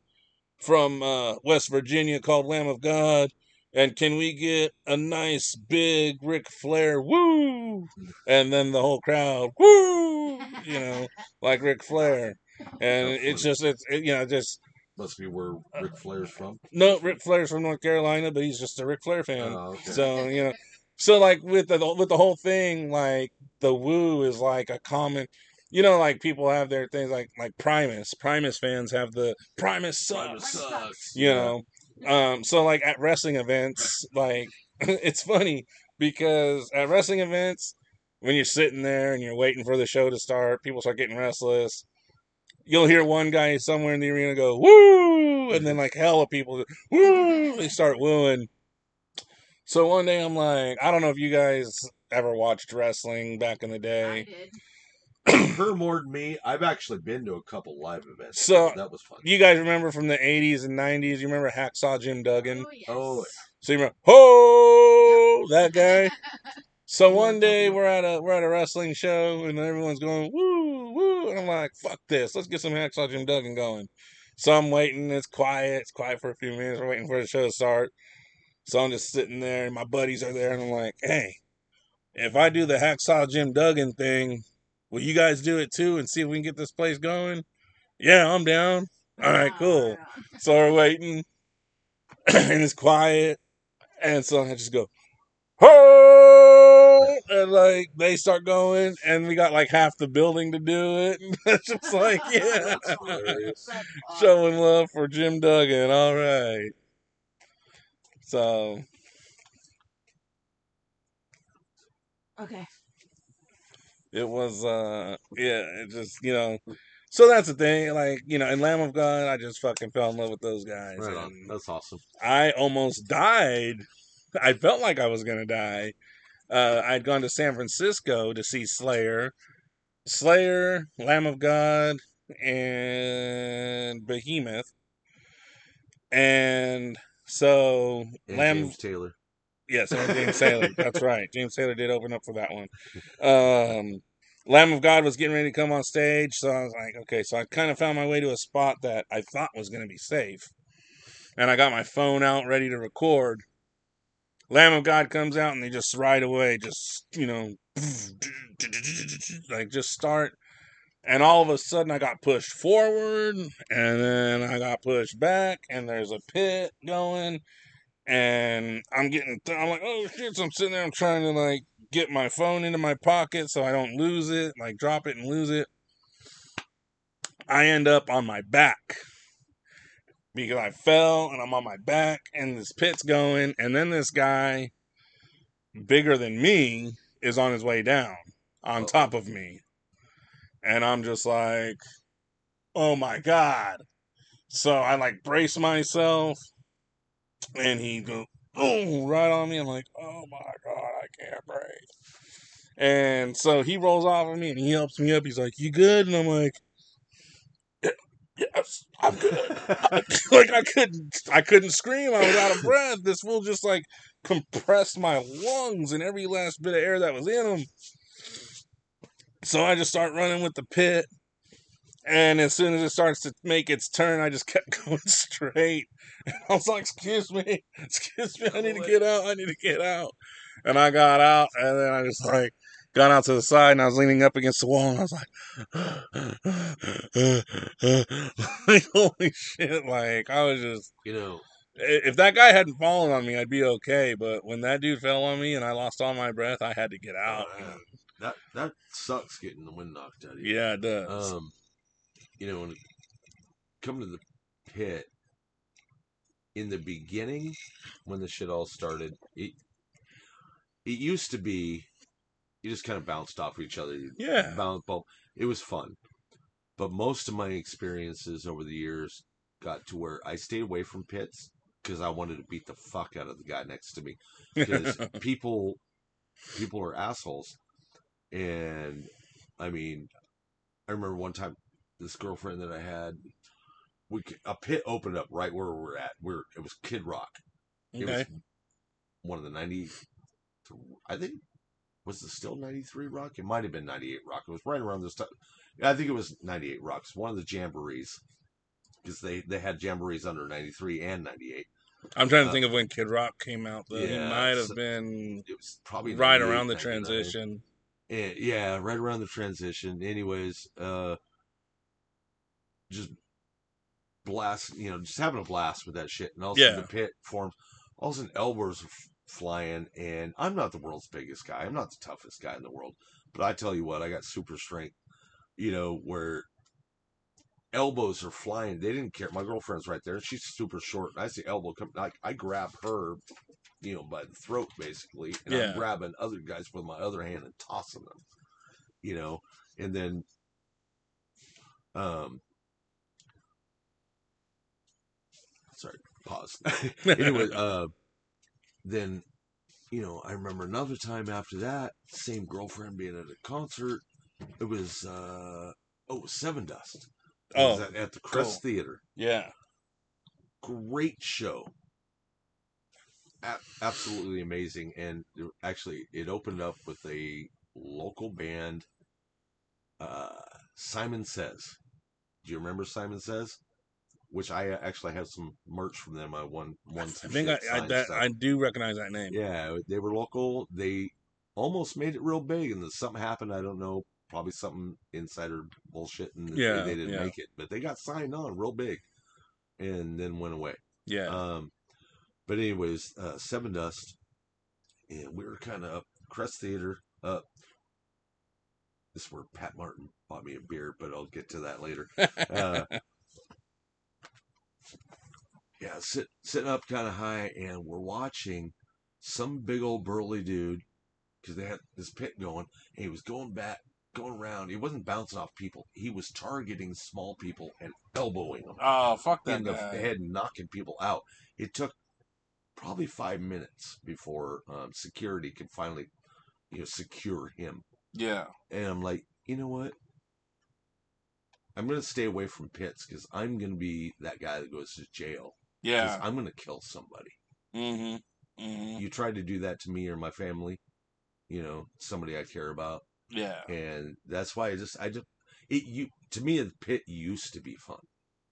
from uh west virginia called lamb of god and can we get a nice big Ric Flair woo? And then the whole crowd woo, you know, like Ric Flair. And it's just it's it, you know just Must be where Ric Flair's from. no, Ric Flair's from North Carolina, but he's just a Ric Flair fan. Oh, okay. So you know, so like with the with the whole thing, like the woo is like a common. You know, like people have their things like like Primus. Primus fans have the Primus sucks. sucks. You know, um, so like at wrestling events, like it's funny because at wrestling events, when you're sitting there and you're waiting for the show to start, people start getting restless. You'll hear one guy somewhere in the arena go woo, and then like hell of people woo, they start wooing. So one day I'm like, I don't know if you guys ever watched wrestling back in the I day. did. Her more than me. I've actually been to a couple live events. So- that was fun. You guys remember from the 80s and 90s? You remember Hacksaw Jim Duggan? Oh, yes. Oh, So you remember, ho, that guy. So one day we're at a we're at a wrestling show and everyone's going woo woo, and I'm like, fuck this, let's get some Hacksaw Jim Duggan going. So I'm waiting. It's quiet. It's quiet for a few minutes. We're waiting for the show to start. So I'm just sitting there, and my buddies are there, and I'm like, hey, if I do the Hacksaw Jim Duggan thing, will you guys do it too and see if we can get this place going? Yeah, I'm down. All right, cool. So we're waiting, and it's quiet, and so I just go, "Ho!" And like they start going, and we got like half the building to do it. And it's just like, yeah, That's hilarious. That's awesome. showing love for Jim Duggan. All right. So Okay. it was, uh, yeah, it just you know. So that's the thing, like you know, in Lamb of God, I just fucking fell in love with those guys. Right on. That's awesome. I almost died. I felt like I was gonna die. Uh, I'd gone to San Francisco to see Slayer, Slayer, Lamb of God, and Behemoth, and so And Lamb. James Taylor. Yes, and James Taylor. That's right. James Taylor did open up for that one. Um, Lamb of God was getting ready to come on stage, so I was like, okay. So I kind of found my way to a spot that I thought was going to be safe, and I got my phone out ready to record. Lamb of God comes out, and they just right away, just you know, like just start, and all of a sudden I got pushed forward, and then I got pushed back, and there's a pit going, and I'm getting, th- I'm like, oh shit! So I'm sitting there, I'm trying to like get my phone into my pocket so I don't lose it, like drop it and lose it. I end up on my back because I fell and I'm on my back and this pit's going and then this guy bigger than me is on his way down on top of me. And I'm just like, oh my God. So I like brace myself and he goes, oh, right on me. I'm like, oh my God, I can't breathe. And so he rolls off of me and he helps me up. He's like, you good? And I'm like, "Yeah, yes, I'm good. like I couldn't, I couldn't scream. I was out of breath. This fool just like compressed my lungs and every last bit of air that was in them. So I just start running with the pit. And as soon as it starts to make its turn, I just kept going straight. And I was like, excuse me, excuse me, I need to get out, I need to get out. And I got out, and then I just like got out to the side, and I was leaning up against the wall, and I was like, like holy shit, like I was just You know, if that guy hadn't fallen on me, I'd be okay. But when that dude fell on me and I lost all my breath, I had to get out. uh, that that sucks getting the wind knocked out of you. yeah, it does. Um, you know, when it come to the pit in the beginning, when the shit all started, it it used to be you just kind of bounced off each other. You yeah, bounce ball. It was fun, but most of my experiences over the years got to where I stayed away from pits because I wanted to beat the fuck out of the guy next to me because people people are assholes and i mean i remember one time this girlfriend that i had we a pit opened up right where we were at we're it was kid rock it okay. was one of the 90 i think was it still 93 rock it might have been 98 rock it was right around this time i think it was 98 rocks one of the jamborees because they they had jamborees under 93 and 98 I'm trying to uh, think of when Kid Rock came out. Though he yeah, might have so- been it was probably right around the transition. And, yeah, right around the transition. Anyways, uh, just blast, you know, just having a blast with that shit. And also Yeah. the pit forms. All of a sudden, elbows are f- flying, and I'm not the world's biggest guy. I'm not the toughest guy in the world, but I tell you what, I got super strength. You know, where elbows are flying. They didn't care. My girlfriend's right there. She's super short. And I see elbow come. I, I grab her, you know, by the throat basically, and Yeah. I'm grabbing other guys with my other hand and tossing them. You know, and then, um, sorry, pause. anyway, uh, then, you know, I remember another time after that, same girlfriend being at a concert. It was uh oh, it was Sevendust. It Oh, at, at the Crest cool. Theater. yeah, Great show. A- absolutely amazing, and actually, it opened up with a local band. Uh, Simon Says. Do you remember Simon Says? Which I uh, actually have some merch from them. I won one. I think I, I, that. I do recognize that name. Yeah, they were local. They almost made it real big, and then something happened. I don't know. Probably something insider bullshit, and they- Yeah, they, didn't yeah. make it. But they got signed on real big, and then went away. Yeah, Um, but anyways, uh, Sevendust, and we were kind of up Crest Theater up. This is where Pat Martin bought me a beer, but I'll get to that later. Uh, yeah, sit, sitting up kind of high, and we're watching some big old burly dude because they had this pit going, and he was going back, going around. He wasn't bouncing off people; he was targeting small people and elbowing them oh fuck that in the guy. head and knocking people out. It took probably five minutes before um, security could finally, you know, secure him. Yeah, And I'm like, you know what? I'm gonna stay away from pits because I'm gonna be that guy that goes to jail. Yeah. I'm gonna kill somebody. Mm-hmm. Mm-hmm. You tried to do that to me or my family, you know, somebody I care about, Yeah, and that's why I just, I just, it you to me the pit used to be fun,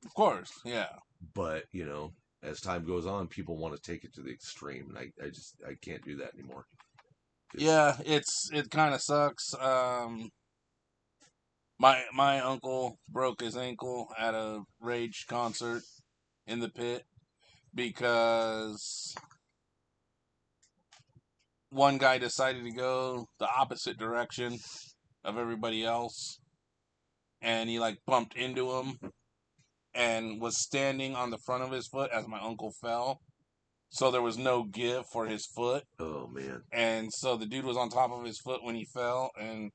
of course. Yeah, but you know, as time goes on, people want to take it to the extreme, and I, I just, I can't do that anymore. yeah. It's it kind of sucks. Um, my my uncle broke his ankle at a Rage concert in the pit because one guy decided to go the opposite direction of everybody else and he like bumped into him and was standing on the front of his foot as my uncle fell. So there was no give for his foot. Oh man. And so the dude was on top of his foot when he fell. And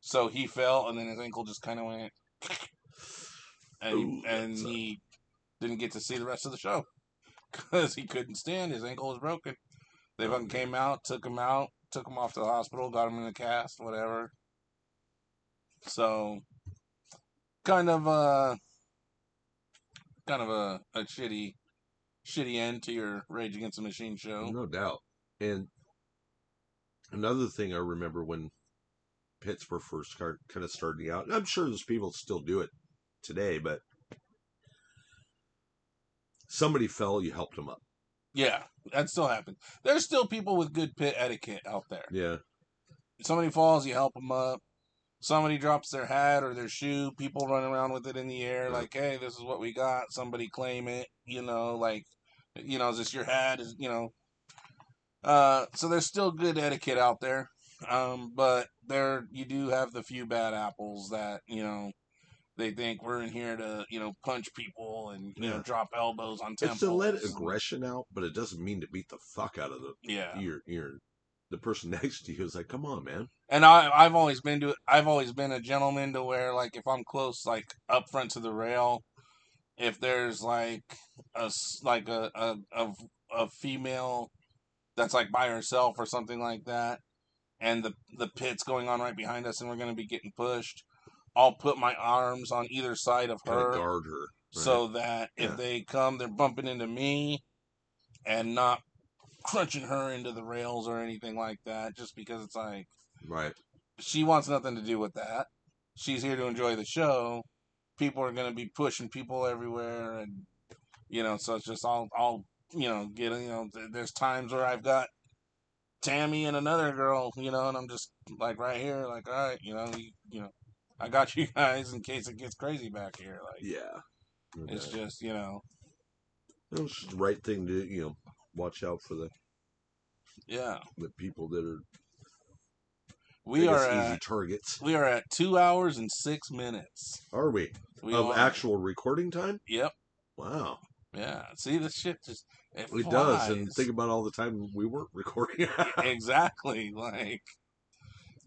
so he fell, and then his ankle just kind of went. And, Ooh, and he didn't get to see the rest of the show because he couldn't stand. His ankle was broken. They fucking came out, took him out, took him off to the hospital, got him in a cast, whatever. So, kind of a, kind of a, a shitty, shitty end to your Rage Against the Machine show. No doubt. And another thing I remember when pits were first kind of starting out, I'm sure there's people still do it today, but somebody fell, you helped them up. Yeah, that still happens. There's still people with good pit etiquette out there. Yeah. Somebody falls, you help them up. Somebody drops their hat or their shoe, people run around with it in the air, Yeah. like, "Hey, this is what we got." Somebody claim it, you know, like, you know, is this your hat? Is you know, uh, so there's still good etiquette out there, um, but there you do have the few bad apples that you know they think we're in here to you know punch people and you know drop elbows on temples. It's to let aggression out, but it doesn't mean to beat the fuck out of the Yeah, your your the person next to you is like, come on, man. and I I've always been to I've always been a gentleman to where like if I'm close like up front to the rail, if there's like a s- like a a a, a female that's like by herself or something like that, and the the pit's going on right behind us and we're gonna be getting pushed, I'll put my arms on either side of Kind of her guard her. right? so that if Yeah. they come, they're bumping into me and not crunching her into the rails or anything like that. Just because it's like right. she wants nothing to do with that. She's here to enjoy the show. People are going to be pushing people everywhere, and you know, so it's just I'll I'll you know get you know. th- There's times where I've got Tammy and another girl, you know, and I'm just like right here, like all right, you know, you, you know, I got you guys in case it gets crazy back here. Like Yeah. No it's just you know, It's the right thing to you know watch out for the yeah. the people that are We are guess, easy targets. we are at two hours and six minutes. Are we We of are- actual recording time? Yep. Wow, Yeah. See, this shit just it, it does. And think about all the time we weren't recording. exactly. Like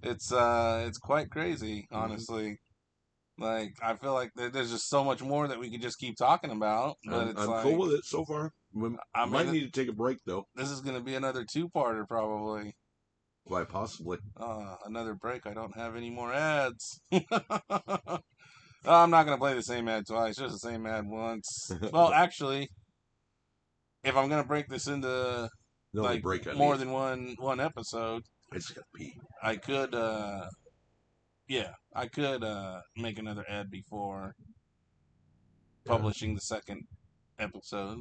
it's uh it's quite crazy, Mhm. honestly. Like I feel like there's just so much more that we could just keep talking about, but I'm, it's I'm like cool with it so far. We I might need to take a break though. this is gonna be another two-parter probably. Why possibly? Uh, another break. I don't have any more ads. I'm not gonna play the same ad twice. Just the same ad once. Well, actually, if I'm gonna break this into No like break. More need. than one one episode, I just got to pee. I could uh yeah, I could uh make another ad before publishing the second episode.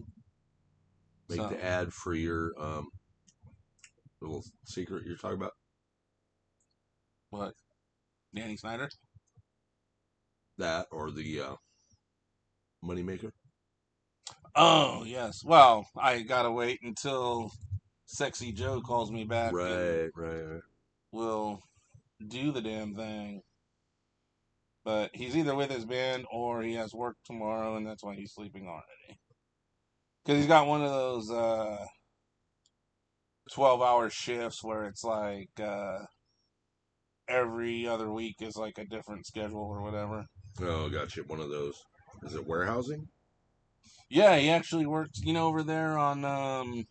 Make So- the ad for your um little secret you're talking about. What? Danny Snyder? That or the uh, moneymaker. Oh yes. Well, I gotta wait until Sexy Joe calls me back. Right, right, right. We'll do the damn thing. But he's either with his band or he has work tomorrow, and that's why he's sleeping already. Because he's got one of those uh, 12 hour shifts where it's like uh, every other week is like a different schedule or whatever. Oh, gotcha. One of those. Is it warehousing? Yeah, he actually works, you know, over there on, um,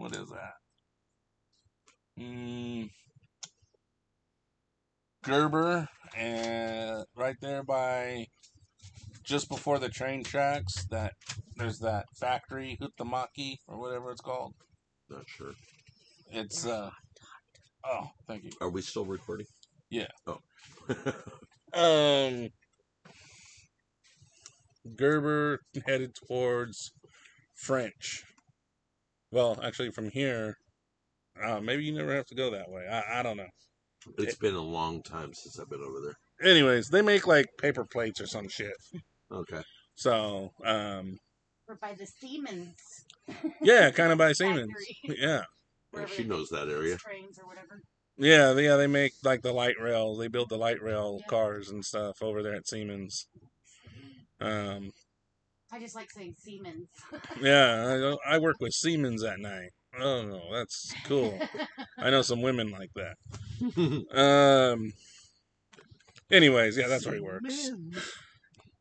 what is that? Mm, Gerber, and right there by, just before the train tracks, that there's that factory, Huhtamaki, or whatever it's called. Not sure. It's, uh, oh, thank you. Are we still recording? Yeah. Oh. Um, Gerber headed towards French. Well, actually, from here, uh, maybe you never have to go that way. I, I don't know. it's been a long time since I've been over there. Anyways, they make like paper plates or some shit. Okay. So, um, Or by the Siemens. yeah, kind of by Siemens. Yeah, Wherever she knows that area. Trains or whatever. Yeah, they- yeah, they make like the light rail. They build the light rail Yeah. cars and stuff over there at Siemens. Um, I just like saying Siemens. yeah, I, I work with Siemens at night. Oh no, that's cool. I know some women like that. Um. Anyways, yeah, that's where he works.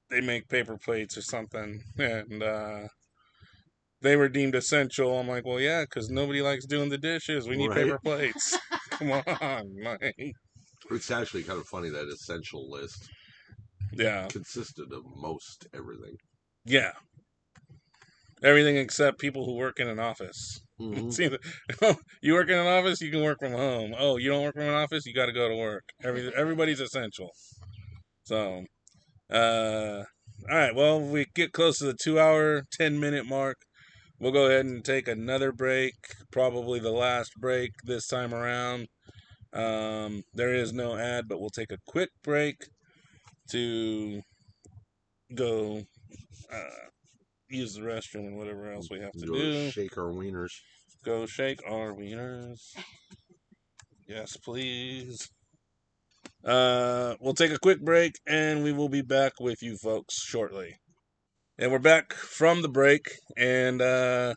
They make paper plates or something, and uh, they were deemed essential. I'm like, well, yeah, because nobody likes doing the dishes. We need Right. paper plates. Come on, like, It's actually kind of funny that essential list yeah, consisted of most everything. Yeah. Everything except people who work in an office. Mhm. See, you work in an office, you can work from home. Oh, you don't work from an office, you got to go to work. Every everybody's essential. So, uh, all right. Well, we get close to the two-hour, ten-minute mark. We'll go ahead and take another break. Probably the last break this time around. Um, there is no ad, but we'll take a quick break to go uh, use the restroom and whatever else we have to Go do Shake our wieners. go shake our wieners. Yes, please. Uh, we'll take a quick break and we will be back with you folks shortly. And we're back from the break, and uh,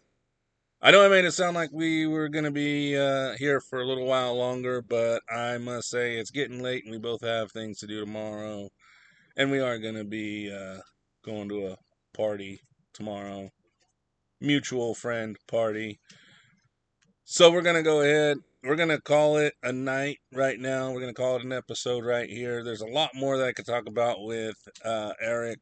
I know I made it sound like we were going to be uh, here for a little while longer, but I must say it's getting late and we both have things to do tomorrow. And we are going to be uh, going to a party tomorrow. Mutual friend party. So we're gonna go ahead. We're gonna call it a night right now. We're gonna call it an episode right here. There's a lot more that I could talk about with uh, Eric.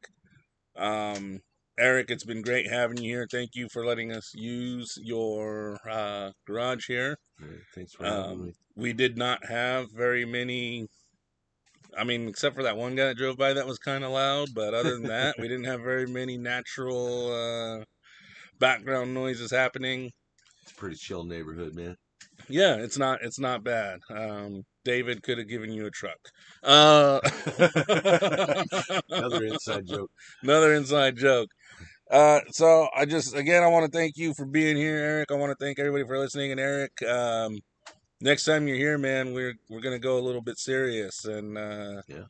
Um, Eric, it's been great having you here. Thank you for letting us use your uh, garage here. Yeah, thanks for having Um, me. we did not have very many. I mean, except for that one guy that drove by that was kind of loud, but other than that, we didn't have very many natural uh, background noises happening. It's a pretty chill neighborhood, man. Yeah, it's not it's not bad. Um, David could have given you a truck. Uh, Another inside joke. Another inside joke. Uh, so I just again I want to thank you for being here, Eric. I want to thank everybody for listening. And Eric, um, next time you're here, man, we're we're gonna go a little bit serious, and uh, Yeah.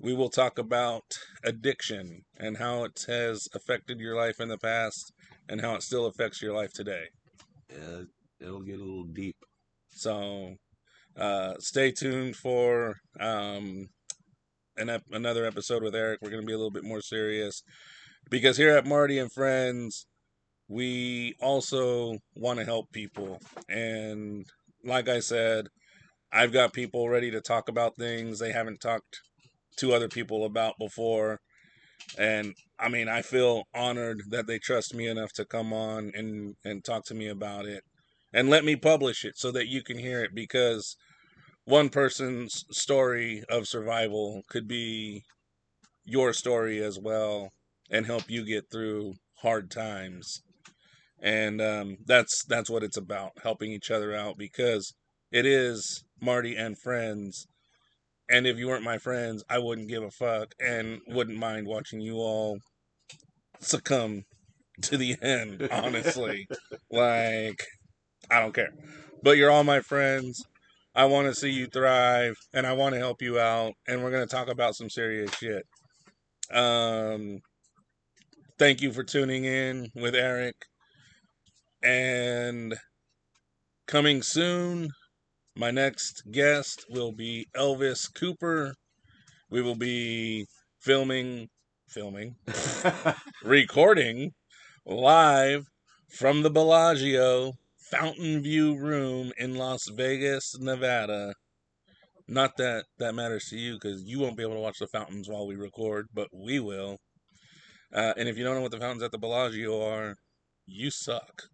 we will talk about addiction and how it has affected your life in the past, and how it still affects your life today. Yeah, it'll get a little deep. So uh, stay tuned for um, an ep- another episode with Eric. We're going to be a little bit more serious because here at Marty and Friends, we also want to help people. And like I said, I've got people ready to talk about things they haven't talked to other people about before. And I mean, I feel honored that they trust me enough to come on and, and talk to me about it and let me publish it so that you can hear it because one person's story of survival could be your story as well and help you get through hard times and um, that's that's what it's about helping each other out because it is marty and friends and if you weren't my friends i wouldn't give a fuck and wouldn't mind watching you all succumb to the end honestly like I don't care. But you're all my friends. I want to see you thrive and I want to help you out and we're going to talk about some serious shit. Um thank you for tuning in with Eric. And coming soon, my next guest will be Elvis Cooper. We will be filming filming recording live from the Bellagio Fountain View Room in Las Vegas, Nevada. Not that that matters to you because you won't be able to watch the fountains while we record, but we will. Uh, and if you don't know what the fountains at the Bellagio are, you suck.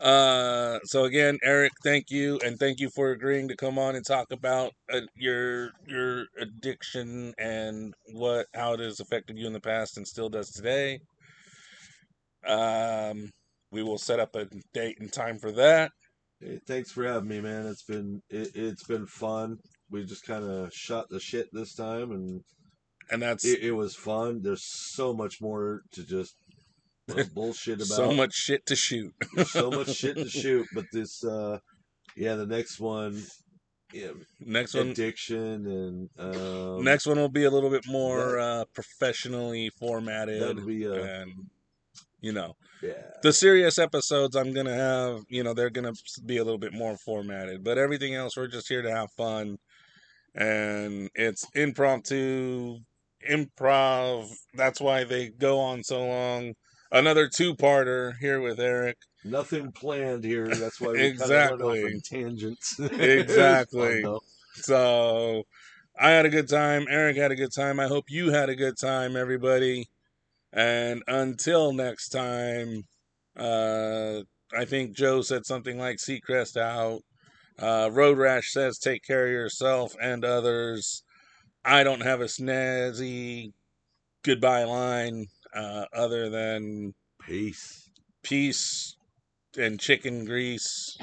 Uh, so again, Eric, thank you, and thank you for agreeing to come on and talk about uh, your your addiction and what how it has affected you in the past and still does today. Um, we will set up a date and time for that. Hey, thanks for having me, man. It's been it, it's been fun. We just kind of shot the shit this time, and And that's it, it was fun. There's so much more to just bullshit about. so much shit to shoot. So much shit to shoot. But this, uh, yeah, the next one, yeah, Next one, addiction and um, next one will be a little bit more uh, professionally formatted, be uh, and you know, yeah. the serious episodes I'm gonna have, you know, they're gonna be a little bit more formatted. But everything else, we're just here to have fun, and it's impromptu, improv. That's why they go on so long. Another two-parter here with Eric. Nothing planned here. That's why we Exactly. kind of went off on tangents. Exactly. Fun. So I had a good time. Eric had a good time. I hope you had a good time, everybody. And until next time, uh, I think Joe said something like Seacrest out. Uh, Road Rash says take care of yourself and others. I don't have a snazzy goodbye line uh, other than Peace. peace and chicken grease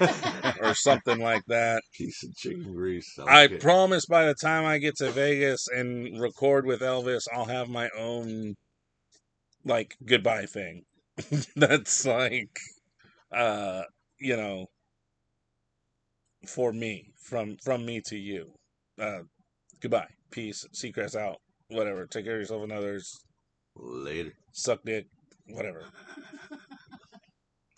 or something like that. Piece of chicken grease. I promise by the time I get to Vegas and record with Elvis, I'll have my own like goodbye thing. That's like uh you know for me from from me to you. Uh goodbye. Peace. Seacrest out. Whatever. Take care of yourself and others. Later. Suck dick. Whatever.